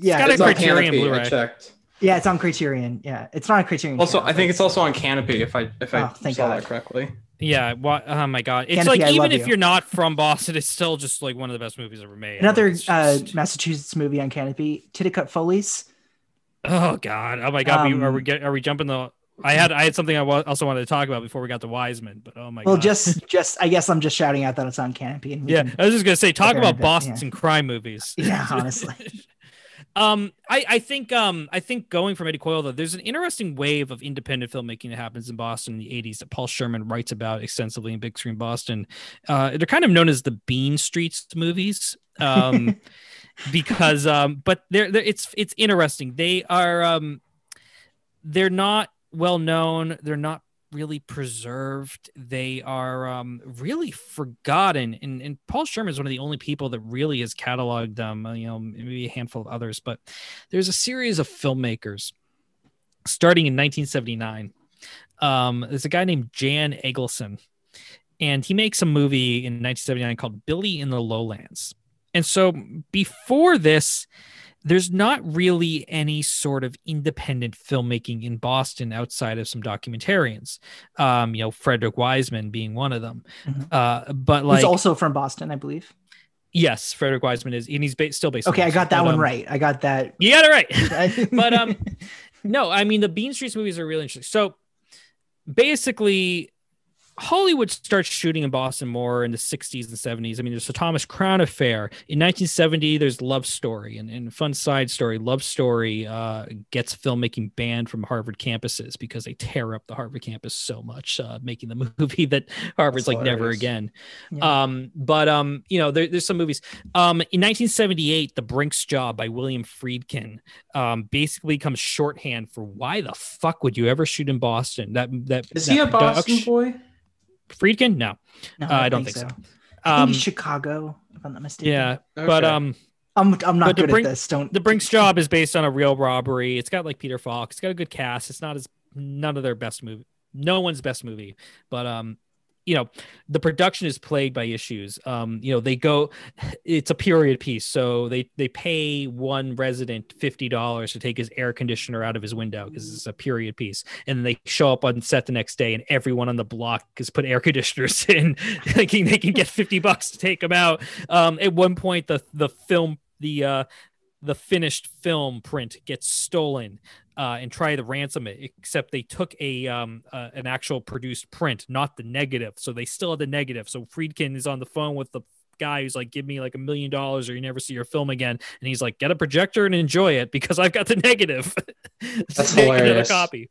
Yeah, got a It's on Criterion Blu-ray. I checked. Yeah, it's on Criterion. Yeah, it's not a Criterion. Also, channel, I think it's also on Canopy. If I if I Oh, thank saw God. that correctly. Yeah. What? Oh my god! It's Canopy, like even if you. you're not from Boston, it's still just like one of the best movies ever made. another Like, it's uh, Massachusetts movie on Canopy, Titicut Follies. Oh God! Oh my God! we, are Um, we get? Are we jumping the? I had I had something I also wanted to talk about before we got to Wiseman, but oh my Well, God! Well, just just I guess I'm just shouting out that it's on Canopy. And yeah, can- I was just gonna say talk Okay, about but- Boston crime movies. Yeah, honestly. um, I I think um I think going from Eddie Coyle though, there's an interesting wave of independent filmmaking that happens in Boston in the '80s that Paul Sherman writes about extensively in Big Screen Boston. Uh, they're kind of known as the Bean Streets movies. Um. because um but they're, they're it's it's interesting they are um they're not well known they're not really preserved. They are um really forgotten and, and paul sherman is one of the only people that really has cataloged them uh, you know maybe a handful of others but there's a series of filmmakers starting in 1979 um there's a guy named jan egleson and he makes a movie in 1979 called billy in the lowlands. And so before this, there's not really any sort of independent filmmaking in Boston outside of some documentarians. Um, you know, Frederick Wiseman being one of them. Mhm. Uh, but like, also from Boston, I believe. yes, Frederick Wiseman is, and he's ba- still based. Okay, I got that but, one um, right. I got that. You got it right. but um no i mean the bean streets movies are really interesting so basically hollywood starts shooting in boston more in the 60s and 70s i mean there's the thomas crown affair. In 1970 there's love story and, and fun side story. Love story uh, gets filmmaking banned from harvard campuses because they tear up the harvard campus so much uh, making the movie that harvard's That's like never again. Yeah. um but um you know there, there's some movies. Um in 1978 the brinks job by william friedkin um basically comes shorthand for why the fuck would you ever shoot in boston? That that Is that he a Boston boy? Friedkin? No. No, uh, i don't think so, I think um he's Chicago, if I'm not mistaken. yeah but um I'm I'm not good Brink- at this. Don't the brinks job is based on a real robbery. It's got like peter falk. It's got a good cast. It's not as none of their best movie no one's best movie but um you know the production is plagued by issues. Um you know they go it's a period piece so they they pay one resident $50 to take his air conditioner out of his window because it's a period piece and they show up on set the next day and everyone on the block has put air conditioners in. Thinking they can get 50 bucks to take them out. Um at one point the the film the uh the finished film print gets stolen uh, and try to ransom it, except they took a um uh, an actual produced print, not the negative. So they still had the negative. So Friedkin is on the phone with the guy who's like, "Give me like a million dollars, or you never see your film again." And he's like, "Get a projector and enjoy it because I've got the negative." That's hilarious. copy.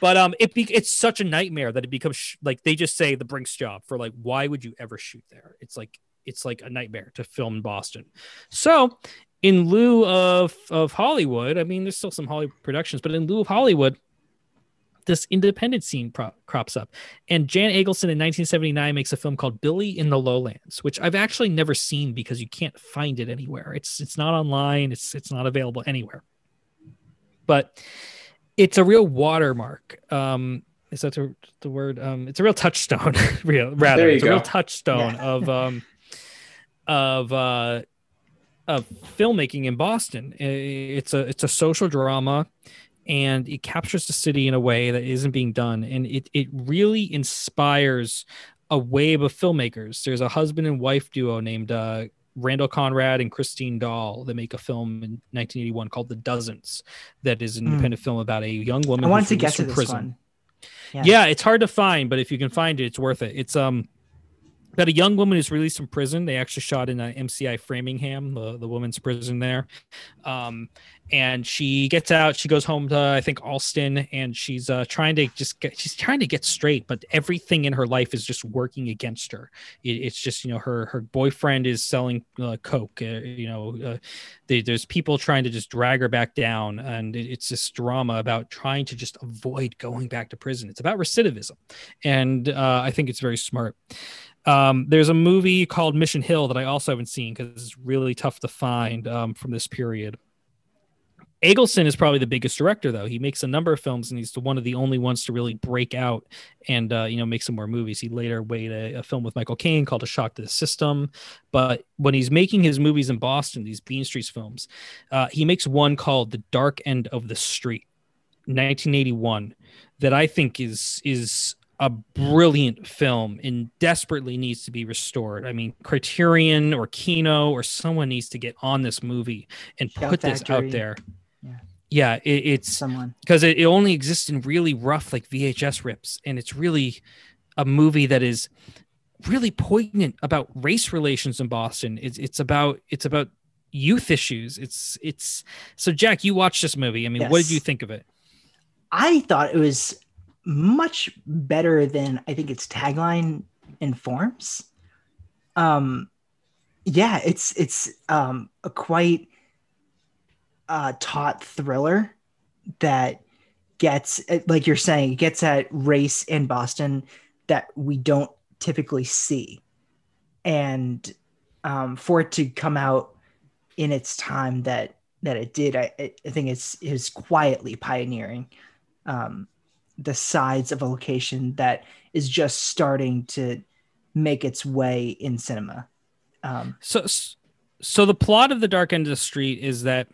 But um, it be- it's such a nightmare that it becomes sh- like they just say the Brinks job for like, why would you ever shoot there? It's like it's like a nightmare to film in Boston. So in lieu of of Hollywood, I mean, there's still some Hollywood productions, but in lieu of Hollywood, this independent scene pro- crops up. And Jan Egleson in 1979 makes a film called Billy in the Lowlands, which I've actually never seen because you can't find it anywhere. It's it's not online. It's it's not available anywhere. But it's a real watermark. Um, is that the, the word? Um, it's a real touchstone. real rather, it's a real touchstone Yeah. of um, of uh, of filmmaking in Boston. It's a it's a social drama, and it captures the city in a way that isn't being done, and it it really inspires a wave of filmmakers. There's a husband and wife duo named uh, Randall Conrad and Christine Dall that make a film in 1981 called The Dozens. That is an Hmm. independent film about a young woman. I wanted to get to prison. one. Yeah. Yeah. it's hard to find, but if you can find it, it's worth it. It's um about a young woman is released from prison. They actually shot in uh, MCI Framingham, the, the women's prison there. Um, and she gets out. She goes home to I think Allston, and she's uh, trying to just get. She's trying to get straight, but everything in her life is just working against her. It, it's just you know her her boyfriend is selling uh, coke. Uh, you know, uh, they, there's people trying to just drag her back down, and it, it's this drama about trying to just avoid going back to prison. It's about recidivism, and uh, I think it's very smart. Um, there's a movie called Mission Hill that I also haven't seen because it's really tough to find um, from this period. Egleson is probably the biggest director, though. He makes a number of films, and he's the, one of the only ones to really break out and uh, you know make some more movies. He later made a, a film with Michael Caine called A Shock to the System. But when he's making his movies in Boston, these Bean Streets films, uh, he makes one called The Dark End of the Street, 1981, that I think is is a brilliant film and desperately needs to be restored. I mean, Criterion or Kino or someone needs to get on this movie and Shout put this Factory. out there. Yeah. Yeah, it, it's Someone. because it, it only exists in really rough like VHS rips, and it's really a movie that is really poignant about race relations in Boston. It's it's about it's about youth issues. It's it's so Jack, you watched this movie. I mean, what did you think of it? I thought it was much better than I think its tagline informs. Um, yeah, it's it's um, a quite uh, taut thriller that gets, like you're saying, it gets at race in Boston that we don't typically see, and um, for it to come out in its time that that it did, I, I I think it's is quietly pioneering um, the sides of a location that is just starting to make its way in cinema. Um, So so the plot of the Dark End of the Street is that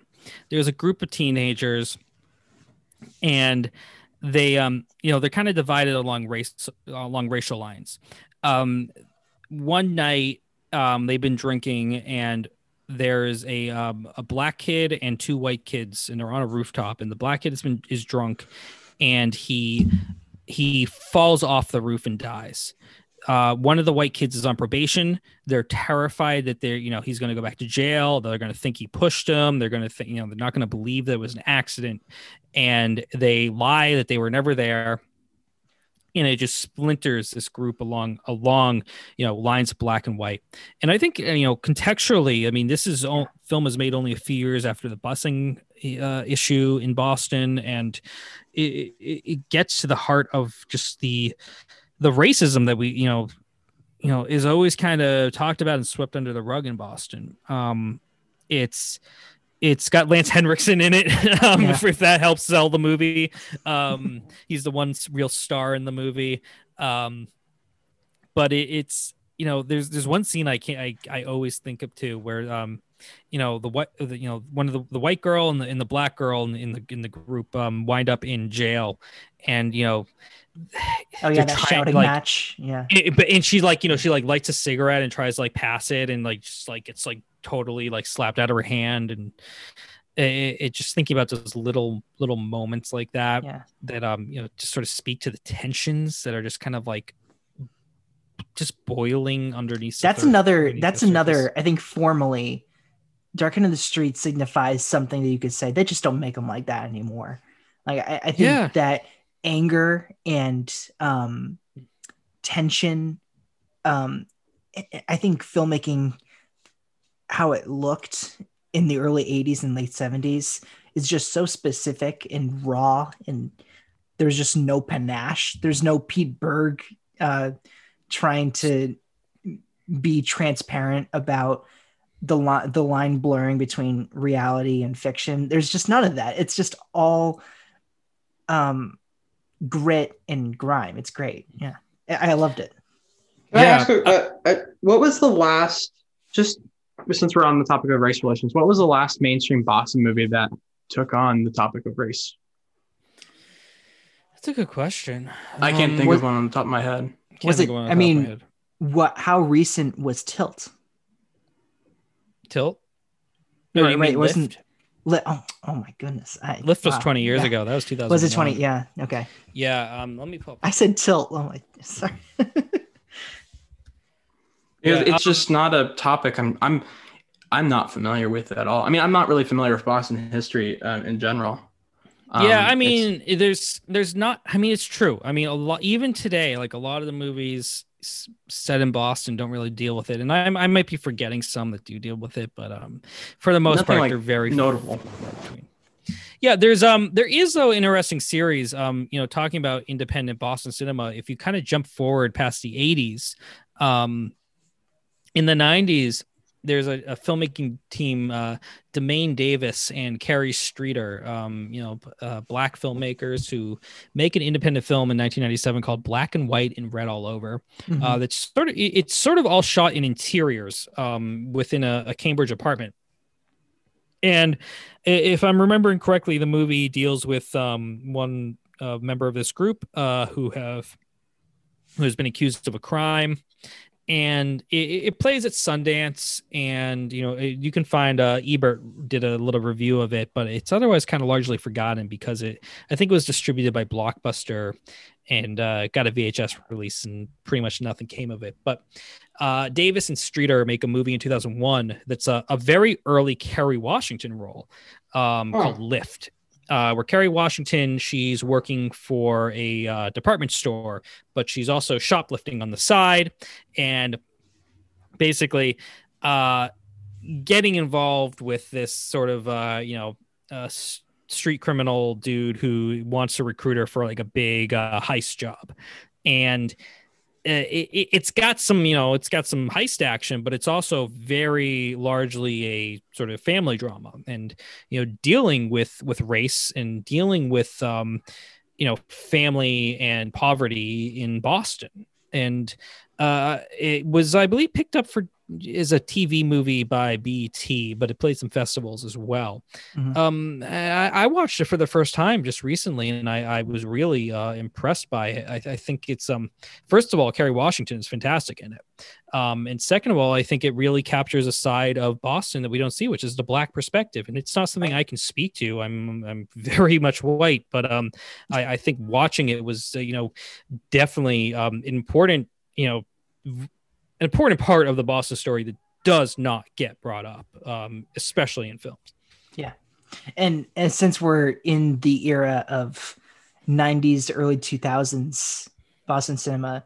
there's a group of teenagers and they um you know they're kind of divided along race along racial lines um one night um they've been drinking and there's a um, a black kid and two white kids and they're on a rooftop and the black kid has been is drunk and he he falls off the roof and dies uh, one of the white kids is on probation. They're terrified that they're, you know, he's going to go back to jail. They're going to think he pushed him. They're going to think, you know, they're not going to believe that it was an accident. And they lie that they were never there. And it just splinters this group along, along, you know, lines of black and white. And I think, you know, contextually, I mean, this is all, film is made only a few years after the busing uh, issue in Boston. And it, it, it gets to the heart of just the, the racism that we you know you know is always kind of talked about and swept under the rug in Boston. Um, it's it's got Lance Henriksen in it. um, Yeah. if, if that helps sell the movie, um, he's the one real star in the movie. Um, but it, it's you know there's there's one scene I can't I, I always think of too where um you know the white the, you know one of the, the white girl and the and the black girl in, in the in the group um wind up in jail and you know oh yeah, that trying- shouting like, match. Yeah, it, but and she like you know she like lights a cigarette and tries to like pass it and like just like it's like totally like slapped out of her hand and it, it just thinking about those little little moments like that yeah. that um you know just sort of speak to the tensions that are just kind of like just boiling underneath That's another. underneath That's the another. I think formally, Dark of the Street signifies something that you could say they just don't make them like that anymore. Like I, I think Yeah. that anger and um, tension. Um, I think filmmaking, how it looked in the early '80s and late '70s, is just so specific and raw, and there's just no panache. There's no Pete Berg uh, trying to be transparent about the line the line blurring between reality and fiction. There's just none of that. It's just all um grit and grime. It's great. Yeah. I, I loved it. Can I Yeah. ask you, uh, uh, what was the last, just since we're on the topic of race relations, what was the last mainstream Boston movie that took on the topic of race? that's a good question I can't Um, think was- of one on the top of my head. can't was it- of one on I the top of my mean, what how recent was tilt Tilt. No, No, you wait, mean it wasn't- Li- oh, oh my goodness. I, Lift was wow, 20 years yeah. ago. That was 2000. Was it 20? Yeah. Okay. Yeah. Um, let me pull up. I said tilt. Oh my, sorry. Yeah, it's um, just not a topic I'm I'm I'm not familiar with at all. I mean, I'm not really familiar with Boston history um, in general. Um, yeah, I mean, there's there's not. I mean, it's true. I mean, a lot even today, like a lot of the movies set in Boston don't really deal with it, and I I might be forgetting some that do deal with it, but um, for the most part, like, they're very notable. Yeah, there's um there is though interesting series um you know talking about independent Boston cinema. If you kind of jump forward past the 80s, um in the 90s there's a, a filmmaking team uh DeMane Davis and Khari Streeter, um, you know, uh, black filmmakers who make an independent film in 1997 called Black and White and Red All Over. Mm-hmm. Uh, that's sort of it's sort of all shot in interiors um, within a, a Cambridge apartment. And if I'm remembering correctly, the movie deals with um, one uh, member of this group uh, who have who has been accused of a crime, and it, it plays at Sundance. And you know, it- you can find uh, Ebert did a little review of it, but it's otherwise kind of largely forgotten because it I think it was distributed by Blockbuster and uh, got a VHS release, and pretty much nothing came of it. But uh, Davis and Streeter make a movie in 2001 that's a, a very early Kerry Washington role um, Oh. called Lift. Uh, where Kerry Washington, she's working for a uh, department store, but she's also shoplifting on the side, and basically uh, getting involved with this sort of uh, you know uh, street criminal dude who wants to recruit her for like a big uh, heist job, and it, it- it's got some you know it's got some heist action but it's also very largely a sort of family drama and you know dealing with with race and dealing with um you know family and poverty in boston. And uh it was i believe picked up for is a tv movie by bt but it played some festivals as well Mhm. um I, I watched it for the first time just recently and i i was really uh impressed by it i, I think it's um first of all, Kerry Washington is fantastic in it. Um, and second of all, I think it really captures a side of Boston that we don't see, which is the black perspective. And it's not something I can speak to. I'm I'm very much white, but um, I, I think watching it was uh, you know definitely um important you know an important part of the Boston story that does not get brought up, um, especially in films. Yeah. And and since we're in the era of 90s early 2000s boston cinema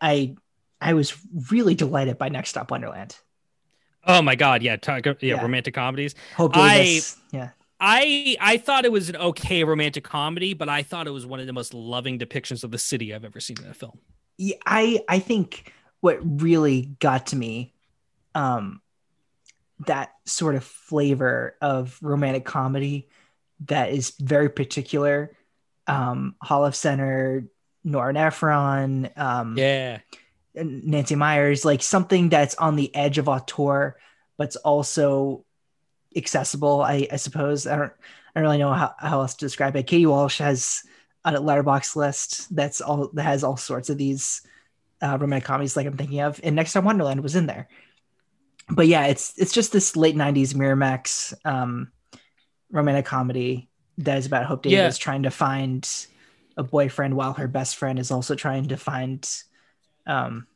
i i was really delighted by next stop wonderland Oh my God, yeah, talk, yeah, Yeah. romantic comedies. hope I- yeah I I thought it was an okay romantic comedy, but I thought it was one of the most loving depictions of the city I've ever seen in a film. Yeah, I I think what really got to me, um, that sort of flavor of romantic comedy that is very particular. Um, Holofcener, Nora Ephron, um, Yeah, Nancy Meyers, like something that's on the edge of auteur, but's also accessible. I, I suppose I don't I don't really know how, how else to describe it. Katie Walsh has a Letterboxd list that's all that has all sorts of these uh, romantic comedies like I'm thinking of, and Next Time Wonderland was in there. But yeah, it's it's just this late '90s Miramax um, romantic comedy that is about Hope Yeah. Davis trying to find a boyfriend while her best friend is also trying to find um,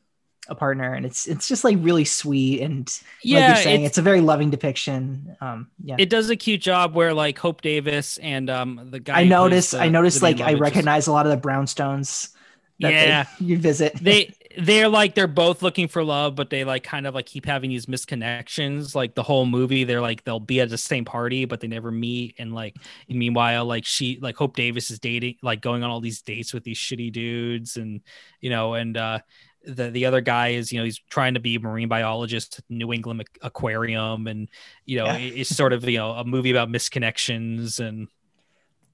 a partner, and it's it's just like really sweet and yeah. like you're saying, it's- it's, a very loving depiction. Um, yeah, it does a cute job where like Hope Davis and um the guy. I noticed. the- I noticed. Like I recognize a lot of the brownstones. That they- Yeah. you visit. they they're like they're both looking for love but they like kind of like keep having these misconnections like the whole movie they're like they'll be at the same party but they never meet and like meanwhile like she like hope davis is dating like going on all these dates with these shitty dudes and you know and uh the the other guy is you know he's trying to be a marine biologist at new england aquarium and you know Yeah. it's sort of you know a movie about misconnections and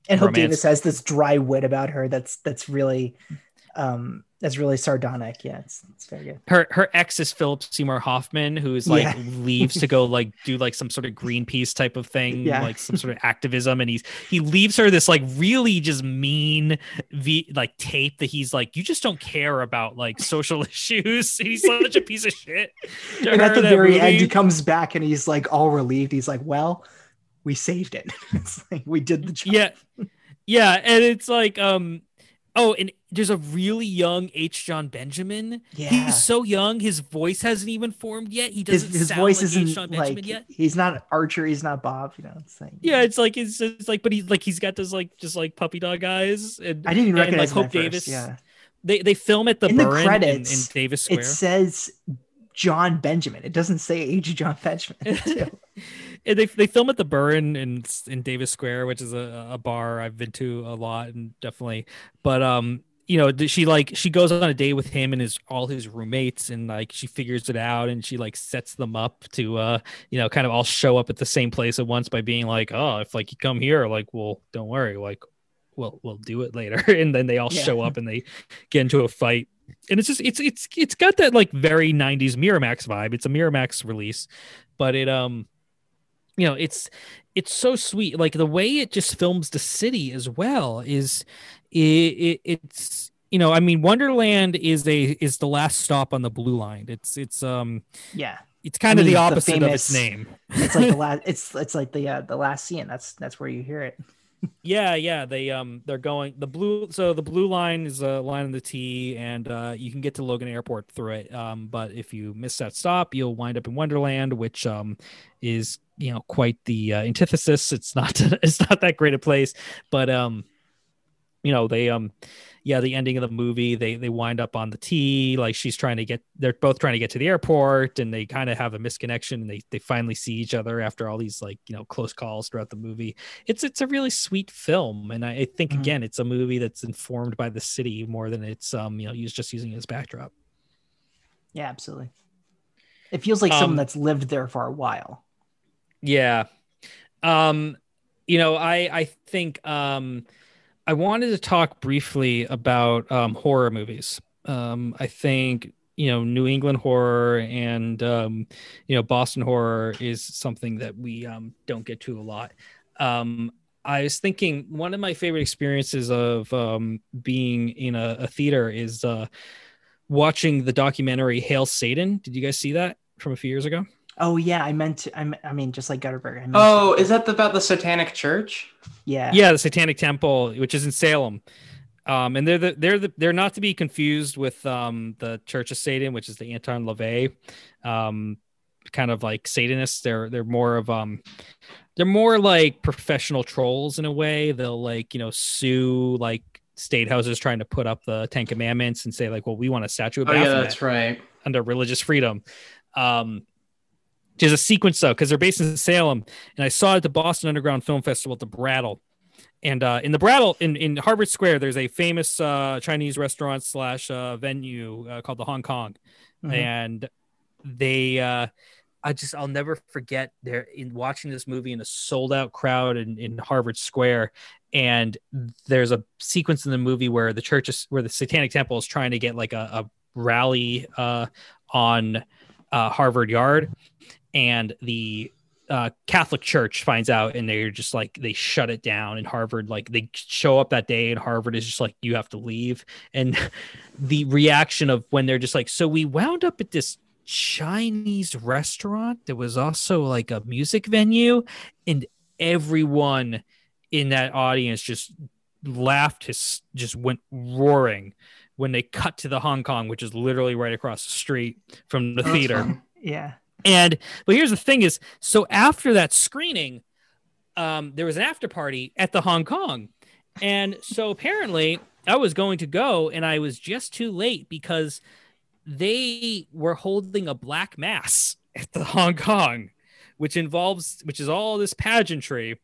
and Hope. Davis has this dry wit about her that's that's really um That's really sardonic. Yeah, it's, it's very good. her her ex is Philip Seymour Hoffman, who's like Yeah. leaves to go like do like some sort of Greenpeace type of thing, Yeah. like some sort of activism, and he's he leaves her this like really just mean v like tape that he's like, you just don't care about like social issues. he's such a piece of shit. And at the very end, he comes back and he's like all relieved. He's like, "Well, we saved it. it's like we did the job." yeah yeah and it's like um oh and there's a really young h john benjamin Yeah. he's so young his voice hasn't even formed yet he doesn't his sound voice like isn't h john benjamin like yet he's not Archer. He's not Bob. You know, it's like yeah it's like it's, it's like but he's like he's got those like just like puppy dog eyes and I didn't even and, recognize like hope at first, davis Yeah, they they film at the In the Burren, in davis square it says John Benjamin. It doesn't say H. John Benjamin. and they they film at the Burren in Davis Square, which is a, a bar I've been to a lot and definitely. But um, you know, she like she goes on a date with him and his all his roommates, and like she figures it out, and she like sets them up to uh, you know, kind of all show up at the same place at once by being like, oh, if like you come here, like, well, don't worry, like. We'll, we'll do it later and then they all Yeah. show up and they get into a fight and it's just it's it's it's got that like very 90s Miramax vibe. It's a Miramax release, but it um you know, it's it's so sweet. Like the way it just films the city as well is it, it it's you know, I mean Wonderland is a is the last stop on the blue line. It's it's um yeah, it's kind of mean, the it's the opposite of its famous- name. it's like the last. It's it's like the uh, the last scene. That's that's where you hear it. Yeah, yeah. They um they're going the blue so the blue line is a line on the T and uh you can get to Logan Airport through it. Um but if you miss that stop, you'll wind up in Wonderland, which um is you know quite the uh, antithesis. It's not it's not that great a place, but um you know, they um yeah, the ending of the movie, they they wind up on the T, like she's trying to get they're both trying to get to the airport and they kind of have a misconnection and they they finally see each other after all these like, you know, close calls throughout the movie it's it's a really sweet film and i, I think Mhm. again it's a movie that's informed by the city more than it's um you know he's just using it as backdrop Yeah, absolutely. It feels like Um, someone that's lived there for a while. yeah um you know i i think um i wanted to talk briefly about um horror movies um i think you know new england horror and um you know boston horror is something that we um don't get to a lot um I was thinking one of my favorite experiences of um, being in a, a theater is uh, watching the documentary Hail Satan. Did you guys see that from a few years ago? Oh yeah, I meant to. I, me- I mean, just like Gutterberg. I meant Oh, to- is that about the Satanic Church? yeah, Yeah, the Satanic Temple, which is in Salem. Um, and they're the, they're the, they're not to be confused with um, the Church of Satan, which is the Anton LaVey, um, kind of like Satanists. They're they're more of um, they're more like professional trolls in a way. They'll like you know sue like state houses trying to put up the Ten Commandments and say like, well, we want a statue of Oh yeah, that's right. under religious freedom. Um, there's a sequence though, because they're based in Salem, and I saw it at the Boston Underground Film Festival at the Brattle. And uh, in the Brattle, in, in Harvard Square, there's a famous uh, Chinese restaurant slash uh, venue uh, called the Hong Kong, Mhm. and they, uh, I just, I'll never forget there in watching this movie in a sold out crowd in, in Harvard Square, and there's a sequence in the movie where the church is, where the Satanic Temple is trying to get like a, a rally uh, on uh, Harvard Yard, and the uh, Catholic Church finds out, and they're just like they shut it down. And Harvard, like they show up that day, and Harvard is just like you have to leave. And the reaction of when they're just like, so we wound up at this Chinese restaurant that was also like a music venue, and everyone in that audience just laughed, his just went roaring when they cut to the Hong Kong, which is literally right across the street from the theater. yeah. And but here's the thing is so after that screening, um, there was an after party at the Hong Kong. And so apparently I was going to go and I was just too late because they were holding a black mass at the Hong Kong, which involves which is all this pageantry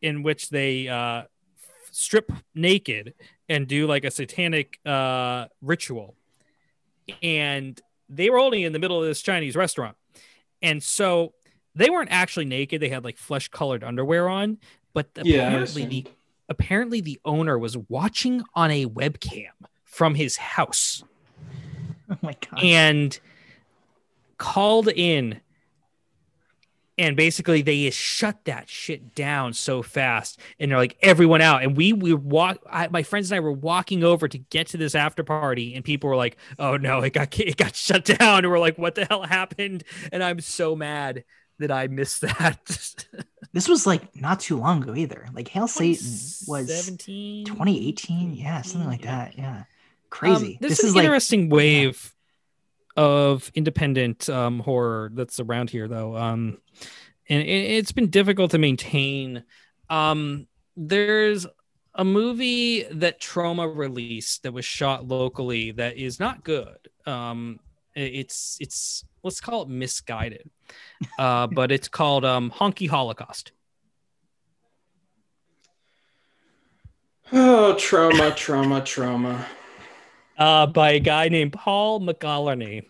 in which they uh strip naked and do like a satanic uh ritual. And they were it in the middle of this Chinese restaurant. And so they weren't actually naked. They had like flesh colored underwear on, but Yeah, apparently the apparently the owner was watching on a webcam from his house Oh my god. and called in and basically they shut that shit down so fast and they're like everyone out and we we walk I, my friends and i were walking over to get to this after party and people were like oh no it got it got shut down and we're like what the hell happened and i'm so mad that i missed that This was like not too long ago either. Like Hail Satan was 2018. Yeah, something like that. Yeah. Um, Crazy. there's this an is like interesting wave of independent um, horror that's around here, though, um, and it, it's been difficult to maintain. Um, there's a movie that Troma released that was shot locally that is not good. Um, it's it's let's call it misguided, uh, but it's called um, Honky Holocaust. Oh, troma, troma, troma. Uh, by a guy named Paul McGolerney,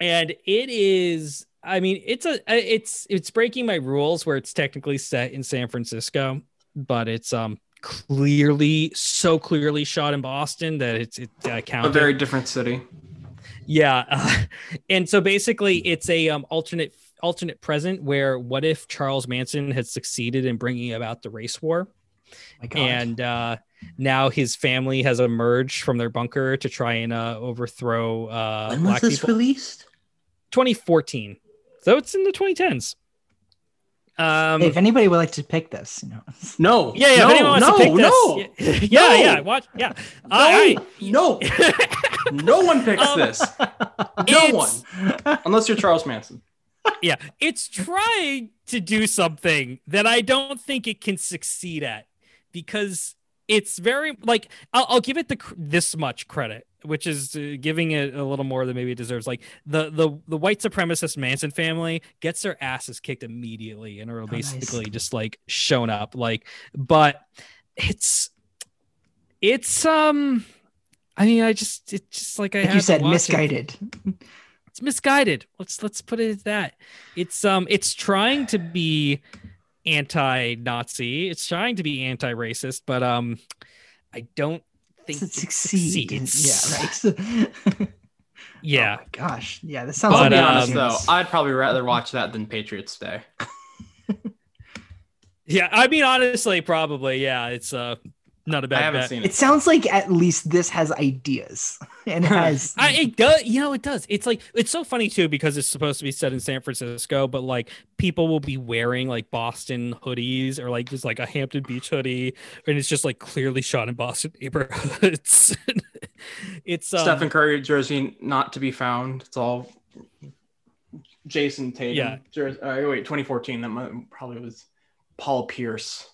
and it is. I mean, it's a it's it's breaking my rules where it's technically set in San Francisco, but it's um clearly so clearly shot in Boston that it's it I count A very different city. Yeah, uh, and so basically, it's a um, alternate alternate present where what if Charles Manson had succeeded in bringing about the race war, my God. and uh, now his family has emerged from their bunker to try and uh, overthrow uh, when was black this people. released? 2014, so it's in the 2010s. Um, Hey, if anybody would like to pick this, you know. No. yeah, yeah. No, if anyone wants no, to pick no. this, yeah, No. yeah, watch, yeah. I- No. no one picks Um, this. No one. Unless you're Charles Manson. yeah, it's trying to do something that I don't think it can succeed at because it's very like I'll, I'll give it the this much credit, which is uh, giving it a little more than maybe it deserves. Like the the the white supremacist Manson family gets their asses kicked immediately and are Oh, nice. basically just like shown up. Like, but it's it's um. I mean, I just it's just like I Like you said, watch it misguided. it's misguided let's let's put it as that it's um it's trying to be anti-nazi it's trying to be anti-racist but um i don't think Does it it succeeds. Yeah, right. yeah Oh my gosh. Yeah, this sounds But, I'll like be um, honest though, I'd probably rather watch that than Patriots Day. yeah i mean honestly probably yeah it's uh not a bad I haven't bet. seen it it. sounds like at least this has ideas and it has I, it does, you know, it does. It's like it's so funny too because it's supposed to be set in San Francisco, but like people will be wearing like Boston hoodies or like just like a Hampton Beach hoodie, and it's just like clearly shot in Boston neighborhoods. it's um, Stephen Curry jersey not to be found. It's all Jayson Tatum. Yeah. Jersey. Uh, wait, 2014. That might, probably was Paul Pierce.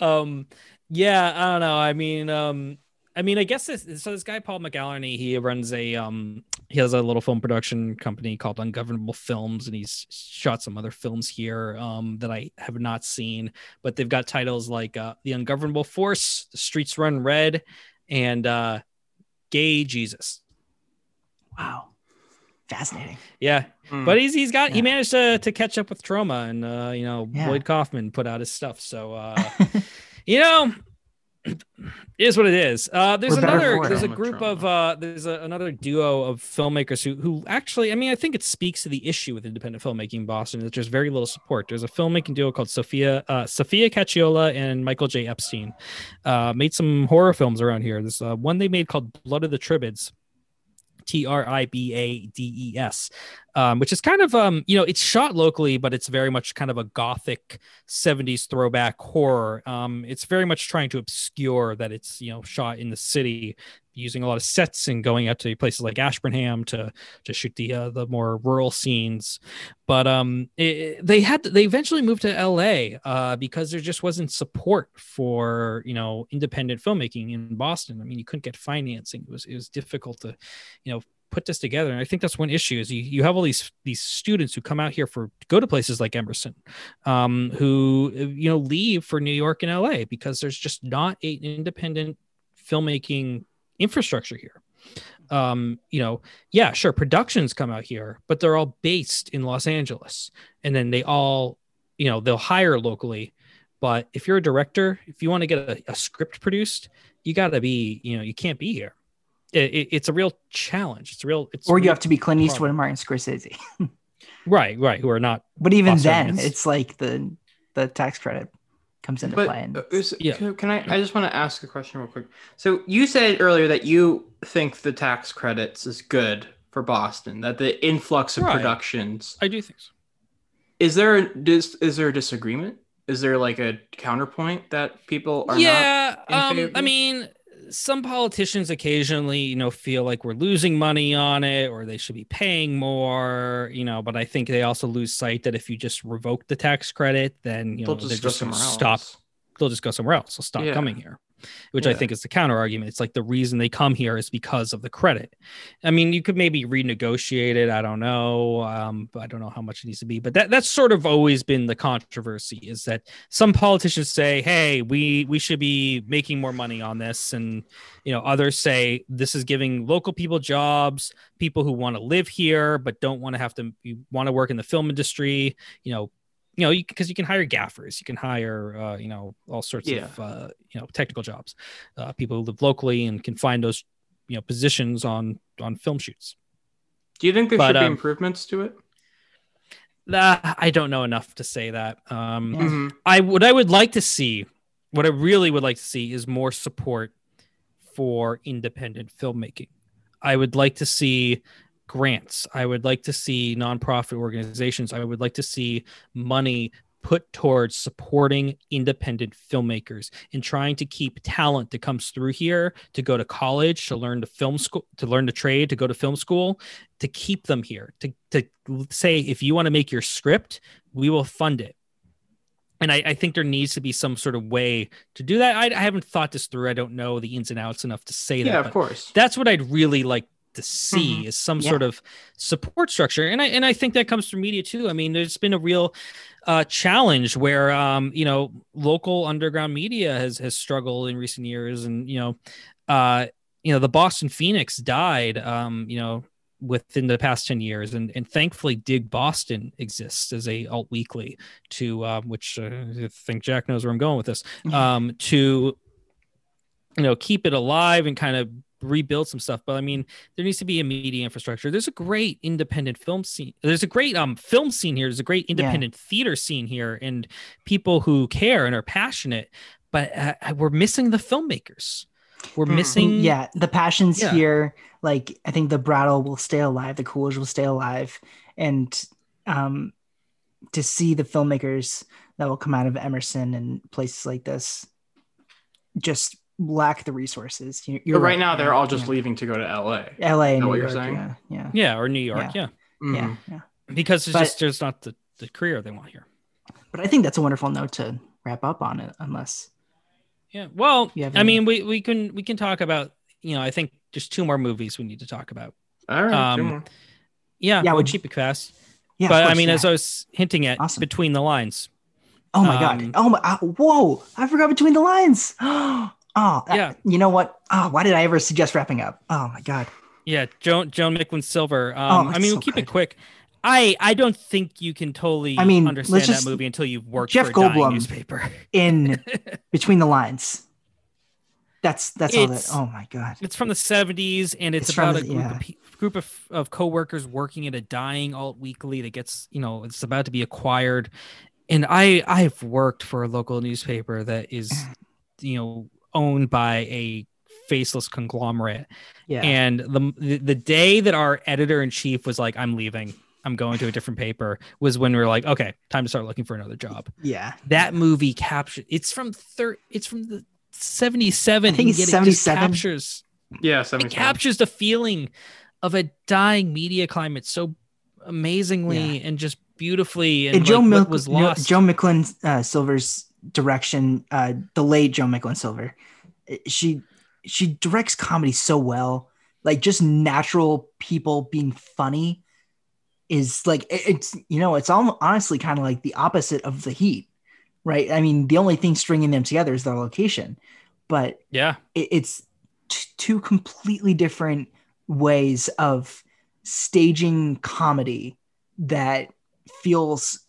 Um yeah i don't know i mean um i mean i guess this so this guy paul mcgallarney he runs a um he has a little film production company called ungovernable films and he's shot some other films here um that i have not seen but they've got titles like uh the ungovernable force the streets run red and uh gay jesus wow. Fascinating. yeah Hmm. but he's he's got he managed to to catch up with troma and uh you know Yeah. Lloyd Kaufman put out his stuff so uh you know it is what it is uh there's We're another there's a group troma. of uh there's a, another duo of filmmakers who who actually i mean i think it speaks to the issue with independent filmmaking in boston that there's very little support there's a filmmaking duo called sophia uh sophia cacciola and michael j epstein uh made some horror films around here there's uh, one they made called blood of the tribades T R I B A D E S, um, which is kind of um, you know, it's shot locally, but it's very much kind of a gothic 70s throwback horror. Um, it's very much trying to obscure that it's you know shot in the city, using a lot of sets and going out to places like Ashburnham to to shoot the uh, the more rural scenes. But um, it, they had they eventually moved to L.A. Uh, because there just wasn't support for you know independent filmmaking in Boston. I mean, you couldn't get financing. It was it was difficult to you know put this together and i think that's one issue is you, you have all these these students who come out here for go to places like emerson um, who you know leave for new york and la because there's just not an independent filmmaking infrastructure here um, you know yeah sure productions come out here but they're all based in los angeles and then they all you know they'll hire locally but if you're a director if you want to get a, a script produced you got to be you know you can't be here it, it- it's a real challenge. It's a real. It's or a you have to be Clint Eastwood problem. and Martin Scorsese. right, right. Who are not But even then, it's like the the tax credit comes into But play. And uh, is- Yeah. can, can I? I just want to ask a question real quick. So you said earlier that you think the tax credits is good for Boston. That the influx of Right. productions. I do think so. Is there a dis, is there a disagreement? Is there like a counterpoint that people are not? yeah um i mean some politicians occasionally you know feel like we're losing money on it or they should be paying more you know but i think they also lose sight that if you just revoke the tax credit then you know They'll they're just gonna stop. they'll just go somewhere else. They'll stop Yeah. coming here which i think is the counter argument it's like the reason they come here is because of the credit. I mean you could maybe renegotiate it i don't know um i don't know how much it needs to be but that that's sort of always been the controversy is that some politicians say hey we we should be making more money on this and you know others say this is giving local people jobs people who want to live here but don't want to have to you want to work in the film industry you know you know because you, can hire gaffers you can hire uh, you know all sorts Yeah. of uh, you know technical jobs uh, people who live locally and can find those you know positions on on film shoots Do you think there But, should be um, improvements to it? uh, i don't know enough to say that um. Mhm. I what I would like to see, what I really would like to see is more support for independent filmmaking. I would like to see grants. I would like to see nonprofit organizations. I would like to see money put towards supporting independent filmmakers and trying to keep talent that comes through here to go to college to learn the film school to learn the trade to go to film school to keep them here to, to say if you want to make your script we will fund it and I, I think there needs to be some sort of way to do that. I, I haven't thought this through. I don't know the ins and outs enough to say that. Yeah, of course. That's what I'd really like to see is some Yeah. sort of support structure, and I and I think that comes from media too. I mean, there's been a real uh, challenge where um, you know local underground media has has struggled in recent years, and you know, uh, you know, the Boston Phoenix died. Um, you know, within the past 10 years and, and thankfully dig boston exists as a alt weekly to uh, which uh, i think jack knows where i'm going with this um, to you know keep it alive and kind of rebuild some stuff but i mean there needs to be a media infrastructure there's a great independent film scene there's a great um film scene here there's a great independent theater scene here and people who care and are passionate but uh, we're missing the filmmakers we're Hmm. missing yeah, the passions Yeah. here. Like I think the Brattle will stay alive, the Coolidge will stay alive, and um, to see the filmmakers that will come out of Emerson and places like this just lack the resources. You- You're But right now, they're all just yeah. leaving to go to LA. L.A. and that New what you're York, saying? Yeah, yeah, yeah or new york yeah, yeah, yeah. because it's But- just there's not the, the career they want here But I think that's a wonderful note to wrap up on it. Unless yeah well You i mean we, we can we can talk about you know i think just two more movies we need to talk about All right. two Um, more. yeah, Yeah, we'll would keep it fast yeah, of but i mean yeah. as i was hinting at Awesome. between the lines Oh my Um, god! Oh my! Uh, whoa! I forgot between the lines. oh, uh, Yeah. You know what? Oh, why did I ever suggest wrapping up? Oh my god! yeah joan joan micklin silver um Oh, i mean so we'll keep it quick i i don't think you can totally I mean, understand let's that movie until you've worked Jeff for a dying Goldblum. newspaper In between the lines. That's that's all that. Oh my god! It's from the 70s and it's, It's about the- a group yeah. of pe- group of, of coworkers working at a dying alt weekly that gets, you know, it's about to be acquired. And I I've worked for a local newspaper that is, you know, owned by a faceless conglomerate. Yeah. And the the- the day that our editor in chief was like I'm leaving, I'm going to a different paper was when we were like, okay, time to start looking for another job. yeah. That movie captured it's from third it's from the 77 I think it's yet it 77. captures Yeah, it 77. captures the feeling of a dying media climate so amazingly and just beautifully and, And Joe like, Mil- was lost. Joan Micklin uh, Silver's direction, uh, the late Joan Micklin Silver, she she directs comedy so well. Like just natural people being funny is like it's you know it's all honestly kind of like the opposite of the Heat, right? I mean, the only thing stringing them together is their location, but yeah, it, it's t- two completely different ways of staging comedy that feels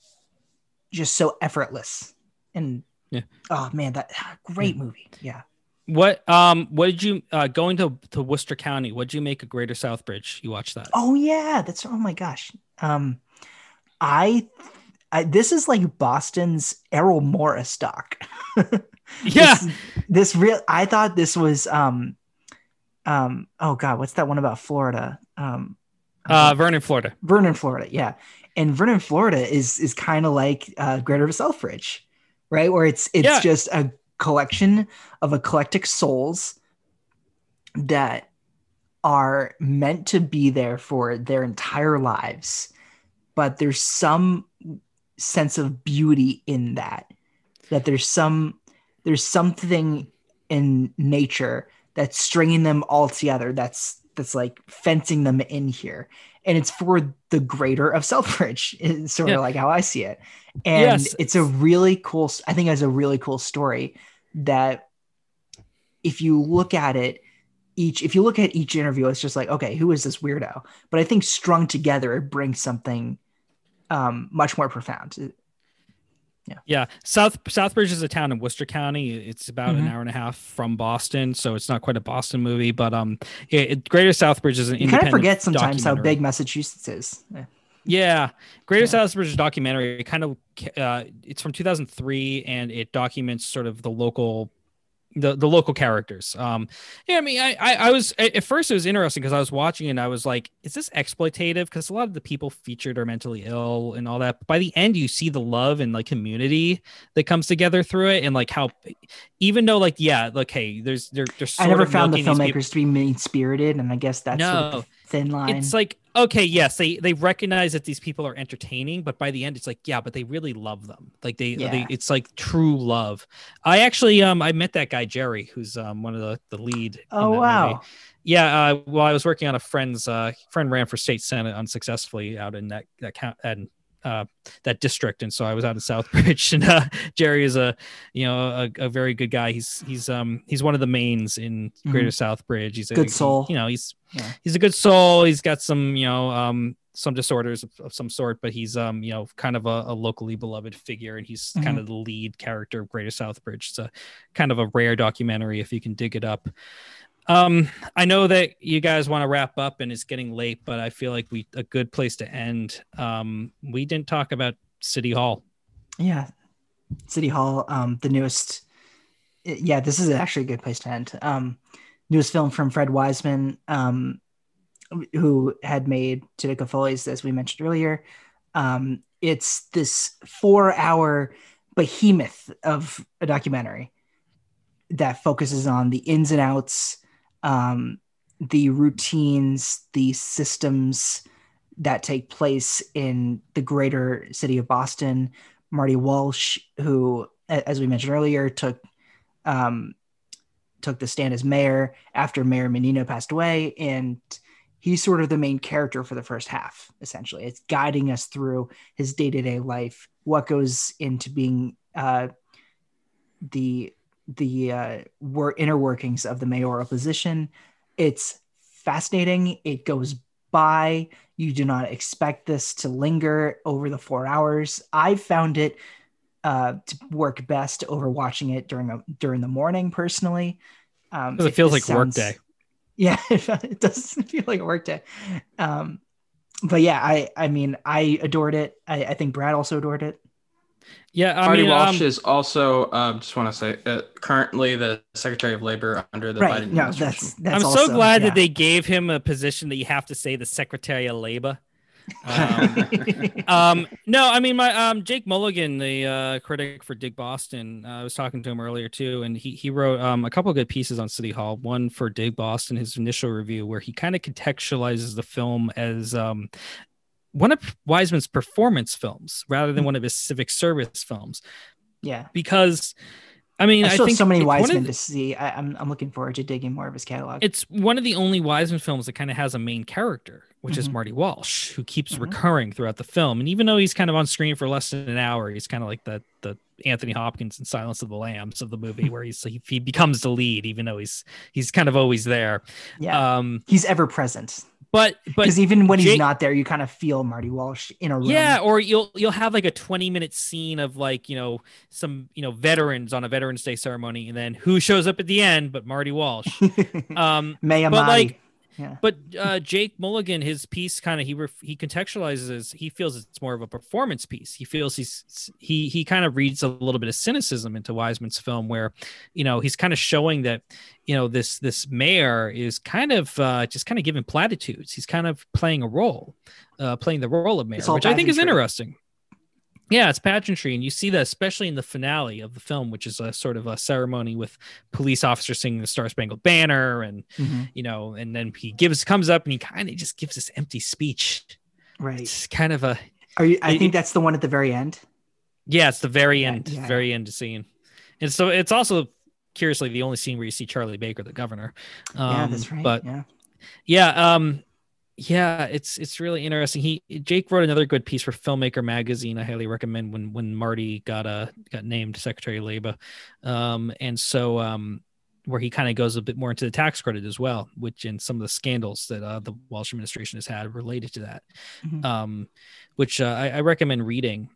just so effortless and Yeah. oh man that great movie yeah What um what did you uh going to to Worcester County? What did you make of Greater Southbridge? You watched that? Oh yeah, that's oh my gosh. Um, I, I this is like Boston's Errol Morris doc. yeah. this, this real. I thought this was um, um. Oh god, what's that one about Florida? Um, Uh Vernon, Florida. Vernon, Florida. Yeah, and Vernon, Florida is is kind of like uh, Greater Southbridge, right? Where it's it's Yeah. just a collection of eclectic souls that are meant to be there for their entire lives, but there's some sense of beauty in that. That there's some there's something in nature that's stringing them all together. That's that's like fencing them in here and it's for the greater of Southbridge. Is sort Yeah. of like how I see it, and Yes. it's a really cool. I think it's a really cool story that if you look at it, each if you look at each interview, it's just like okay, who is this weirdo? But I think strung together, it brings something um, much more profound. Yeah, South Southbridge is a town in Worcester County. It's about an Mhm. hour and a half from Boston, so it's not quite a Boston movie. But um, it, it- Greater Southbridge is an You kind of forget sometimes how big Massachusetts is. Yeah. Yeah, Greater Yeah. Southbridge documentary. It kind of uh, it's from 2003, and it documents sort of the local. The, the local characters um yeah i mean i i, I was at first it was interesting because i was watching and i was like is this exploitative because a lot of the people featured are mentally ill and all that but by the end you see the love and like community that comes together through it and like how even though like yeah like hey there's they're I never found the milking these people- filmmakers to be mean spirited, and I guess that's sort of No. Thin line. it's like okay yes they they recognize that these people are entertaining but by the end it's like yeah but they really love them like they, they it's like true love i actually um i met that guy jerry who's um one of the the lead oh wow. movie. yeah uh well i was working on a friend's uh friend ran for state senate unsuccessfully out in that that count and uh that district and so i was out in southbridge and uh jerry is a you know a, a very good guy he's he's um he's one of the mains in greater southbridge he's a Mm-hmm. Good soul. you know he's Yeah. he's a good soul he's got some you know um some disorders of, of some sort but he's um you know kind of a, a locally beloved figure and he's kind Mhm. of the lead character of greater southbridge it's a kind of a rare documentary if you can dig it up um i know that you guys want to wrap up and it's getting late but i feel like we a good place to end um we didn't talk about city hall Yeah. City Hall, um, the newest. Yeah, this is actually a good place to end. Um, newest film from Fred Wiseman, um, who had made Titicut Follies, as we mentioned earlier. Um, it's this four-hour behemoth of a documentary that focuses on the ins and outs, um, the routines, the systems that take place in the greater city of Boston. Marty Walsh, who, as we mentioned earlier, took um, took the stand as mayor after Mayor Menino passed away, and he's sort of the main character for the first half. Essentially, it's guiding us through his day to day life, what goes into being uh, the the uh, wor- inner workings of the mayoral position. It's fascinating. It goes by. You do not expect this to linger over the four hours. I found it uh, to work best over watching it during a, during the morning. Personally, um, it feels like work day. Yeah, it doesn't feel like a work day. Um, but yeah, I I mean I adored it. I, I think Brad also adored it. Yeah i Marty mean Walsh um, is also um, just want to say uh, currently the Secretary of Labor under the right? Biden No, administration. that's that's. i'm also, so glad yeah. that they gave him a position that you have to say the secretary of labor um, um no i mean my um jake mulligan the uh critic for dig boston uh, i was talking to him earlier too and he he wrote um a couple of good pieces on city hall one for dig boston his initial review where he kind of contextualizes the film as um one of wiseman's performance films rather than one of his civic service films yeah. because i mean I i, think so many Wiseman the- to see. I, I'm I'm looking forward to digging more of his catalog. it's one of the only Wiseman films that kind of has a main character, which is Mhm. Marty Walsh, who keeps Mhm. recurring throughout the film. And even though he's kind of on screen for less than an hour, he's kind of like the the Anthony Hopkins in Silence of the Lambs of the movie, where he's he, he becomes the lead, even though he's he's kind of always there. yeah, Um, he's ever present. But but Because even when he's not there, you kind of feel Marty Walsh in a room. Yeah, or you'll you'll have like a 20 minute scene of like, you know, some, you know, veterans on a Veterans Day ceremony and then who shows up at the end but Marty Walsh. Um Maya But, Marty. like, but uh Jake Mulligan his piece kind of he ref- he contextualizes he feels it's more of a performance piece. He feels he's he he kind of reads a little bit of cynicism into Wiseman's film where, you know, he's kind of showing that you know this this mayor is kind of uh just kind of giving platitudes. He's kind of playing a role, uh playing the role of mayor, which I think is interesting. Yeah, it's pageantry, and you see that especially in the finale of the film, which is a sort of a ceremony with police officers singing the Star Spangled Banner, and Mhm. you know, and then he gives comes up and he kind of just gives this empty speech. right. It's kind of a Are you? I it- think that's the one at the very end. yeah, it's the very Yeah, end, yeah. very end scene, and so it's also curiously the only scene where you see Charlie Baker, the governor. Um, yeah, that's right. But yeah. yeah, um, yeah, it's it's really interesting. He Jake wrote another good piece for Filmmaker magazine. I highly recommend when when Marty got uh got named Secretary of Labor, um, and so um, where he kind of goes a bit more into the tax credit as well, which in some of the scandals that uh, the Walsh administration has had related to that, Mhm. um, which uh, I, I recommend reading.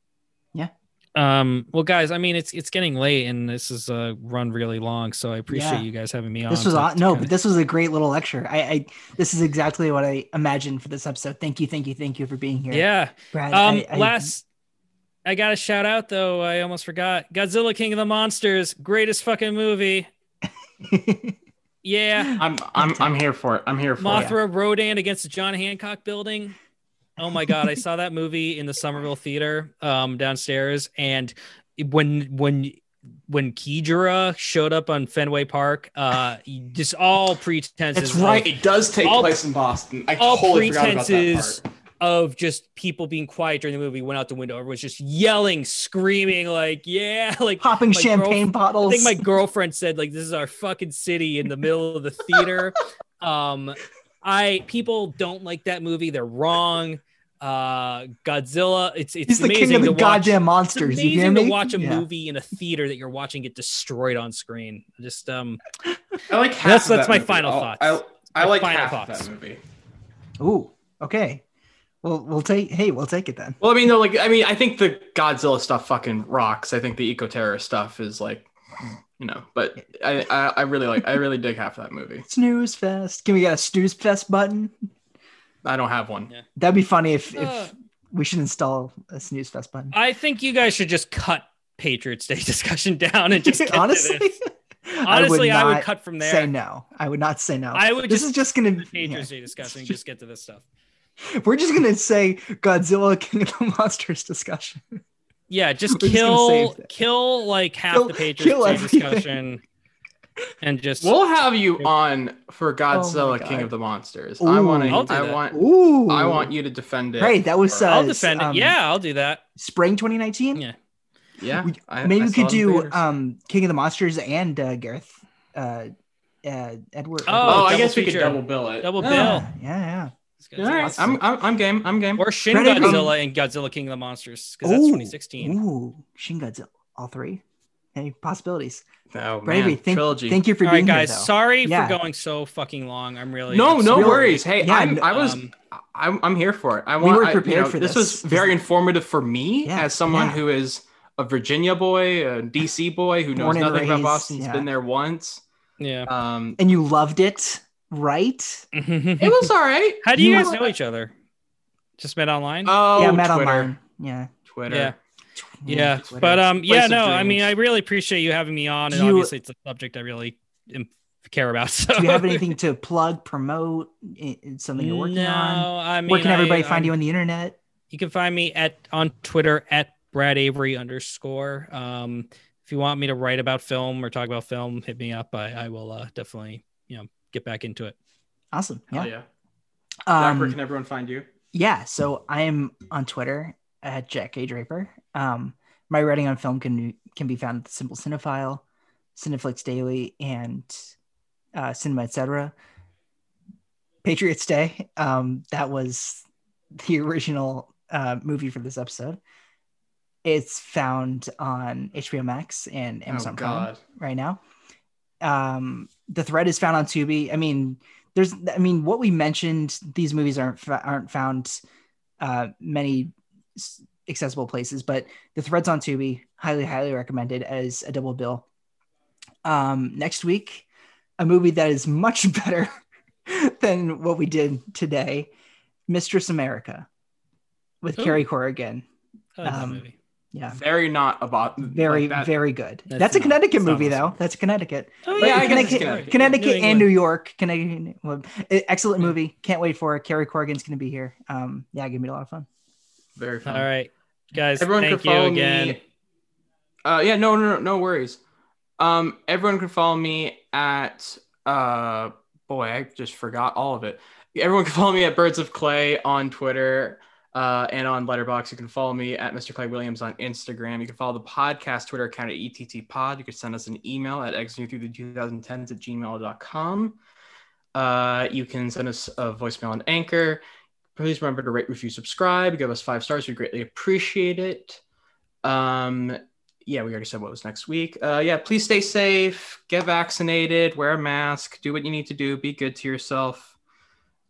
Yeah. Um. Well, guys, I mean, it's it's getting late, and this is uh run really long, so I appreciate Yeah. you guys having me on. This was to- aw- to no, kinda- but this was a great little lecture. I, I this is exactly what I imagined for this episode. Thank you, thank you, thank you for being here. yeah. Brad. Um, I- I- last, I got a shout out though. I almost forgot. Godzilla King of the Monsters, greatest fucking movie. Yeah, I'm I'm I'm here for it. I'm here for it. Mothra Rodan against the John Hancock Building. Oh my god, I saw that movie in the Somerville Theater um, downstairs, and when when when Ghidorah showed up on Fenway Park, uh, just all pretenses. That's right. It does take all- place in Boston. I all totally forgot about that pretenses of just people being quiet during the movie went out the window. Everyone's just yelling, screaming, like, yeah, like popping champagne bottles. I think my girlfriend said, like, this is our fucking city in the middle of the theater. um, I people don't like that movie. They're wrong. Uh, Godzilla. It's it's He's the amazing king of the to watch. goddamn It's monsters. You hear amazing me? to watch a Yeah. movie in a theater that you're watching get destroyed on screen. Just um, I like half That's- of that's my movie. final thoughts. I, I My like final half thoughts. of that movie. Ooh, okay. Well, we'll take. Hey, we'll take it then. Well, I mean, though, like, I mean, I think the Godzilla stuff fucking rocks. I think the eco terrorist stuff is like, you know, but I, I, I really like, I really dig half of that movie. Snooze fest. Can we get a snooze fest button? I don't have one. Yeah. That'd be funny if Uh. if we should install a snooze fest button. I think you guys should just cut Patriots Day discussion down and just get to honestly, this. Honestly, I would, not cut from there. Say no. I would not say no. I would This just is just gonna. the Patriots yeah. Day discussion. Just get to this stuff. We're just gonna say Godzilla King of the Monsters discussion. Yeah, just We're just gonna kill kill like half Kill- the Patriots kill Day discussion, and just We'll have you on for Oh Godzilla King of the Monsters. I Ooh. want I'll to. I that. want. Ooh, I want you to defend it. Right, that was, for- uh, I'll defend um, it. Yeah, I'll do that. spring 2019. Yeah. yeah. we- I- Maybe I we could do um King of the Monsters and uh, Gareth, uh, uh, Edward. Oh, Oh, I double guess we could double bill it. Double bill. yeah, yeah, yeah. All right, I'm, I'm, I'm game. I'm game. Or Shin Fred Avery- Godzilla and Godzilla King of the Monsters because that's Ooh, 2016. Ooh, Shin Godzilla, all three. Any possibilities? Oh Brad Avery, man, thank, trilogy. thank you for All right, being guys. here. Sorry Yeah. for going so fucking long. I'm really no, no sorry. worries. Hey, Yeah, I'm, no- I was, um, I'm, I'm here for it. I We want. were I- you prepared know, for this. this. was very informative for me Yeah, as someone yeah. who is a Virginia boy, a DC boy who knows Born and nothing about raised, Boston. Has yeah. been there once. Yeah. Um, and you loved it, right? it was all right. How do you, You- guys know each other? Just met online. Oh, yeah, met Twitter. online. Yeah, Twitter. Yeah. yeah, Twitter. but um, yeah, Place of no, I mean. I really appreciate you having me on, and you- obviously, it's a subject I really am, care about. So, do you have anything to plug, promote, i- i- something you're working no, on? I mean, Where can everybody I- find I'm- you on the internet? You can find me at on Twitter at Brad Avery underscore. Um, if you want me to write about film or talk about film, hit me up. I, I will uh, definitely, you know, get back into it. Awesome. Hell Yeah. yeah. Jack, where Um, can everyone find you? yeah. So I am on Twitter at Jack A Draper. Um, my writing on film can can be found at the Simple Cinephile, Cineflix Daily, and uh, Cinema Etc. Patriots Day. Um, that was the original uh, movie for this episode. It's found on HBO Max and Amazon oh Prime right now. Um, the thread is found on Tubi. I mean, there's, I mean, what we mentioned, these movies aren't aren't found uh, many accessible places, but the threads on Tubi, highly, highly recommended as a double bill. Um, next week, a movie that is much better than what we did today, Mistress America, with Ooh. Carrie Corrigan. I like Um, movie. Yeah, Very not about very, like that. very good. That's That's, a not- Connecticut it's movie, awesome. though. That's Connecticut. Oh, yeah, I Connecticut, Connecticut. Connecticut, New and New York. Connecticut, well, excellent movie. Can't wait for it. Carrie Corrigan's going to be here. Um, yeah, give me a lot of fun. Very fun. All right, guys. Everyone thank can follow you again. me. Uh, yeah, no, no, no, no worries. Um, everyone can follow me at uh, boy, I just forgot all of it. Everyone can follow me at Birds of Clay on Twitter uh, and on Letterboxd. You can follow me at Mr. Clay Williams on Instagram. You can follow the podcast Twitter account at ETT Pod. You can send us an email at exiting through the 2010s at gmail.com. Uh, you can send us a voicemail on Anchor. Please remember to rate, review, subscribe, give us five stars. We greatly appreciate it. Um, yeah, we already said what was next week. Uh, yeah, please stay safe, get vaccinated, wear a mask, do what you need to do, be good to yourself.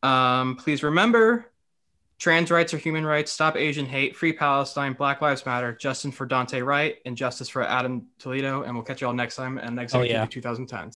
Um, please remember trans rights are human rights, stop Asian hate, free Palestine, Black Lives Matter, justice for Daunte Wright, and justice for Adam Toledo. And we'll catch you all next time and next Oh, week yeah. the 2010s.